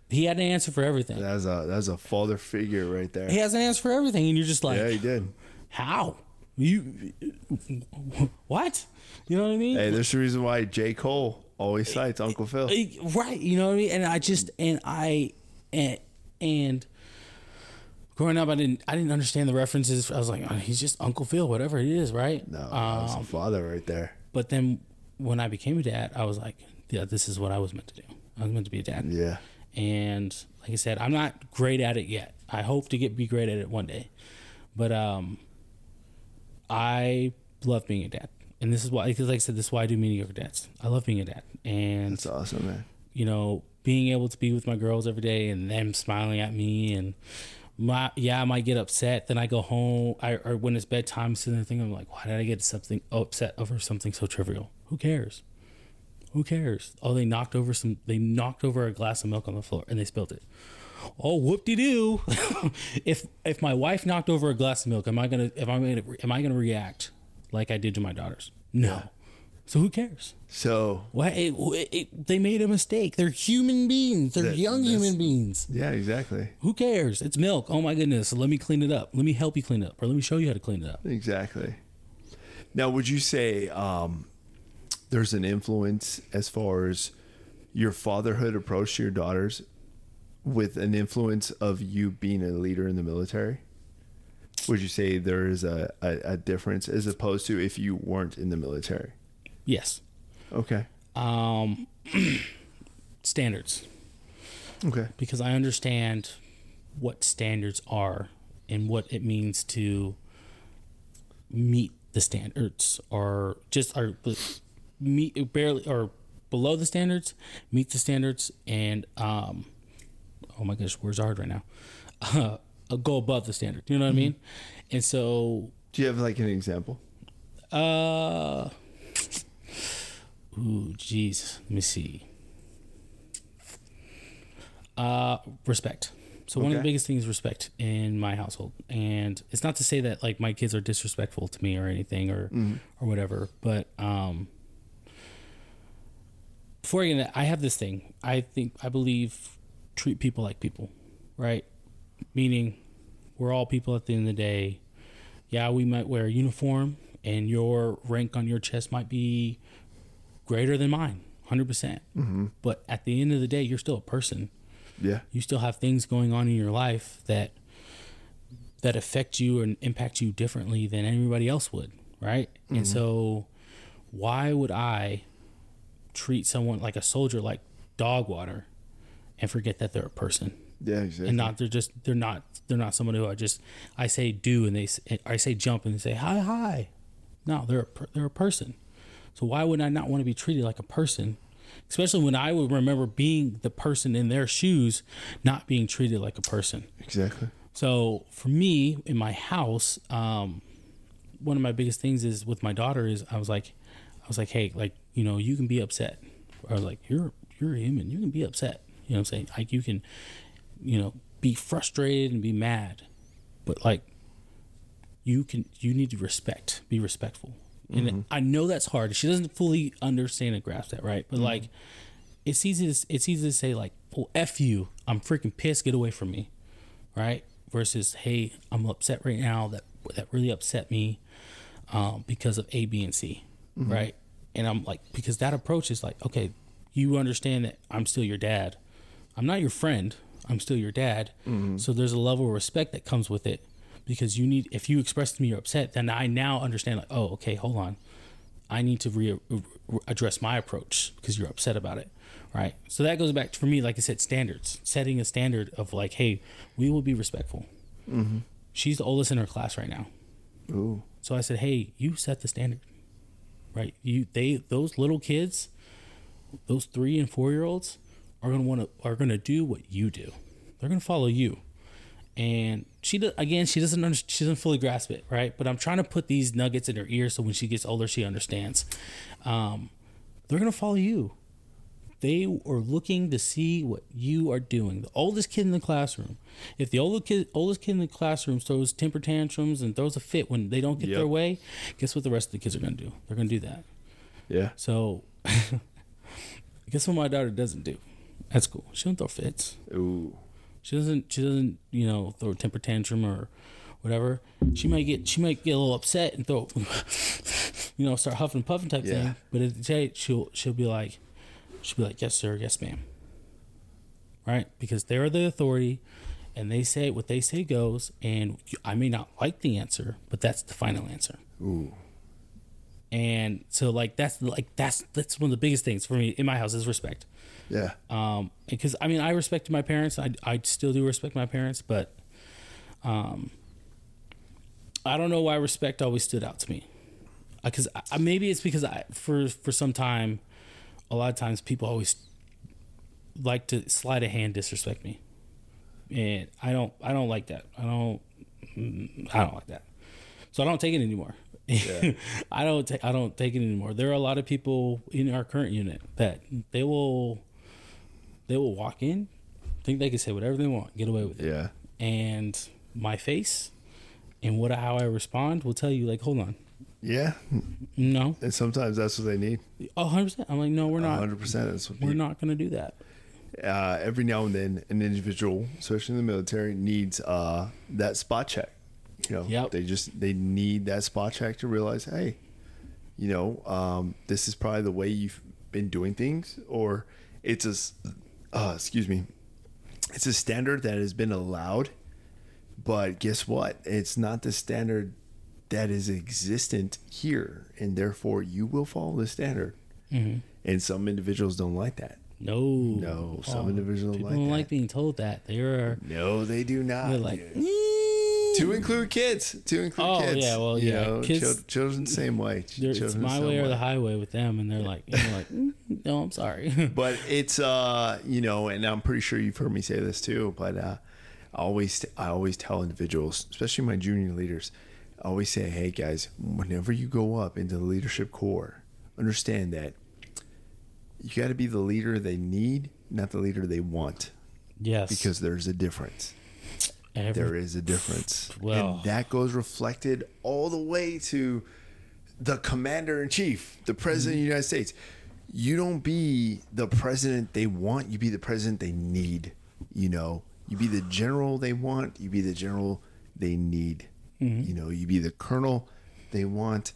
S1: He had an answer for everything.
S2: That's a that's a father figure right there.
S1: He has an answer for everything. And you're just like,
S2: yeah, he did.
S1: how? You, what? You know what I mean?
S2: Hey, there's the reason why J. Cole always cites Uncle Phil.
S1: Right you know what i mean and i just and i and and growing up i didn't i didn't understand the references i was like oh, he's just uncle phil whatever it is right
S2: No, that's
S1: um,
S2: a father right there.
S1: but then when i became a dad i was like yeah this is what i was meant to do i was meant to be a dad
S2: Yeah.
S1: And like i said i'm not great at it yet i hope to get be great at it one day but um i love being a dad and this is why because like i said this is why i do mediocre dads i love being a dad and
S2: That's awesome, man.
S1: you know, being able to be with my girls every day and them smiling at me and my yeah, I might get upset. Then I go home, I, or when it's bedtime, sitting there thinking, I'm like, why did I get something upset over something so trivial? Who cares? Who cares? Oh, they knocked over some. They knocked over a glass of milk on the floor and they spilled it. oh whoop de doo. if if my wife knocked over a glass of milk, am I gonna If I'm gonna am I gonna react like I did to my daughters? No. So who cares?
S2: So
S1: Why it, it, they made a mistake. They're human beings. They're
S2: That-
S1: young human beings.
S2: yeah, exactly,
S1: Who cares? It's milk. Oh my goodness. Let me clean it up. Let me help you clean it up, or let me show you how to clean it up.
S2: exactly. Now, would you say um, there's an influence as far as your fatherhood approach to your daughters, with an influence of you being a leader in the military? Would you say there is a, a, a difference as opposed to if you weren't in the military?
S1: Yes.
S2: Okay.
S1: Um, standards.
S2: Okay.
S1: because I understand what standards are and what it means to meet the standards or just or meet barely or below the standards, meet the standards, and um, oh my gosh, words are hard right now. Uh, go above the standard. You know what I mean? And so,
S2: Do you have like an example?
S1: uh, ooh, jeez, let me see. Uh, respect. So one of the biggest things is respect in my household, and it's not to say that like my kids are disrespectful to me or anything or or whatever, but um, before I get into that, I have this thing. I think I believe treat people like people, right? Meaning, we're all people at the end of the day. Yeah, we might wear a uniform, and your rank on your chest might be greater than mine, hundred percent. Mm-hmm. But at the end of the day, you're still a person
S2: Yeah.
S1: you still have things going on in your life that that affect you and impact you differently than anybody else would right and mm-hmm. so why would i treat someone like a soldier like dog water and forget that they're a person
S2: Yeah, exactly.
S1: and not they're just they're not they're not someone who I just I say do and they I say jump and they say hi hi. No, they're a, they're a person. So why would I not want to be treated like a person? Especially when I would remember being the person in their shoes, not being treated like a person.
S2: exactly.
S1: So for me in my house, um, one of my biggest things is with my daughter is I was like, I was like, hey, like you know, you can be upset, or like you're you're human, you can be upset. You know what I'm saying? Like you can, you know, be frustrated and be mad, but like you can you need to respect, be respectful. And mm-hmm. I know that's hard. She doesn't fully understand and grasp that, right? But mm-hmm. like, it's easy to it's easy to say like, "Oh, f you, I'm freaking pissed, get away from me," right? Versus, "Hey, I'm upset right now. That that really upset me um, because of A, B, and C, mm-hmm. right?" And I'm like, because that approach is like, okay, you understand that I'm still your dad. I'm not your friend. I'm still your dad. Mm-hmm. So there's a level of respect that comes with it because you need if you express to me you're upset, then I now understand like, oh, okay, hold on. I need to re- re- address my approach because you're upset about it, right? So that goes back to, for me, like I said, standards. Setting a standard of like, hey, we will be respectful. Mm-hmm. She's the oldest in her class right now,
S2: Ooh.
S1: so I said, hey, you set the standard, right? You they those little kids, those three and four year olds are gonna want to are gonna do what you do. They're gonna follow you and she does, again she doesn't under, she doesn't fully grasp it right but i'm trying to put these nuggets in her ear so when she gets older she understands um, they're to follow you they are looking to see what you are doing the oldest kid in the classroom if the oldest kid, oldest kid in the classroom throws temper tantrums and throws a fit when they don't get
S2: Yep.
S1: their way guess what the rest of the kids are going to do they're going to do that
S2: Yeah.
S1: so guess what my daughter doesn't do that's cool she don't throw fits
S2: Ooh.
S1: she doesn't. She doesn't. You know, throw a temper tantrum or whatever. She might get. She might get a little upset and throw. You know, start huffing and puffing type
S2: Yeah.
S1: thing. But at the day, she'll she'll be like, she'll be like, yes sir, yes ma'am. Right, because they're the authority, and they say what they say goes. And I may not like the answer, but that's the final answer.
S2: Ooh.
S1: And so, like that's like that's that's one of the biggest things for me in my house is respect.
S2: Yeah.
S1: um because i mean i respect my parents i i still do respect my parents but um i don't know why respect always stood out to me because I, maybe it's because i for for some time a lot of times people always like to slide a hand disrespect me and i don't i don't like that i don't mm, i don't like that so i don't take it anymore
S2: Yeah.
S1: I don't take I don't take it anymore. There are a lot of people in our current unit that they will they will walk in, think they can say whatever they want, get away with it.
S2: Yeah.
S1: And my face and what how I respond will tell you like, hold on,
S2: Yeah.
S1: no,
S2: And sometimes that's what they need.
S1: a hundred percent. I'm like, no, we're not.
S2: 100%. That's what
S1: We're
S2: they
S1: not going to do that.
S2: uh, every now and then an individual, especially in the military, needs uh, that spot check. You know,
S1: Yep.
S2: they just they need that spot check to realize, hey, you know, um, this is probably the way you've been doing things, or it's a, uh, excuse me, it's a standard that has been allowed, but guess what? It's not the standard that is existent here, and therefore you will follow the standard. And some individuals don't like that.
S1: No,
S2: No, some individuals
S1: people
S2: like
S1: don't
S2: that.
S1: like being told that. They are
S2: No, they do not.
S1: they're like,
S2: to include kids. To include
S1: Oh,
S2: kids.
S1: yeah, well,
S2: You
S1: yeah,
S2: know,
S1: kids-
S2: chil- children same way. Ch-
S1: They're- it's my way or the highway with them, and they're like, and they're like, "Mm, no, I'm sorry.
S2: But it's uh, you know, and I'm pretty sure you've heard me say this too. But uh, I always I always tell individuals, especially my junior leaders, I always say, hey guys, whenever you go up into the leadership core, understand that you got to be the leader they need, not the leader they want,
S1: yes,
S2: because there's a difference.
S1: every,
S2: there is a difference.
S1: Well-
S2: and that goes reflected all the way to the commander in chief, the president of the mm-hmm. United States. You don't be the president they want, you be the president they need. You know, you be the general they want, you be the general they need. You know, you be the colonel they want,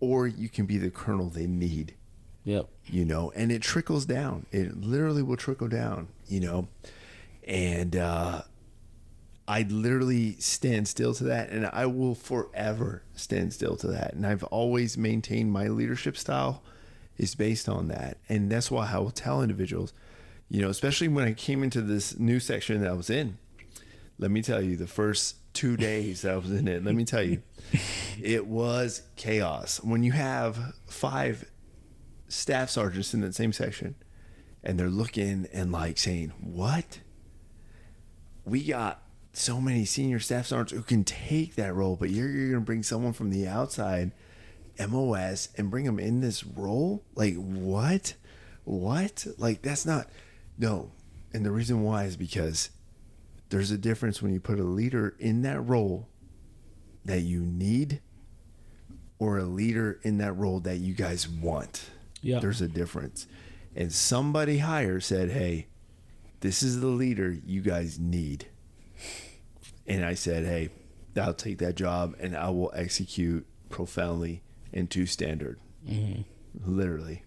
S2: or you can be the colonel they need
S1: Yep.
S2: you know, and it trickles down. It literally will trickle down, you know, and uh, I literally stand still to that, and I will forever stand still to that. And I've always maintained my leadership style is based on that, and that's why I will tell individuals, you know, especially when I came into this new section that I was in. Let me tell you, the first two days that I was in it, let me tell you, it was chaos. When you have five staff sergeants in that same section and they're looking and like saying, What? We got so many senior staff sergeants who can take that role, but you're, you're going to bring someone from the outside, MOS, and bring them in this role? Like, what? What? Like, that's not, no. And the reason why is because there's a difference when you put a leader in that role that you need or a leader in that role that you guys want.
S1: Yeah.
S2: There's a difference. And somebody higher said, hey, this is the leader you guys need. And I said, hey, I'll take that job and I will execute profoundly and to standard. Mm-hmm. Literally.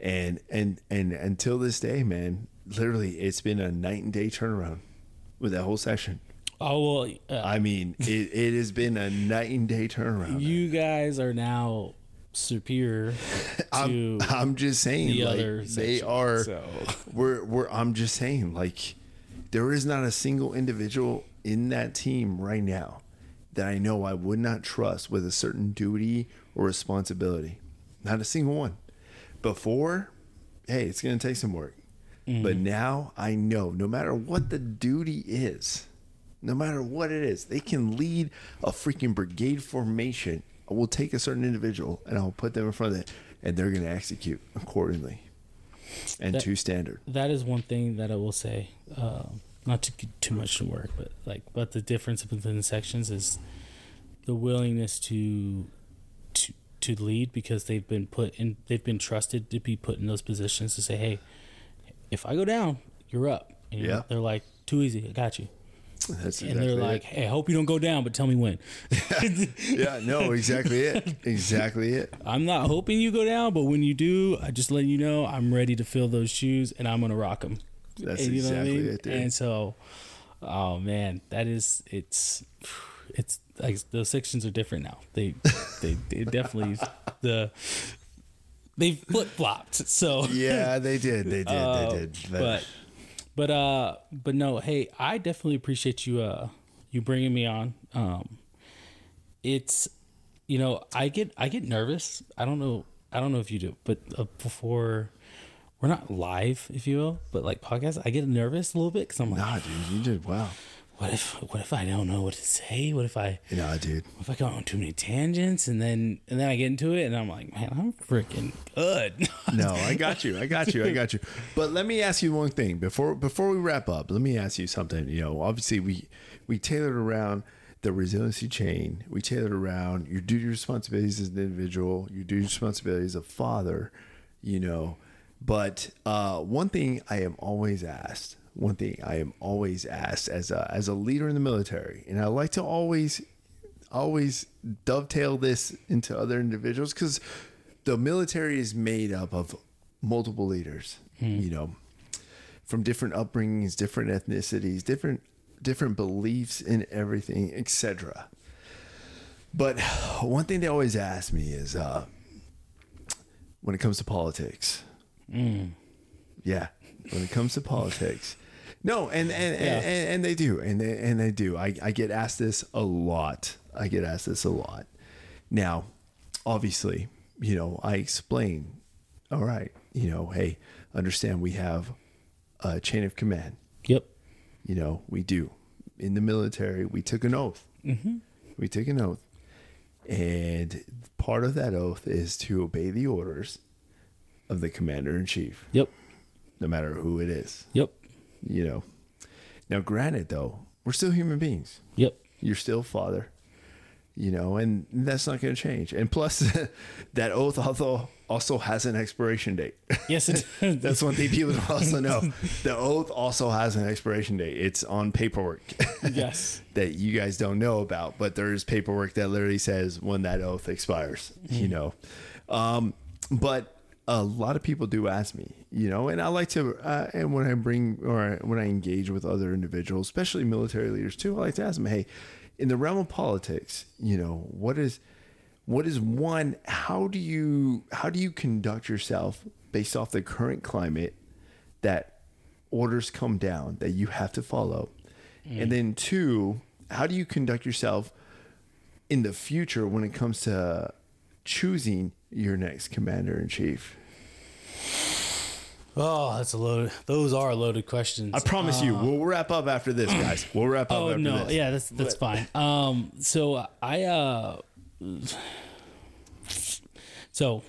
S2: And and and until this day, man, literally it's been a night and day turnaround with that whole session.
S1: Oh well, uh,
S2: I mean, it, it has been a night and day turnaround.
S1: you guys are now superior to
S2: I'm, I'm just saying,
S1: the
S2: like,
S1: other
S2: they are.
S1: so.
S2: We're, we're. I'm just saying, like, there is not a single individual in that team right now that I know I would not trust with a certain duty or responsibility. Not a single one. Before, hey, it's going to take some work. But now I know no matter what the duty is, no matter what it is, they can lead a freaking brigade formation. I will take a certain individual and I'll put them in front of it, and they're going to execute accordingly and
S1: That-
S2: to standard.
S1: that is one thing that I will say. Uh, not to get too much to work, but like, but the difference within the sections is the willingness to to to lead because they've been put in, they've been trusted to be put in those positions to say, hey, if I go down, you're up. And
S2: Yeah.
S1: they're like, too easy, I got you.
S2: That's
S1: And they're like,
S2: it.
S1: hey, I hope you don't go down, but tell me when.
S2: yeah, no, exactly it, exactly it.
S1: I'm not hoping you go down, but when you do, I just let you know I'm ready to fill those shoes and I'm gonna rock them.
S2: That's
S1: And you know what I
S2: exactly
S1: mean?
S2: it, dude.
S1: And so, oh man, that is it's it's like those sections are different now. They they they definitely the they flip flopped. So
S2: Yeah, they did, they did,
S1: uh,
S2: they did.
S1: but but uh but no, hey, I definitely appreciate you uh you bringing me on. Um, it's you know I get I get nervous. I don't know I don't know if you do, but uh, before we're not live, if you will, but like podcast, I get nervous a little bit because I'm like,
S2: nah, dude, you did wow.
S1: What if what if I don't know what to say? What if I
S2: Nah, dude.
S1: what if I go on too many tangents and then and then I get into it and I'm like, man, I'm freaking good.
S2: No, I got you. I got you. I got you. But let me ask you one thing before before we wrap up. Let me ask you something. You know, obviously we we tailored around the resiliency chain. We tailored around your duty responsibilities as an individual, your duty responsibilities as a father. You know, but uh, one thing I am always asked. One thing I am always asked as a as a leader in the military, and I like to always always dovetail this into other individuals because the military is made up of multiple leaders you know from different upbringings different ethnicities different different beliefs in everything etc but one thing they always ask me is uh when it comes to politics. Yeah when it comes to politics no and and,
S1: Yeah.
S2: and, and and they do and they, and they do. I, I get asked this a lot. I get asked this a lot. Now obviously you know i explain all right you know hey understand we have a chain of command.
S1: Yep.
S2: you know we do. In the military we took an oath. Mm-hmm. We took an oath. And part of that oath is to obey the orders of the commander in chief.
S1: Yep.
S2: no matter who it is.
S1: Yep.
S2: You know. Now granted though we're still human beings.
S1: Yep.
S2: you're still father you know and that's not going to change. And plus that oath also also has an expiration date.
S1: Yes, it
S2: that's one thing people also know. The oath also has an expiration date. It's on paperwork.
S1: Yes.
S2: that you guys don't know about but there's paperwork that literally says when that oath expires you know. Um, but a lot of people do ask me you know and i like to uh, and when i bring or when i engage with other individuals especially military leaders too i like to ask them hey in the realm of politics you know what is what is one how do you how do you conduct yourself based off the current climate that orders come down that you have to follow? And then two how do you conduct yourself in the future when it comes to choosing your next commander in chief
S1: Oh, that's a load. Those are loaded questions.
S2: i promise you we'll wrap up after this guys we'll wrap up
S1: Oh
S2: after
S1: no,
S2: this
S1: yeah, that's that's fine. Um, so I uh, so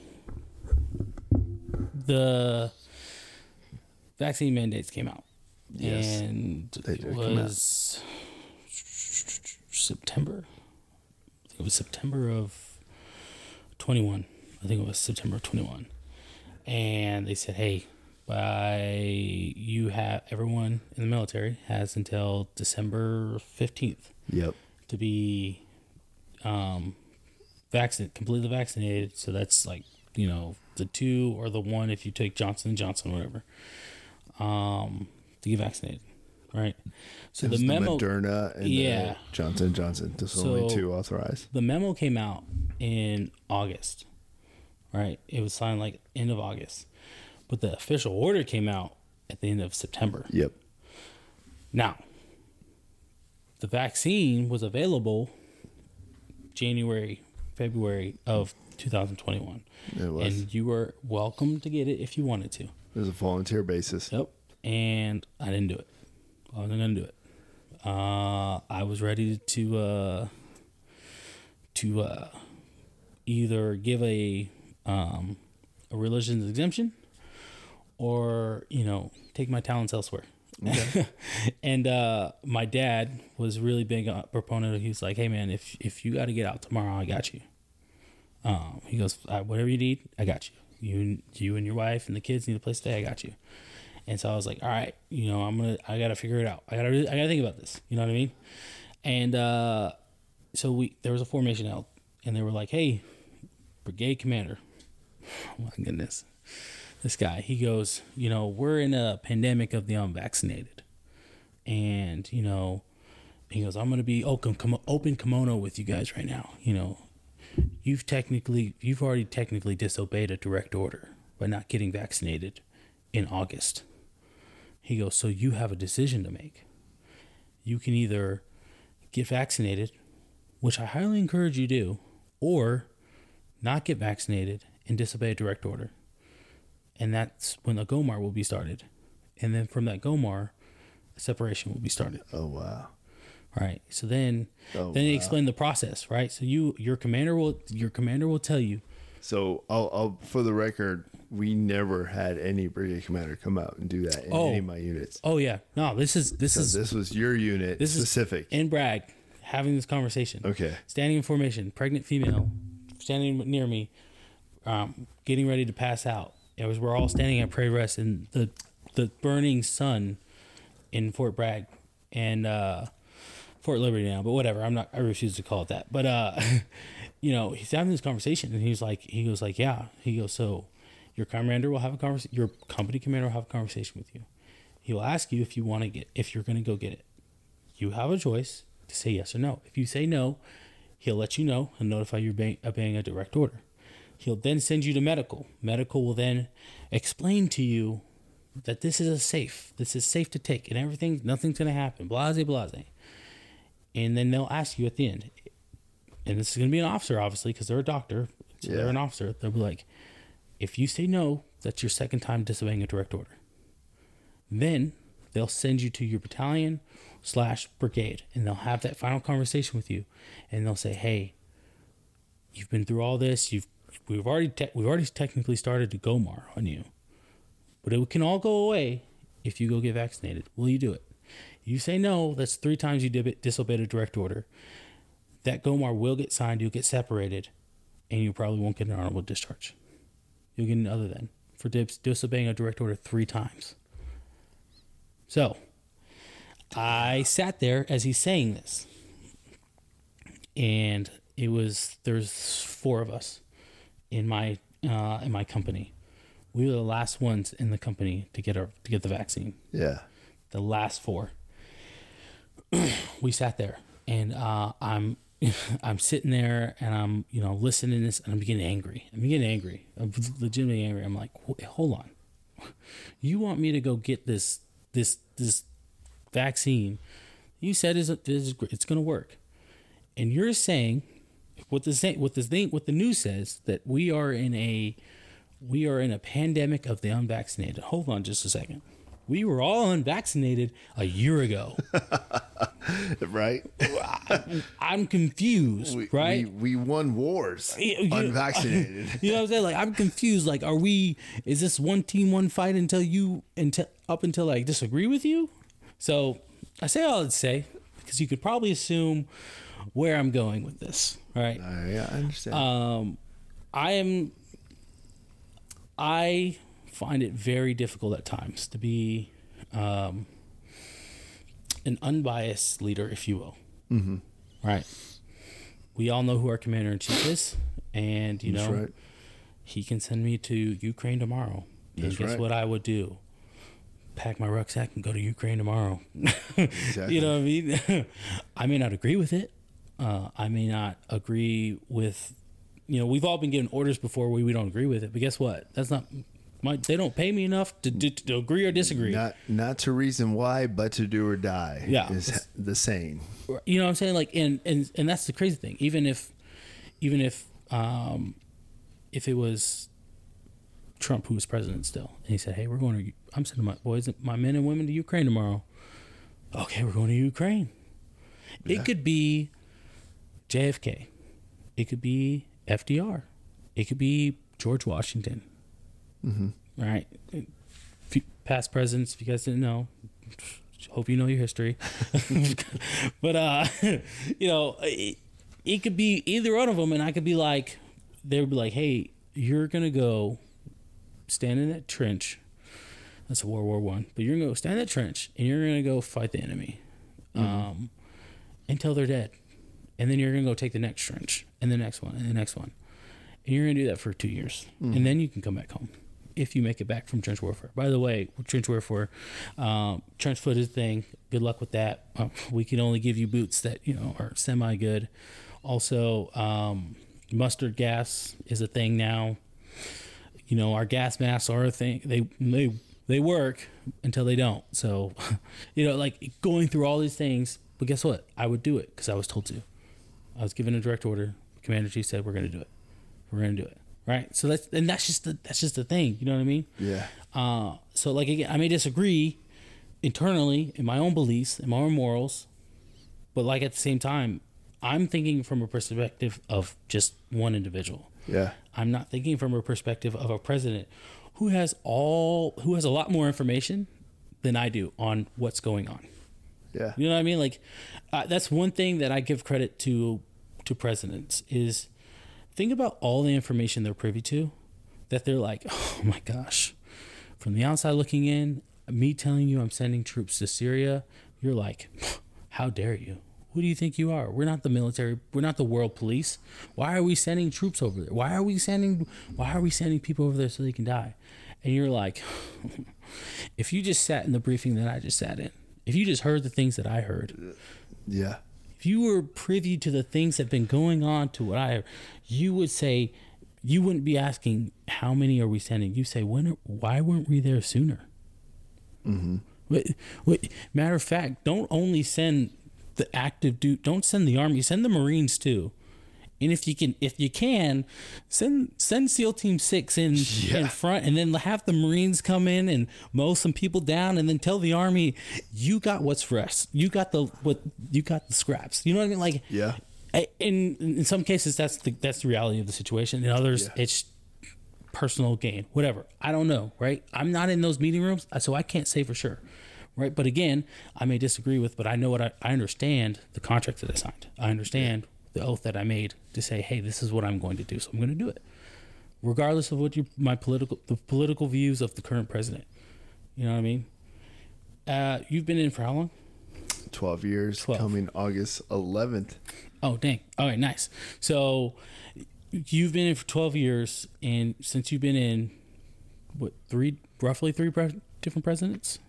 S1: the vaccine mandates came out,
S2: Yes,
S1: and it
S2: did come out.
S1: was September. I think it was September of twenty one. I think it was September of twenty one, and they said, "Hey, by you have everyone in the military has until December fifteenth
S2: yep
S1: to be um, vaccinated, completely vaccinated. So that's like you know the two or the one if you take Johnson and Johnson, whatever, um, to get vaccinated, right? So the
S2: was
S1: memo,
S2: Moderna and
S1: Yeah.
S2: the Johnson Johnson. There's only two authorized.
S1: the memo came out in August, right? It was signed like end of August, but the official order came out at the end of September.
S2: Yep.
S1: Now, the vaccine was available January, February of 2021.
S2: It was.
S1: And you were welcome to get it if you wanted to.
S2: It was a volunteer basis.
S1: Yep. And I didn't do it. I wasn't going to do it. Uh, I was ready to uh, to uh, either give a um, a religious exemption or you know take my talents elsewhere. and uh, my dad was really big on proponent. He was like, "Hey man, if if you got to get out tomorrow, I got you." Um, he goes, uh, "Whatever you need, I got you. You you and your wife and the kids need a place to stay. I got you." And so I was like, "All right, you know, I'm gonna, I gotta figure it out. I gotta, I gotta think about this. You know what I mean?" And uh, so we there was a formation out, and they were like, "Hey, brigade commander, Oh, my goodness, this guy." He goes, "You know, we're in a pandemic of the unvaccinated, and you know." He goes, I'm gonna be open, open kimono with you guys right now. You know, you've technically, you've already technically disobeyed a direct order by not getting vaccinated in August. He goes, so you have a decision to make. You can either get vaccinated, which I highly encourage you do, or not get vaccinated and disobey a direct order. And that's when the GOMOR will be started. And then from that GOMOR, a separation will be started.
S2: Oh wow.
S1: Right. So then,
S2: Oh,
S1: then they
S2: wow.
S1: explain the process. Right. So you, your commander will, your commander will tell you.
S2: So, I'll, I'll, for the record, we never had any brigade commander come out and do that in
S1: Oh.
S2: any of my units.
S1: Oh yeah, no, this is this
S2: So
S1: is
S2: this was your unit
S1: this
S2: specific.
S1: is in Bragg having this conversation.
S2: okay.
S1: standing in formation, pregnant female, standing near me, um, getting ready to pass out. It was we're all standing at parade rest in the the burning sun in Fort Bragg and uh, Fort Liberty now, but whatever. I'm not. I refuse to call it that. But uh, you know, he's having this conversation, and he's like, he goes like, yeah. He goes, so your commander will have a conversation. Your company commander will have a conversation with you. He will ask you if you want to get if you're going to go get it. You have a choice to say yes or no. If you say no, he'll let you know and notify you obeying, obeying a direct order. He'll then send you to medical. Medical will then explain to you that this is a safe. This is safe to take, and everything, nothing's going to happen. Blase, blase. And then they'll ask you at the end, and this is going to be an officer, obviously, because they're a doctor, so they're an officer. They'll be like, if you say no, that's your second time disobeying a direct order. Then they'll send you to your battalion slash brigade, and they'll have that final conversation with you, and they'll say, "Hey, you've been through all this. You've we've already te- we've already technically started to GOMOR on you, but it can all go away if you go get vaccinated. Will you do it? You say no. That's three times you disobeyed a direct order. That GOMOR will get signed. You'll get separated, and you probably won't get an honorable discharge. You'll get an other than for dis- disobeying a direct order three times. So, I sat there as he's saying this, and it was there's four of us in my uh, in my company. We were the last ones in the company to get our to get the vaccine.
S2: Yeah.
S1: The last four. we sat there, and uh, I'm I'm sitting there, and I'm you know listening to this, and I'm getting angry. I'm getting angry. I'm legitimately angry. I'm like, hold on, you want me to go get this this this vaccine? You said is is it's going to work, and you're saying what the what the thing what the news says that we are in a we are in a pandemic of the unvaccinated. Hold on just a second. We were all unvaccinated a year ago.
S2: Right?
S1: I'm confused,
S2: We,
S1: right?
S2: We, we won wars
S1: you-
S2: unvaccinated.
S1: You know what I'm saying? Like I'm confused. Like, are we? Is this one team, one fight until you until up until I disagree with you? So I say all I'd say because you could probably assume where I'm going with this. Right?
S2: I, I understand.
S1: Um, I am. I find it very difficult at times to be um, an unbiased leader, if you will. Mm-hmm. Right. We all know who our commander in chief is, and you
S2: That's
S1: know
S2: right.
S1: he can send me to Ukraine tomorrow. And
S2: That's
S1: guess
S2: right.
S1: what I would do? Pack my rucksack and go to Ukraine tomorrow.
S2: Exactly.
S1: You know what I mean? I may not agree with it. Uh, I may not agree with, you know, we've all been given orders before where we don't agree with it. But guess what? That's not my. They don't pay me enough to, to, to agree or disagree.
S2: Not not to reason why, but to do or die.
S1: Yeah.
S2: is the saying.
S1: you know what I'm saying? Like, and and and that's the crazy thing. Even if, even if, um, if it was Trump who was president still, and he said, "Hey, we're going to, I'm sending my boys, my men and women to Ukraine tomorrow." Okay, we're going to Ukraine.
S2: Yeah.
S1: It could be JFK. It could be FDR. It could be George Washington. Mm-hmm. Right. Past presidents, if you guys didn't know, hope you know your history. but uh, you know, it, it could be either one of them, and I could be like, they would be like, "Hey, you're gonna go stand in that trench." That's a World War One. But you're gonna go stand in that trench, and you're gonna go fight the enemy, um, until they're dead, and then you're gonna go take the next trench, and the next one, and the next one, and you're gonna do that for two years, and then you can come back home if you make it back from trench warfare. By the way, trench warfare, um, trench foot is a thing. Good luck with that. Uh, we can only give you boots that you know are semi good. Also, um, mustard gas is a thing now. You know, our gas masks are a thing. They they they work until they don't. So, you know, like going through all these things. But guess what? I would do it because I was told to. I was given a direct order. Commander chief said, "We're going to do it. We're going to do it." Right. So that's and that's just the that's just the thing. You know what I mean?
S2: Yeah.
S1: Uh, so like again, I may disagree internally in my own beliefs, in my own morals, But like at the same time, I'm thinking from a perspective of just one individual.
S2: Yeah.
S1: I'm not thinking from a perspective of a president who has all who has a lot more information than I do on what's going on.
S2: Yeah.
S1: You know what I mean? Like uh, that's one thing that I give credit to to presidents is think about all the information they're privy to that they're like, "Oh my gosh." From the outside looking in, me telling you I'm sending troops to Syria, you're like, "How dare you?" Who do you think you are? We're not the military. We're not the world police. Why are we sending troops over there? Why are we sending why are we sending people over there so they can die? And you're like, if you just sat in the briefing that I just sat in, if you just heard the things that I heard,
S2: Yeah.
S1: If you were privy to the things that have been going on to what I you would say you wouldn't be asking how many are we sending. You say when? Why weren't we there sooner? Mm-hmm. Wait, wait, matter of fact, don't only send the active dude. Don't send the army. Send the Marines too. And if you can, if you can, send send SEAL Team Six in
S2: Yeah.
S1: in front, and then have the Marines come in and mow some people down, and then tell the army, you got what's fresh. You got the what you got the scraps. You know what I mean? Like
S2: Yeah.
S1: I- in in some cases that's the that's the reality of the situation. In others,
S2: Yeah.
S1: it's personal gain, whatever. I don't know, right? I'm not in those meeting rooms, uh, so I can't say for sure, right? But again, I may disagree with, but I know what I, I understand the contract that I signed. I understand the oath that I made to say, hey, this is what I'm going to do, so I'm going to do it, regardless of what you my political the political views of the current president. You know what I mean? Uh, you've been in for how long?
S2: 12 years
S1: 12.
S2: coming August 11th.
S1: Oh, dang. All right, nice. So you've been in for 12 years, and since you've been in, what, three, roughly three pre- different presidents?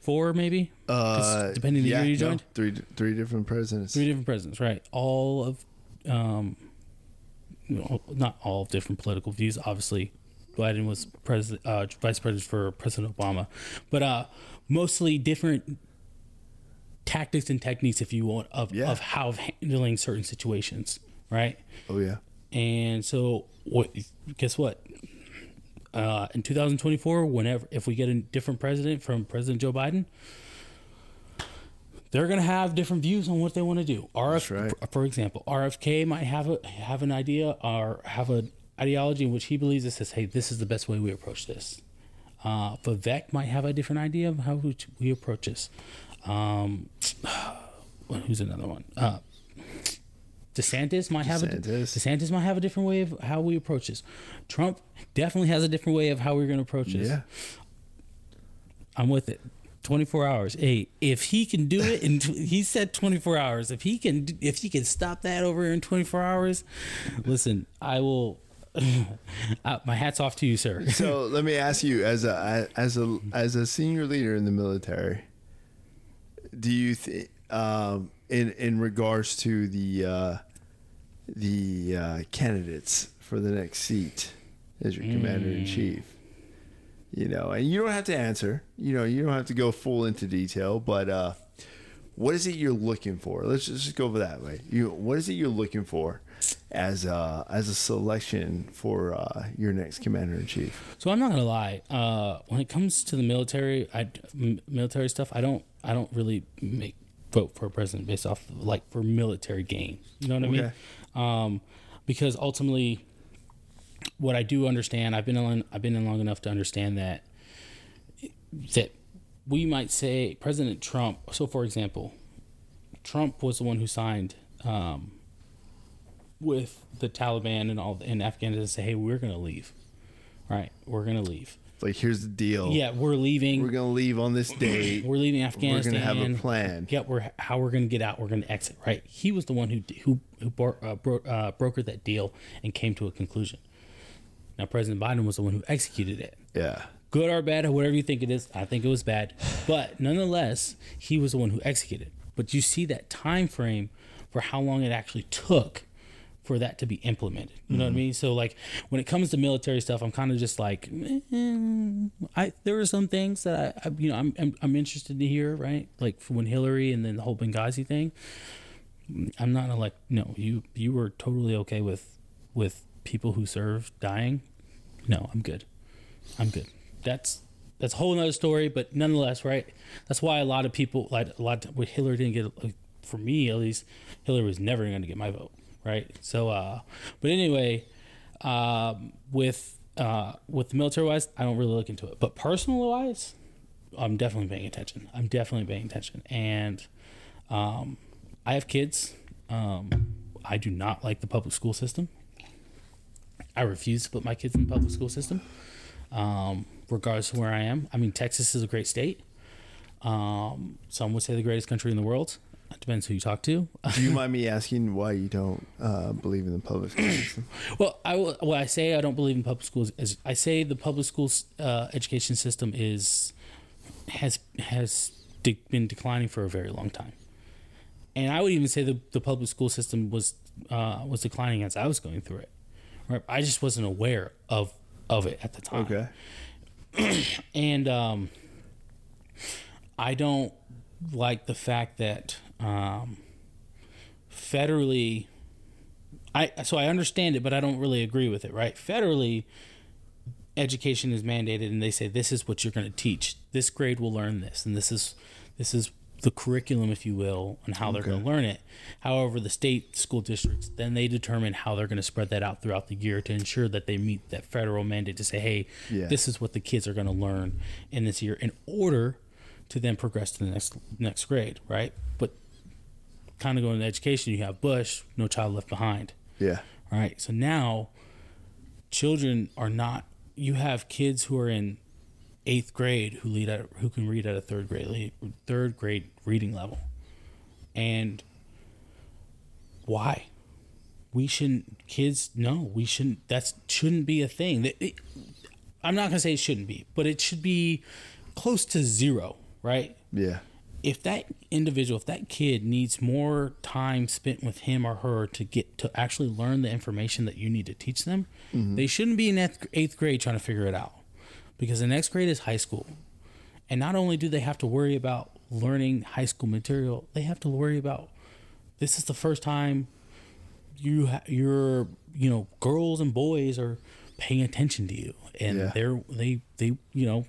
S1: Four, maybe
S2: Uh,
S1: depending on the
S2: yeah,
S1: year you
S2: no,
S1: joined?
S2: three three different presidents.
S1: Three different presidents, right? All of, um, not all different political views. Obviously, Biden was president, uh, vice president for President Obama, but uh, mostly different tactics and techniques, if you want, of,
S2: Yeah.
S1: of how of handling certain situations, right?
S2: Oh yeah.
S1: And so, what? Guess what? Uh, in 2024, whenever if we get a different president from President Joe Biden, they're going to have different views on what they want to do. RF,
S2: right.
S1: for, example, RFK might have a have an idea or have an ideology in which he believes it says, "Hey, this is the best way we approach this." Uh, Vivek might have a different idea of how we, we approach this. Um, who's another one? Uh, DeSantis might have a
S2: DeSantis.
S1: DeSantis might have a different way of how we approach this. Trump definitely has a different way of how we're going to approach this.
S2: Yeah.
S1: I'm with it. 24 hours. Hey, if he can do it, and he said 24 hours. If he can, if he can stop that over in 24 hours, listen, I will. uh, my hats off to you, sir.
S2: So let me ask you, as a as a as a senior leader in the military, do you think, um, in in regards to the uh, the uh, candidates for the next seat as your commander in chief, you know, and you don't have to answer, you know, you don't have to go full into detail, but uh, what is it you're looking for? Let's just just go over that way. You, what is it you're looking for? As a, as a selection for uh, your next commander in chief.
S1: So I'm not gonna lie. Uh, when it comes to the military, I m- military stuff, I don't I don't really make vote for a president based off of, like for military gain. You know what I mean? Um, because ultimately, what I do understand, I've been in I've been in long enough to understand that that we might say President Trump. So, for example, Trump was the one who signed. Um, with the Taliban and all in Afghanistan, say, "Hey, we're gonna leave, right? We're gonna leave.
S2: Like, here's the deal.
S1: Yeah, we're leaving.
S2: We're
S1: We're,
S2: gonna leave on this date.
S1: We're leaving Afghanistan.
S2: We're going to have a plan.
S1: Yeah, we're how we're gonna get out. We're gonna exit. Right? He was the one who who who bro, uh, bro, uh, brokered that deal and came to a conclusion. Now, President Biden was the one who executed it.
S2: yeah.
S1: Good or bad, or whatever you think it is, I think it was bad. But nonetheless, he was the one who executed. But you see that time frame for how long it actually took for that to be implemented. You know what I mean? So like when it comes to military stuff, I'm kind of just like, eh, I there are some things that I, I you know I'm, I'm I'm interested to hear, right? Like when Hillary and then the whole Benghazi thing. I'm not like no you you were totally okay with with people who serve dying. No, I'm good. I'm good. That's that's a whole nother story, but nonetheless, right? That's why a lot of people like a lot. Of, Hillary didn't get for me at least, Hillary was never going to get my vote, right? So, uh, but anyway, um, with uh, with the military wise, I don't really look into it, but personal wise, I'm definitely paying attention. I'm definitely paying attention, and um, I have kids. Um, I do not like the public school system. I refuse to put my kids in the public school system, um, regardless of where I am. I mean, Texas is a great state. Um, some would say the greatest country in the world. It depends who you talk to.
S2: Do you mind me asking why you don't uh, believe in the public school system?
S1: well, I will. Well, I say I don't believe in public schools. Is I say the public schools uh, education system is has has de- been declining for a very long time, and I would even say the the public school system was uh, was declining as I was going through it. Right, I just wasn't aware of of it at the time.
S2: Okay.
S1: and um, I don't like the fact that um, federally, I so I understand it, but I don't really agree with it. Right, federally, education is mandated, and they say this is what you're going to teach. This grade will learn this, and this is this is the curriculum, if you will, on how they're
S2: Okay.
S1: going to learn it. However, the state school districts then they determine how they're going to spread that out throughout the year to ensure that they meet that federal mandate to say, hey,
S2: Yeah.
S1: this is what the kids are going to learn in this year in order to then progress to the next next grade, right? But kind of going to education, you have Bush, No Child Left Behind.
S2: Yeah.
S1: All right. So now children are not you have kids who are in eighth grade who lead at who can read at a third grade third grade reading level. And why? We shouldn't kids no, we shouldn't That shouldn't be a thing. That it, I'm not gonna say it shouldn't be, but it should be close to zero, right?
S2: Yeah.
S1: if that individual, if that kid needs more time spent with him or her to get to actually learn the information that you need to teach them, mm-hmm. they shouldn't be in eighth grade trying to figure it out. Because the next grade is high school. And not only do they have to worry about learning high school material, they have to worry about this is the first time you ha- your you know girls and boys are paying attention to you and
S2: Yeah.
S1: they're they they you know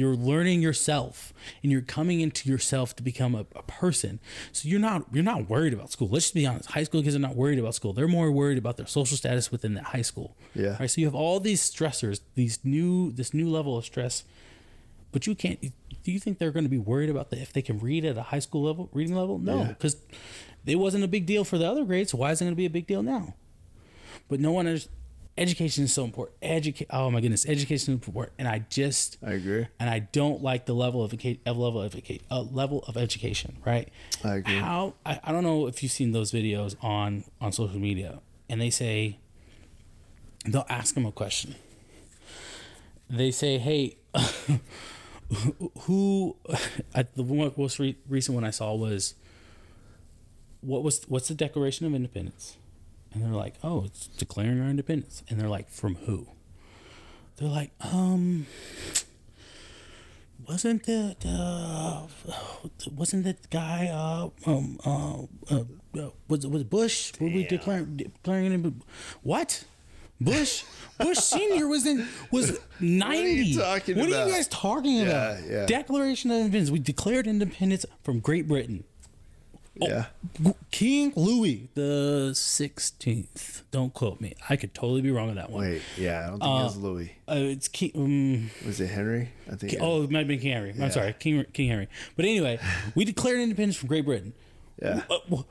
S1: you're learning yourself and you're coming into yourself to become a, a person. So you're not you're not worried about school. Let's just be honest. High school kids are not worried about school. They're more worried about their social status within that high school.
S2: Yeah.
S1: right? So you have all these stressors these new this new level of stress but you can't do you think they're going to be worried about the, if they can read at a high school level reading level? No
S2: Yeah.
S1: because it wasn't a big deal for the other grades so why is it going to be a big deal now? But no one is education is so important. Educate oh my goodness education is important. And i just
S2: I agree.
S1: and i don't like the level of level of educa- uh, level of education right?
S2: I agree.
S1: how I, I don't know if you've seen those videos on on social media and they say they'll ask them a question. They say hey who I, the most re- recent one i saw was what was what's the declaration of independence and they're like oh it's declaring our independence and they're like from who they're like um wasn't the, the wasn't that guy uh um uh, uh, uh was was Bush were we declaring declaring him what Bush Bush Senior was in was ninety.
S2: talking
S1: What are you guys talking about?
S2: yeah.
S1: Declaration of Independence. We declared independence from Great Britain.
S2: Yeah.
S1: King Louis the Sixteenth. Don't quote me. I could totally be wrong on that one.
S2: Wait. Yeah. I don't think it was Louis.
S1: Uh, it's King. Um,
S2: Was it Henry? I think. it-
S1: Oh, it might have been King Henry. I'm sorry, King King Henry. But anyway, we declared independence from Great Britain.
S2: Yeah.
S1: Uh,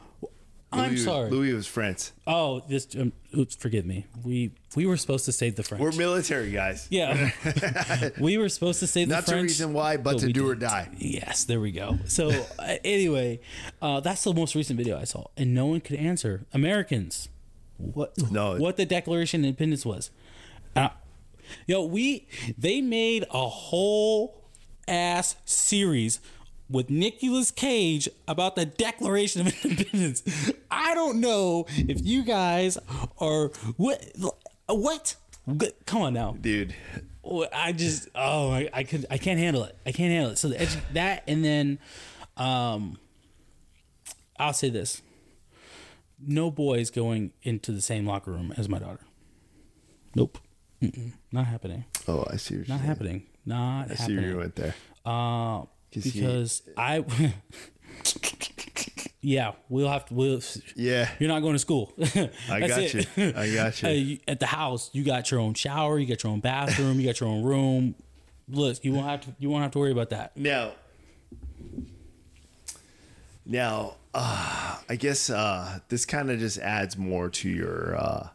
S1: I'm sorry.
S2: Louis was France.
S1: Oh, this. Um, oops, forgive me. We we were supposed to save the French.
S2: We're military guys.
S1: yeah, we were supposed to save the
S2: Not the reason why, but to do or
S1: didn't.
S2: die.
S1: Yes, there we go. So uh, anyway, uh, that's the most recent video I saw, and no one could answer. Americans, what
S2: No.
S1: what the Declaration of Independence was. Uh, yo, we they made a whole ass series with Nicolas Cage about the Declaration of Independence. I don't know if you guys are what what. Come on now,
S2: Dude.
S1: I just oh I, I could I can't handle it. I can't handle it. So the edu- that and then um I'll say this. No boys going into the same locker room as my daughter. Nope. Mm-mm. Not happening.
S2: Oh, I see. What
S1: Not happening. Not
S2: I see where you
S1: happening.
S2: went there.
S1: Uh,
S2: 'Cause he-
S1: I yeah, we'll have to. We'll,
S2: Yeah.
S1: you're not going to school.
S2: I got
S1: it.
S2: you. I got you.
S1: Uh, you- At the house, you got your own shower, you got your own bathroom, you got your own room. Look, you won't have to. You won't have to worry about that.
S2: Now, now, uh, I guess uh, this kind of just adds more to your. Uh,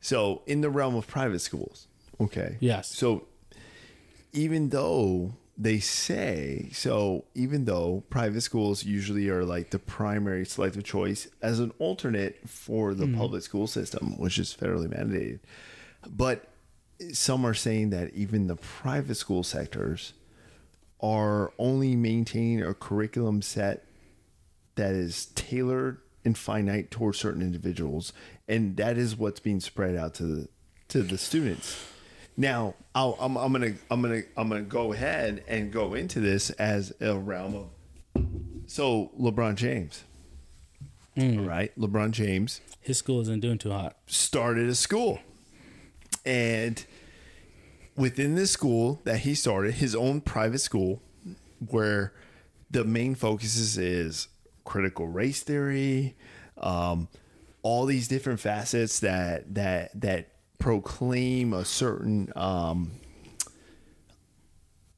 S2: so, in the realm of private schools, okay.
S1: Yes.
S2: So, even though they say so, even though private schools usually are like the primary selective choice as an alternate for the mm-hmm. public school system, which is federally mandated, but some are saying that even the private school sectors are only maintaining a curriculum set that is tailored and finite towards certain individuals, and that is what's being spread out to the to the students. Now, I'll, I'm, I'm gonna I'm gonna I'm gonna go ahead and go into this as a realm of so LeBron James, right? LeBron James
S1: His school isn't doing too hot.
S2: started a school. And within this school that he started, his own private school, where the main focus is, is critical race theory, um, all these different facets that that that proclaim a certain um,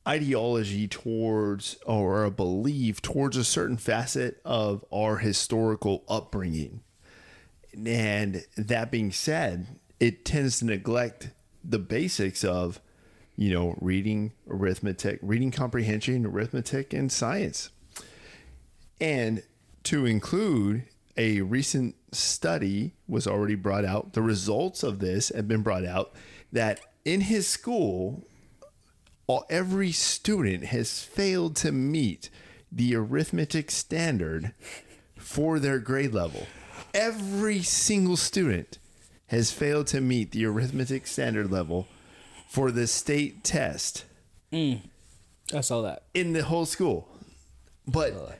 S2: ideology towards or a belief towards a certain facet of our historical upbringing. And that being said, it tends to neglect the basics of, you know, reading, arithmetic, reading comprehension, arithmetic, and science. And to include a recent study was already brought out. The results of this have been brought out that in his school, all, every student has failed to meet the arithmetic standard for their grade level. Every single student has failed to meet the arithmetic standard level for the state test mm.
S1: I saw that.
S2: in the whole school. But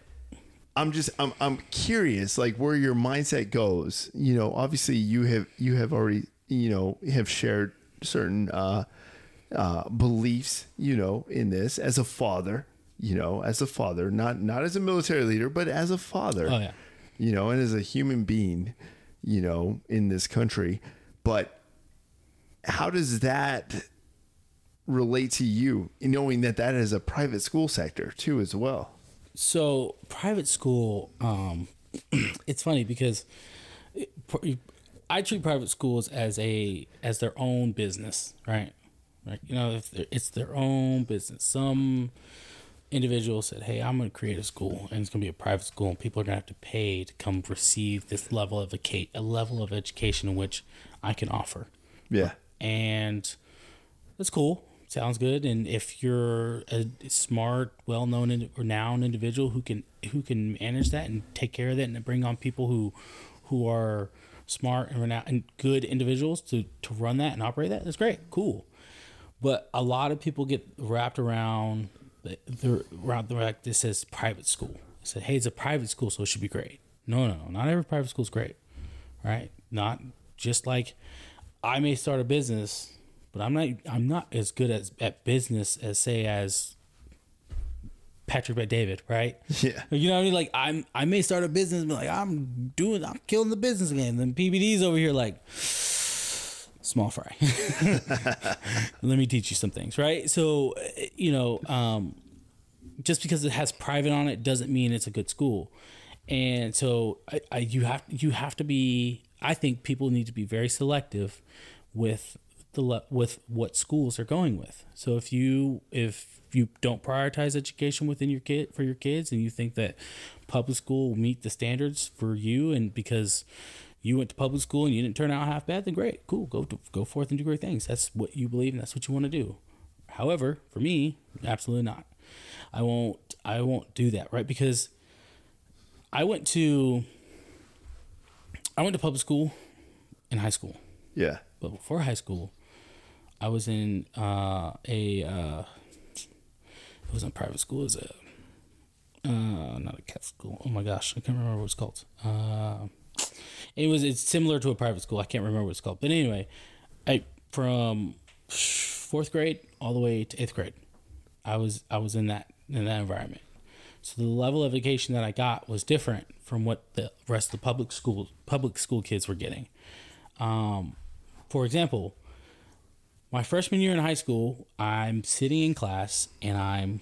S2: I'm just I'm I'm curious like where your mindset goes. You know, obviously you have you have already, you know, have shared certain uh uh beliefs, you know, in this as a father, you know, as a father, not not as a military leader, but as a father.
S1: Oh, yeah.
S2: You know, and as a human being, you know, in this country. But how does that relate to you knowing that that is a private school sector too as well
S1: So private school, um, it's funny because it, I treat private schools as a as their own business, right? Right. You know, if it's their own business. Some individual said, "Hey, I'm going to create a school, and it's going to be a private school, and people are going to have to pay to come receive this level of a a level of education in which I can offer."
S2: yeah
S1: and that's cool. Sounds good. And if you're a smart, well-known, renowned individual who can who can manage that and take care of that, and bring on people who who are smart and renowned and good individuals to to run that and operate that, that's great. Cool. But a lot of people get wrapped around the, around the like this says private school. They said, hey, it's a private school, so it should be great. No, no, no, not every private school is great. Right? Not just like I may start a business, but I'm not I'm not as good as at business as say as Patrick Bet David, right?
S2: Yeah.
S1: You know what I mean? Like I'm I may start a business and be like, I'm doing I'm killing the business game. Then PBD's over here like small fry. Let me teach you some things, right? So, uh, you know, um, just because it has private on it doesn't mean it's a good school. And so, I, I you have you have to be. I think people need to be very selective with the le- with what schools they're going with. So if you if you don't prioritize education within your kid for your kids, and you think that public school will meet the standards for you, and because you went to public school and you didn't turn out half bad, then great, cool, go to, go forth and do great things. That's what you believe, and that's what you want to do. However, for me, absolutely not. I won't. I won't do that, right? Because I went to I went to public school in high school,
S2: yeah
S1: but before high school, I was in uh, a uh, it wasn't a private school. It was a uh, not a Catholic school. Oh my gosh, I can't remember what it's called. Uh, it was it's similar to a private school. I can't remember what it's called. But anyway, I from fourth grade all the way to eighth grade, I was I was in that in that environment. So the level of education that I got was different from what the rest of the public school public school kids were getting. Um, for example, my freshman year in high school, I'm sitting in class and I'm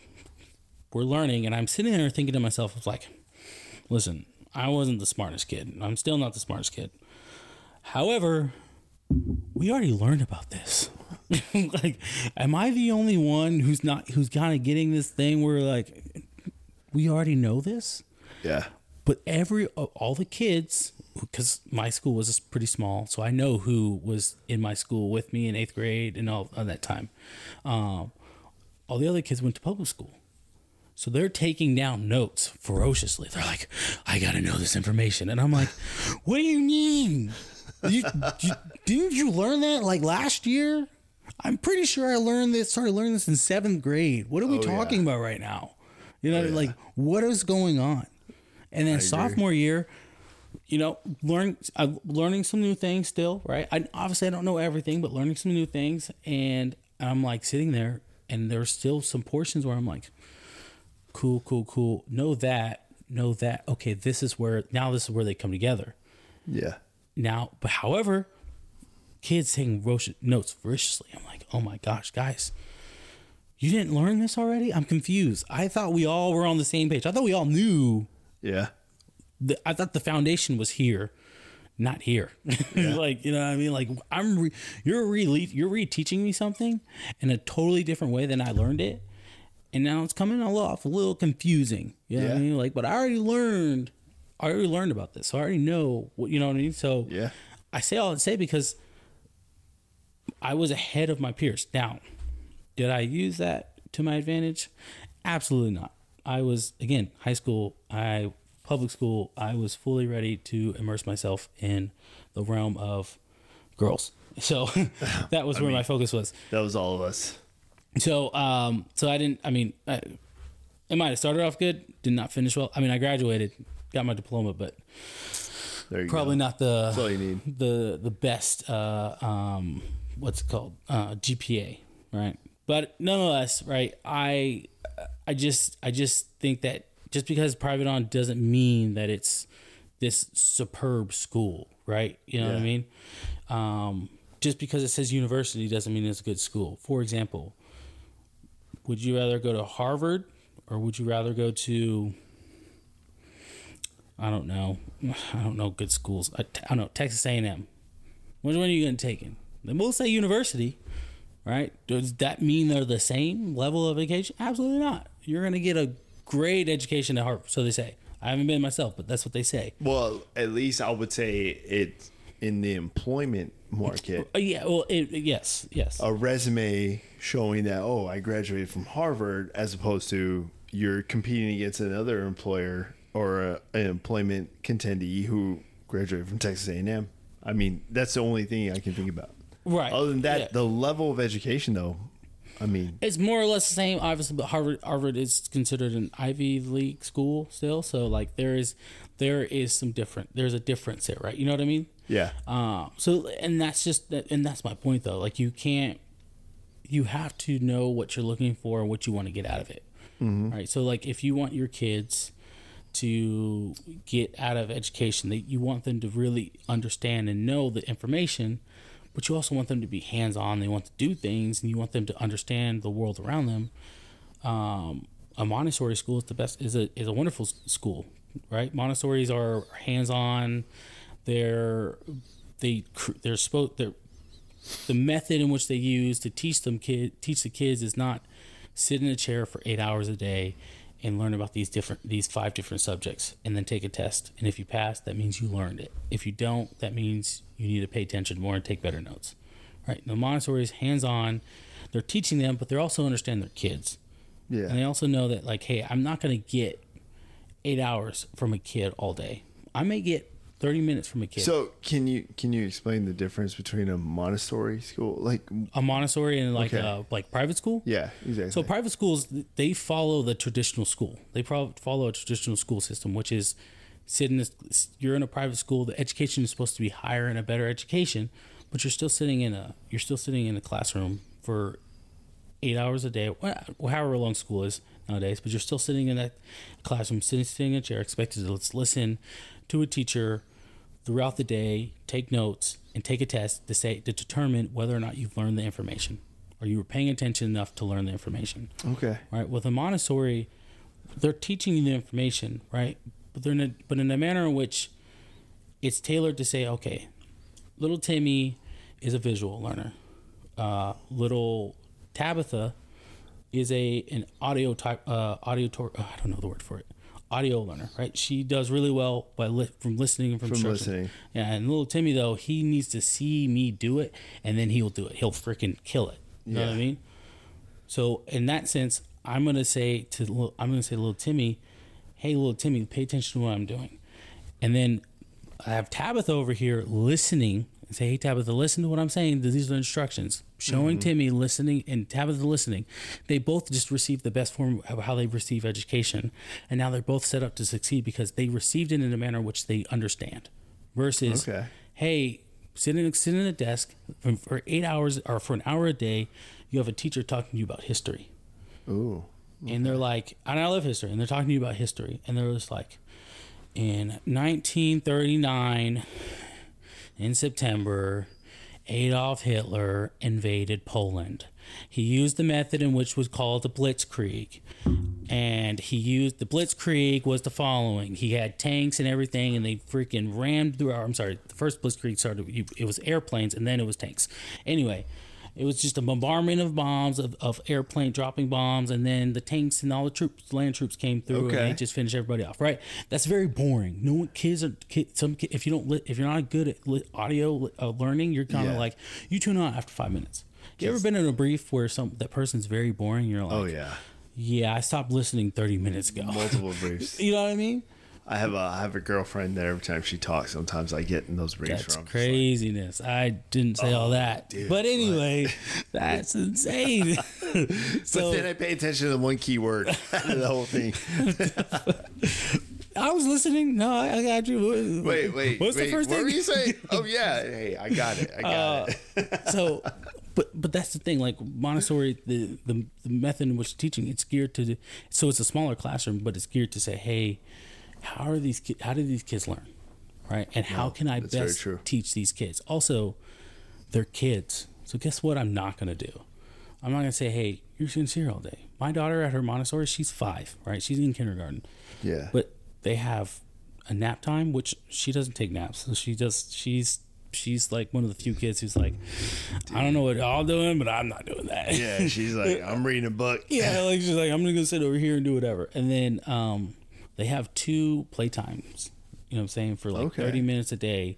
S1: we're learning and I'm sitting there thinking to myself, was like, listen, I wasn't the smartest kid. I'm still not the smartest kid. However, we already learned about this. like, am I the only one who's not who's kind of getting this thing where like we already know this?
S2: Yeah.
S1: But every all the kids, because my school was pretty small, so I know who was in my school with me in eighth grade and all at that time. Um, all the other kids went to public school. So they're taking down notes ferociously. They're like, I got to know this information. And I'm like, what do you mean? You, you, didn't you learn that like last year? I'm pretty sure I learned this, started learning this in seventh grade. What are we
S2: Oh, yeah.
S1: talking about right now? You know,
S2: Oh, yeah.
S1: like, what is going on? And then sophomore year, you know, learn uh, learning some new things still, right? I obviously I don't know everything, but learning some new things, and I'm like sitting there, and there's still some portions where I'm like, cool, cool, cool. Know that, know that. Okay, this is where now this is where they come together.
S2: Yeah.
S1: Now, but however, kids taking notes voraciously. I'm like, oh my gosh, guys, you didn't learn this already? I'm confused. I thought we all were on the same page. I thought we all knew
S2: Yeah.
S1: The, I thought the foundation was here, not here. like you know, what I mean, like I'm re, you're re you're reteaching me something in a totally different way than I learned it, and now it's coming off a little confusing. You know what I
S2: Yeah.
S1: mean? Like, but I already learned, I already learned about this, so I already know what you know what I mean. So
S2: Yeah.
S1: I say all I say because I was ahead of my peers. Now, did I use that to my advantage? Absolutely not. I was again high school. I public school. I was fully ready to immerse myself in the realm of girls. So that was where my focus was.
S2: That was all of us.
S1: So, um, so I didn't. I mean, I, it might have started off good, did not finish well. I mean, I graduated, got my diploma, but
S2: There you
S1: probably
S2: go.
S1: not the
S2: That's all you need.
S1: the the best uh um what's it called uh GPA right but nonetheless right I I just I just think that just because private on doesn't mean that it's this superb school right you know what I mean um just because it says university doesn't mean it's a good school for example would you rather go to Harvard or would you rather go to I don't know. I don't know good schools. I, I don't know Texas A&M. Which one are you going to take in? They both say university, right? Does that mean they're the same level of education? Absolutely not. You're going to get a great education at Harvard, so they say. I haven't been myself, but that's what they say.
S2: Well, at least I would say it in the employment market.
S1: Uh, yeah, well, it, yes, yes.
S2: a resume showing that oh I graduated from Harvard as opposed to you're competing against another employer or a, an employment contendee who graduated from Texas A&M. I mean that's the only thing I can think about.
S1: right.
S2: Other than that,
S1: yeah.
S2: the level of education though, I mean
S1: it's more or less the same, obviously. But Harvard, Harvard is considered an Ivy League school still, so like there is, there is some different. There's a difference there, right? You know what I mean?
S2: yeah
S1: Um, so and that's just that, and that's my point though. Like you can't, you have to know what you're looking for and what you want to get out of it. Right. So like if you want your kids to get out of education, that you want them to really understand and know the information, but you also want them to be hands on. They want to do things, and you want them to understand the world around them. Um, a Montessori school is the best. is a is a wonderful school, right? Montessori's are hands on. They're they they're supposed they're the method in which they use to teach them kid teach the kids is not sit in a chair for eight hours a day and learn about these different these five different subjects and then take a test and if you pass that means you learned it if you don't that means you need to pay attention more and take better notes. Right? The montessori is hands-on they're teaching them but they're also understand their kids. Yeah. and they also know that like hey i'm not going to get eight hours from a kid all day. I may get 30 minutes from a kid.
S2: So can you can you explain the difference between a Montessori school like
S1: a montessori and like
S2: Okay.
S1: uh, like private school?
S2: Yeah exactly.
S1: So private schools they follow the traditional school. They follow a traditional school system, which is sitting. You're in a private school. The education is supposed to be higher and a better education, but you're still sitting in a you're still sitting in a classroom for eight hours a day, however long school is nowadays, but you're still sitting in that classroom, sitting, sitting in a chair, expected to let's listen to a teacher throughout the day, take notes, and take a test to say to determine whether or not you've learned the information or you were paying attention enough to learn the information.
S2: Okay.
S1: Right. With a Montessori, they're teaching you the information, right? But they're in a, but in a manner in which it's tailored to say, okay, little Timmy is a visual learner. Uh, little Tabitha is a an audio type uh, audio tor- uh, I don't know the word for it. Audio learner right? She does really well by li- from listening and from,
S2: From listening.
S1: yeah and little Timmy though he needs to see me do it and then he'll do it. He'll freaking kill it. You know what I mean? So in that sense I'm gonna say to I'm gonna say to little Timmy hey little Timmy pay attention to what I'm doing and then I have Tabitha over here listening and say, Hey Tabitha, listen to what I'm saying. These are the instructions. Showing mm-hmm. Timmy listening and Tabitha listening. They both just received the best form of how they receive education. And now they're both set up to succeed because they received it in a manner which they understand. Versus,
S2: Okay.
S1: hey, sitting sitting at a desk for, for eight hours or for an hour a day, you have a teacher talking to you about history
S2: Ooh.
S1: And they're like, and I love history, and they're talking to you about history, and they're just like, in 1939, in September, Adolf Hitler invaded Poland. He used the method in which was called the Blitzkrieg. And he used the Blitzkrieg was the following. He had tanks and everything, and they freaking rammed through. Our, I'm sorry, the first Blitzkrieg started. It was airplanes, and then it was tanks. Anyway, it was just a bombardment of bombs of, of airplane dropping bombs, and then the tanks and all the troops, land troops came through,
S2: Okay.
S1: and they just finished everybody off. Right? That's very boring. No one, kids are kids, some if you don't li- if you're not good at audio uh, learning, you're kind of
S2: Yeah.
S1: like you tune out after five minutes. You ever been in a brief where some that person's very boring? You're like,
S2: Oh yeah.
S1: yeah, I stopped listening 30 minutes ago.
S2: Multiple briefs.
S1: You know what I mean?
S2: I have a I have a girlfriend that every time she talks, sometimes I get in those briefs
S1: That's
S2: from. Like,
S1: craziness. I didn't say all that.
S2: dude,
S1: but anyway, that's insane. so
S2: but then I pay attention to the one key word out of the whole thing.
S1: I was listening. No, I, got you.
S2: Wait, wait,
S1: What's
S2: wait.
S1: the first
S2: what
S1: thing?
S2: were you saying? Oh yeah, hey, I got it. I got
S1: Uh,
S2: it.
S1: so but but that's the thing like montessori the, the the method in which teaching it's geared to so it's a smaller classroom but it's geared to say hey how are these ki- how do these kids learn right? And how
S2: No,
S1: can i best teach these kids? Also they're kids. So guess what i'm not going to do? I'm not going to say hey you're sincere all day. My daughter at her montessori she's five right? She's in kindergarten.
S2: Yeah.
S1: but they have a nap time which she doesn't take naps. So she just she's she's like one of the few kids who's like i don't know what y'all doing but i'm not doing that.
S2: Yeah, she's like, I'm reading a book.
S1: yeah like she's like i'm gonna go sit over here and do whatever. And then um they have two playtimes you know what i'm saying for like
S2: Okay.
S1: 30 minutes a day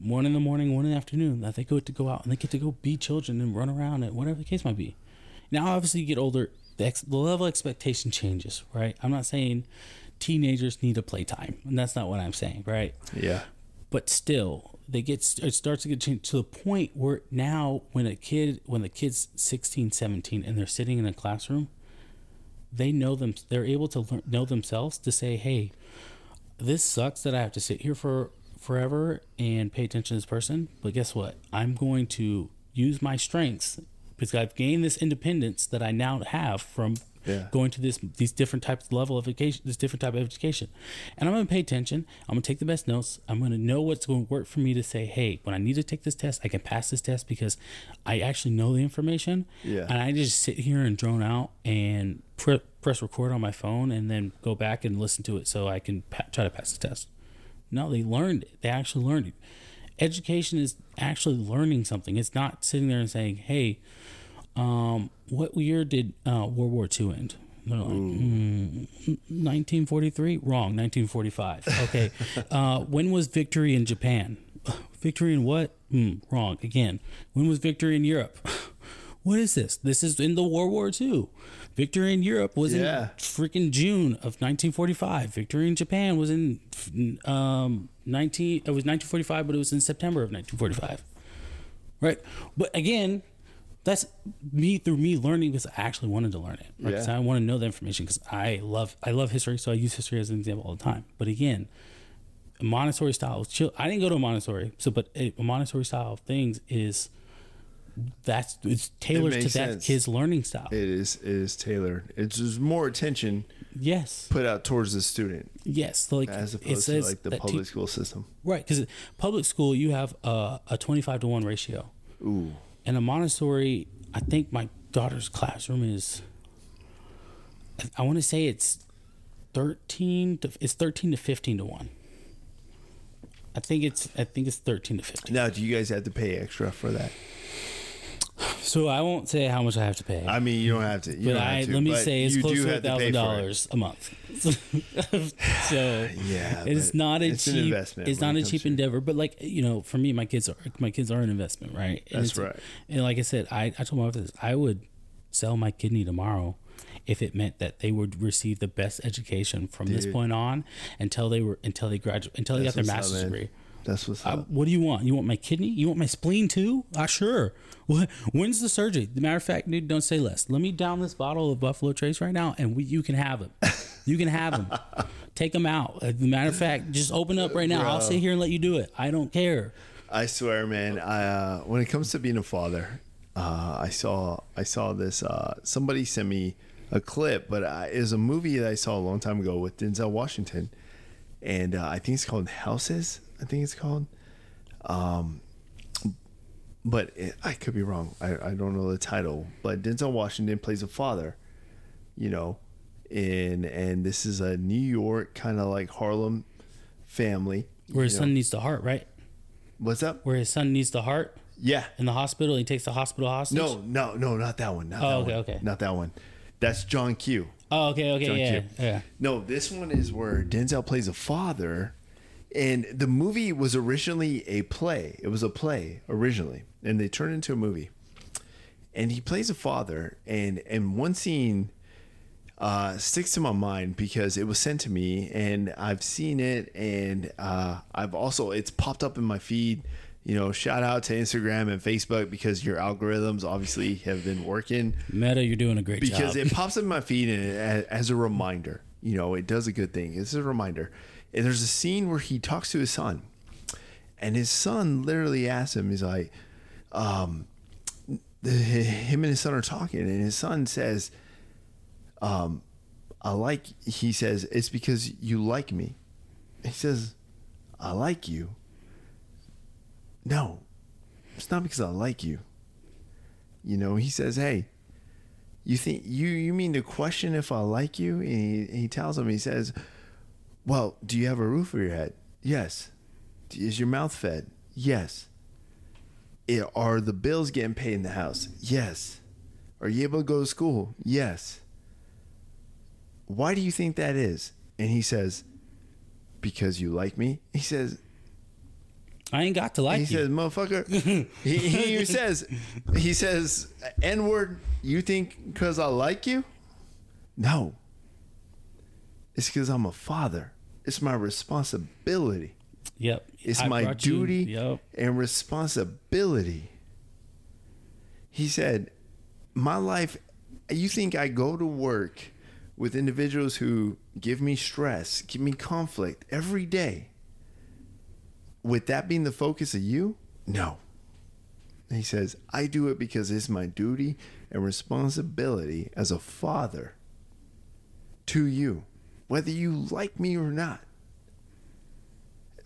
S1: one in the morning one in the afternoon that they go to go out and they get to go be children and run around and whatever the case might be now obviously you get older the, ex- the level of expectation changes right i'm not saying teenagers need a playtime and that's not what i'm saying right
S2: Yeah.
S1: but still they get it starts to get changed to the point where now when a kid when the kid's 16 17 and they're sitting in a classroom they know them they're able to learn, know themselves to say hey this sucks that i have to sit here for forever and pay attention to this person but guess what? I'm going to use my strengths because i've gained this independence that i now have from
S2: Yeah.
S1: going to this these different types of level of education this different type of education. And i'm going to pay attention. I'm going to take the best notes. I'm going to know what's going to work for me to say hey when i need to take this test i can pass this test because i actually know the information.
S2: Yeah.
S1: and i just sit here and drone out and pre- press record on my phone and then go back and listen to it so i can pa- try to pass the test. No they learned it. They actually learned it. Education is actually learning something. It's not sitting there and saying hey um, what year did uh, World War II end? They're like, "Hmm, 1943? Wrong, 1945. Okay. uh, when was victory in Japan? Victory in what? Hmm, wrong. Again. When was victory in Europe? What is this? This is in the World War II. Victory in Europe was
S2: Yeah.
S1: in freaking June of 1945. Victory in Japan was in um, 19. It was 1945, but it was in September of 1945 right? But again, that's me through me learning because I actually wanted to learn it. Right?
S2: Yeah.
S1: I want to know the information because I love I love history, so I use history as an example all the time. But again, a Montessori style chill. I didn't go to a Montessori, so but a, Montessori style of things is that's it's tailored to that
S2: makes sense.
S1: kid's learning style.
S2: It is it is tailored. It's more attention
S1: yes,
S2: put out towards the student
S1: yes. Like
S2: as
S1: it
S2: opposed to like the
S1: that te-
S2: public school system.
S1: right? Because public school you have a, a twenty five to one ratio,
S2: Ooh,
S1: and a Montessori. I think my daughter's classroom is. I- I want to say it's thirteen to it's thirteen to fifteen to one. I think it's I think it's thirteen to fifteen.
S2: now do you guys have to pay extra for that?
S1: So I won't say how much I have to pay.
S2: I mean, you don't have to. You
S1: but I
S2: to,
S1: let me say it's close to a
S2: have to pay
S1: thousand dollars a month. so
S2: Yeah,
S1: it's not a
S2: it's
S1: cheap.
S2: investment
S1: It's not
S2: it
S1: a cheap endeavor. But like you know, for me, my kids are my kids are an investment, right? And
S2: That's right.
S1: And like I said, I I told my wife this. I would sell my kidney tomorrow. If it meant that they would receive the best education from this point on until they were until they graduate until they
S2: That's
S1: got their master's degree.
S2: That's what's up.
S1: what do you want? You want my kidney? You want my spleen too? Ah, sure. What? When's the surgery? The matter of fact, dude, don't say less. Let me down this bottle of Buffalo Trace right now, and we, you can have them. You can have them. Take them out. As a matter of fact, just open up right now. I'll sit here and let you do it. I don't care.
S2: I swear, man. I uh, when it comes to being a father, uh, I saw I saw this. Uh, somebody sent me a clip, but uh, it was a movie that I saw a long time ago with Denzel Washington, and uh, I think it's called Houses. I think it's called. Um, but it, I could be wrong. I, I don't know the title. But Denzel Washington plays a father, you know, in and this is a New York kind of like Harlem family.
S1: Where his
S2: you
S1: son needs the heart, right?
S2: What's up?
S1: Where his son needs the heart
S2: Yeah,
S1: in the hospital, he takes the hospital hostage.
S2: No, no, no, not that one. Not
S1: Oh,
S2: that
S1: okay,
S2: one.
S1: okay.
S2: Not that one. That's John Q.
S1: Oh, okay, okay,
S2: John
S1: yeah,
S2: Q.
S1: yeah.
S2: No, this one is where Denzel plays a father, and the movie was originally a play. It was a play originally, and they turned it into a movie. And he plays a father, and and one scene uh, sticks to my mind because it was sent to me, and I've seen it, and uh, I've also it's popped up in my feed. You know, shout out to Instagram and Facebook because your algorithms obviously have been working
S1: Meta, you're doing a great
S2: because
S1: job.
S2: Because it pops up in my feed and it, as a reminder. You know, it does a good thing. It's a reminder. There's a scene where he talks to his son, and his son literally asks him, he's like, um, the, him and his son are talking, and his son says, um, I like, he says, it's because you like me. He says, I like you. No, it's not because I like you. You know, he says, hey, you think you you mean to question if I like you? And he, he tells him, he says, "Well, do you have a roof over your head? Yes. Is your mouth fed? Yes. It, are the bills getting paid in the house? Yes. Are you able to go to school? Yes. Why do you think that is?" And he says, "Because you like me." He says,
S1: I ain't got to like
S2: he
S1: you.
S2: He says, "Motherfucker." he, he says, "He says, N word. You think because I like you? No. It's because I'm a father. It's my responsibility.
S1: yep.
S2: It's
S1: I
S2: my duty
S1: Yep.
S2: and responsibility." He said, "My life. You think I go to work with individuals who give me stress, give me conflict every day?" with that being the focus of you? No. He says, I do it because it's my duty and responsibility as a father to you, whether you like me or not.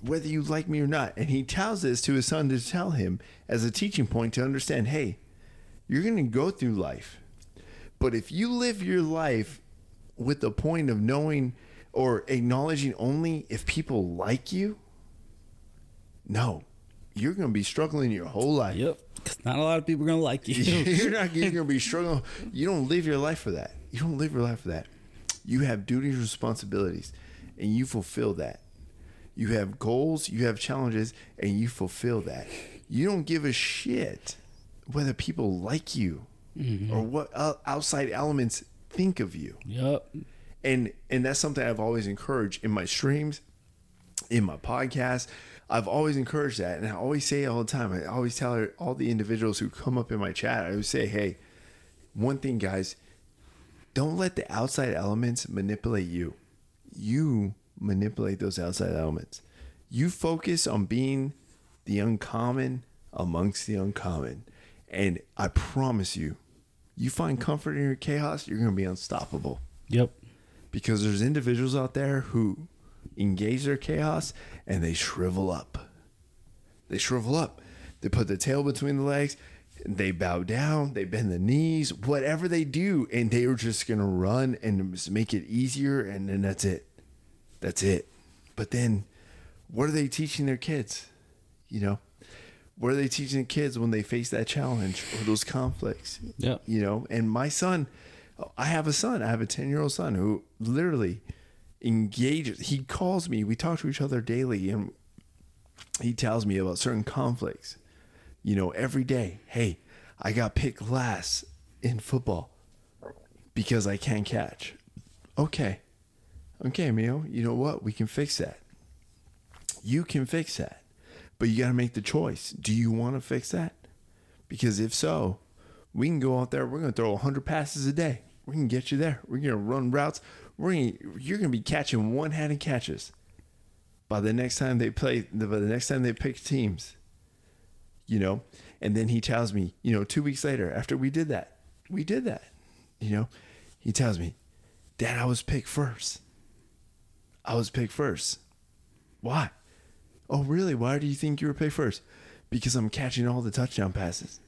S2: Whether you like me or not. And he tells this to his son to tell him as a teaching point to understand hey, you're going to go through life. But if you live your life with the point of knowing or acknowledging only if people like you, no, you're going to be struggling your whole life.
S1: Yep. 'Cause not a lot of people are gonna like you.
S2: you're not you're going to be struggling. You don't live your life for that. You don't live your life for that. You have duties, responsibilities, and you fulfill that. You have goals, you have challenges, and you fulfill that. You don't give a shit whether people like you mm-hmm. or what outside elements think of you
S1: yep.
S2: and and that's something I've always encouraged in my streams, in my podcast. I've always encouraged that, and I always say it all the time. I always tell all the individuals who come up in my chat. I always say, "Hey, one thing, guys, don't let the outside elements manipulate you. You manipulate those outside elements. You focus on being the uncommon amongst the uncommon." And I promise you, you find comfort in your chaos, you're going to be unstoppable
S1: Yep.
S2: because there's individuals out there who engage their chaos and they shrivel up. They shrivel up. They put the tail between the legs. They bow down. They bend the knees. Whatever they do, and they are just gonna run and just make it easier, and then that's it. That's it. But then, what are they teaching their kids? You know, what are they teaching the kids when they face that challenge or those conflicts?
S1: Yeah,
S2: you know and my son i have a son i have a 10 year old son who literally engages he calls me we talk to each other daily and he tells me about certain conflicts you know every day hey i got picked last in football because i can't catch okay okay Mio, you know what we can fix that you can fix that but you got to make the choice do you want to fix that because if so, we can go out there. We're going to throw 100 passes a day. We can get you there. We're going to run routes. We're gonna, you're going to be catching one-handed catches by the next time they play. By the next time they pick teams, you know. And then he tells me, you know, two weeks later after we did that, we did that. You know, he tells me, Dad, I was picked first. I was picked first. Why? Oh, really? Why do you think you were picked first? Because I'm catching all the touchdown passes.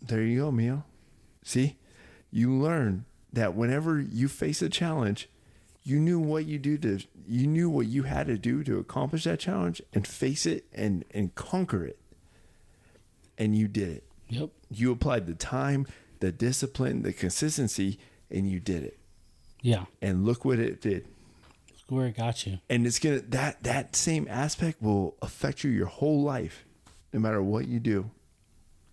S2: There you go, Mio. See? You learn that whenever you face a challenge, you knew what you do to you knew what you had to do to accomplish that challenge and face it and and conquer it. And you did it.
S1: Yep.
S2: You applied the time, the discipline, the consistency, and you did it.
S1: Yeah.
S2: And look what it did.
S1: Look where it got you.
S2: and it's gonna that that same aspect will affect you your whole life no matter what you do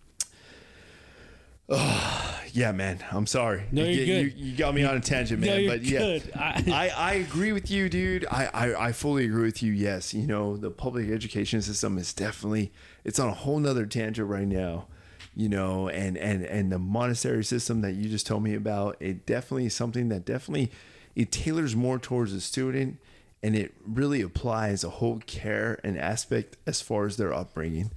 S2: oh, yeah man. I'm sorry.
S1: No,
S2: you,
S1: you're
S2: get-
S1: good.
S2: You, you got me on a tangent man
S1: No, you're
S2: but yeah.
S1: good. I-
S2: I, I agree with you dude. I, I i fully agree with you yes. You know the public education system is definitely it's on a whole nother tangent right now you know and and and the Montessori system that you just told me about it definitely is something that definitely it tailors more towards the student and it really applies a whole care and aspect as far as their upbringing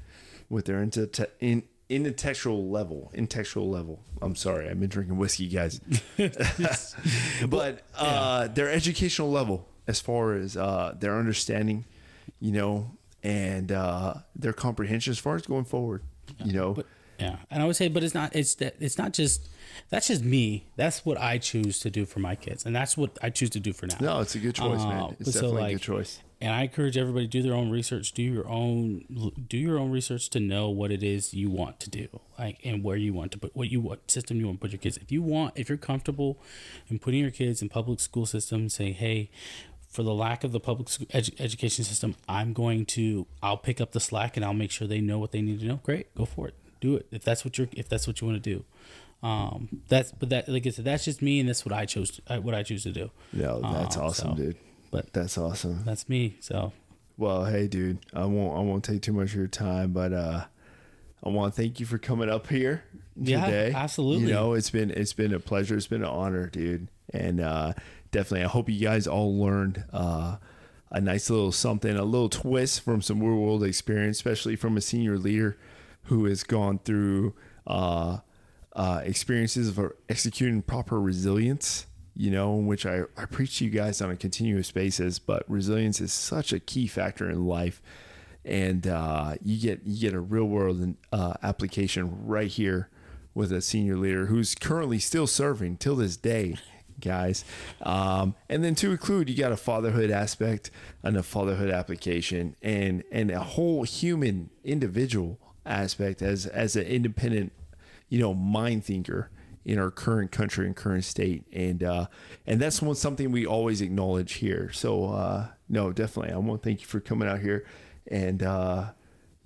S2: with their into in intextual level intextual level i'm sorry i've been drinking whiskey guys but uh their educational level as far as uh their understanding you know and uh their comprehension as far as going forward you know
S1: But yeah, and I would say, but it's not. It's that. It's not just. That's just me. That's what I choose to do for my kids, and that's what I choose to do for now.
S2: no it's a good choice
S1: Uh,
S2: man it's
S1: but so,
S2: definitely a good choice
S1: And I encourage everybody do their own research, do your own do your own research to know what it is you want to do, like and where you want to put what you what system you want to put your kids. If you want, if you're comfortable in putting your kids in public school system, say, hey. For the lack of the public edu- education system, I'm going to. I'll pick up the slack and I'll make sure they know what they need to know. Great, go for it. Do it if that's what you're. If that's what you want to do. Um, that's but that like I said, that's just me and that's what I chose. To, uh, what I choose to do.
S2: no that's
S1: Um,
S2: awesome
S1: so-
S2: dude
S1: But
S2: that's awesome
S1: that's me. So
S2: Well, hey, dude, I won't I won't take too much of your time, but uh, I want to thank you for coming up here
S1: Yeah,
S2: today.
S1: absolutely.
S2: You know, it's been it's been a pleasure. It's been an honor, dude, and uh, definitely, I hope you guys all learned uh, a nice little something, a little twist from some real world experience, especially from a senior leader who has gone through uh, uh, experiences of executing proper resilience. You know, in which I, I preach to you guys on a continuous basis, but resilience is such a key factor in life. And uh, you get you get a real world uh, application right here with a senior leader who's currently still serving till this day guys. Um, and then to include you got a fatherhood aspect and a fatherhood application and and a whole human individual aspect as as an independent you know mind thinker in our current country and current state. And uh and that's one something we always acknowledge here. So uh no definitely i want to thank you for coming out here. And uh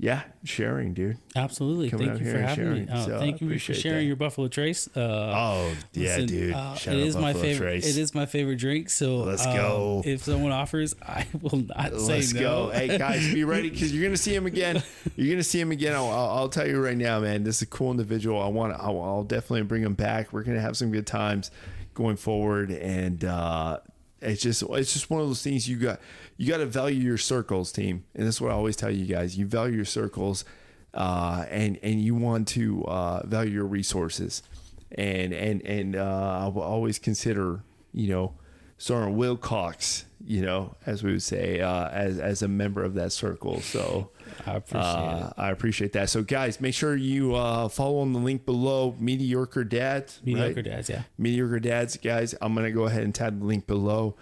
S2: yeah sharing dude
S1: Absolutely.
S2: coming
S1: Thank you for having me.
S2: sharing.
S1: Uh,
S2: So,
S1: thank you for sharing
S2: that.
S1: your Buffalo Trace. Uh,
S2: oh yeah
S1: listen,
S2: dude
S1: uh,
S2: Shout
S1: it
S2: out
S1: is my favorite.
S2: Trace.
S1: It is my favorite drink. So
S2: Let's
S1: um,
S2: go.
S1: If someone offers, I will not say
S2: Let's
S1: no.
S2: go. Hey guys, be ready because you're gonna see him again. You're gonna see him again. I'll, I'll, I'll tell you right now, man. This is a cool individual. I want. I'll, I'll definitely bring him back. We're gonna have some good times going forward, and uh, it's just it's just one of those things you got. You got to value your circles, team, and that's what I always tell you guys. You value your circles uh, and and you want to uh, value your resources, and and and uh, I will always consider you know Sergeant Wilcox, you know, as we would say, uh, as as a member of that circle. So.
S1: I appreciate
S2: Uh,
S1: it.
S2: I appreciate that. So, guys, make sure you uh, follow on the link below. Mediocre Dads.
S1: Mediocre
S2: right?
S1: dads, yeah.
S2: Mediocre Dads, guys. I'm gonna go ahead and tag the link below,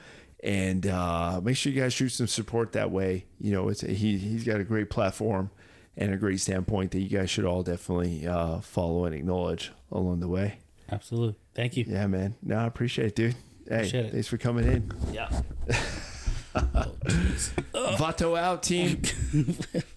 S2: and uh, make sure you guys shoot some support that way. You know, it's he he's got a great platform and a great standpoint that you guys should all definitely uh, follow and acknowledge along the way.
S1: Absolutely. Thank you.
S2: Yeah, man. No, I appreciate it, dude. Hey,
S1: Appreciate it.
S2: thanks for coming in.
S1: Yeah. oh.
S2: Vato out, team.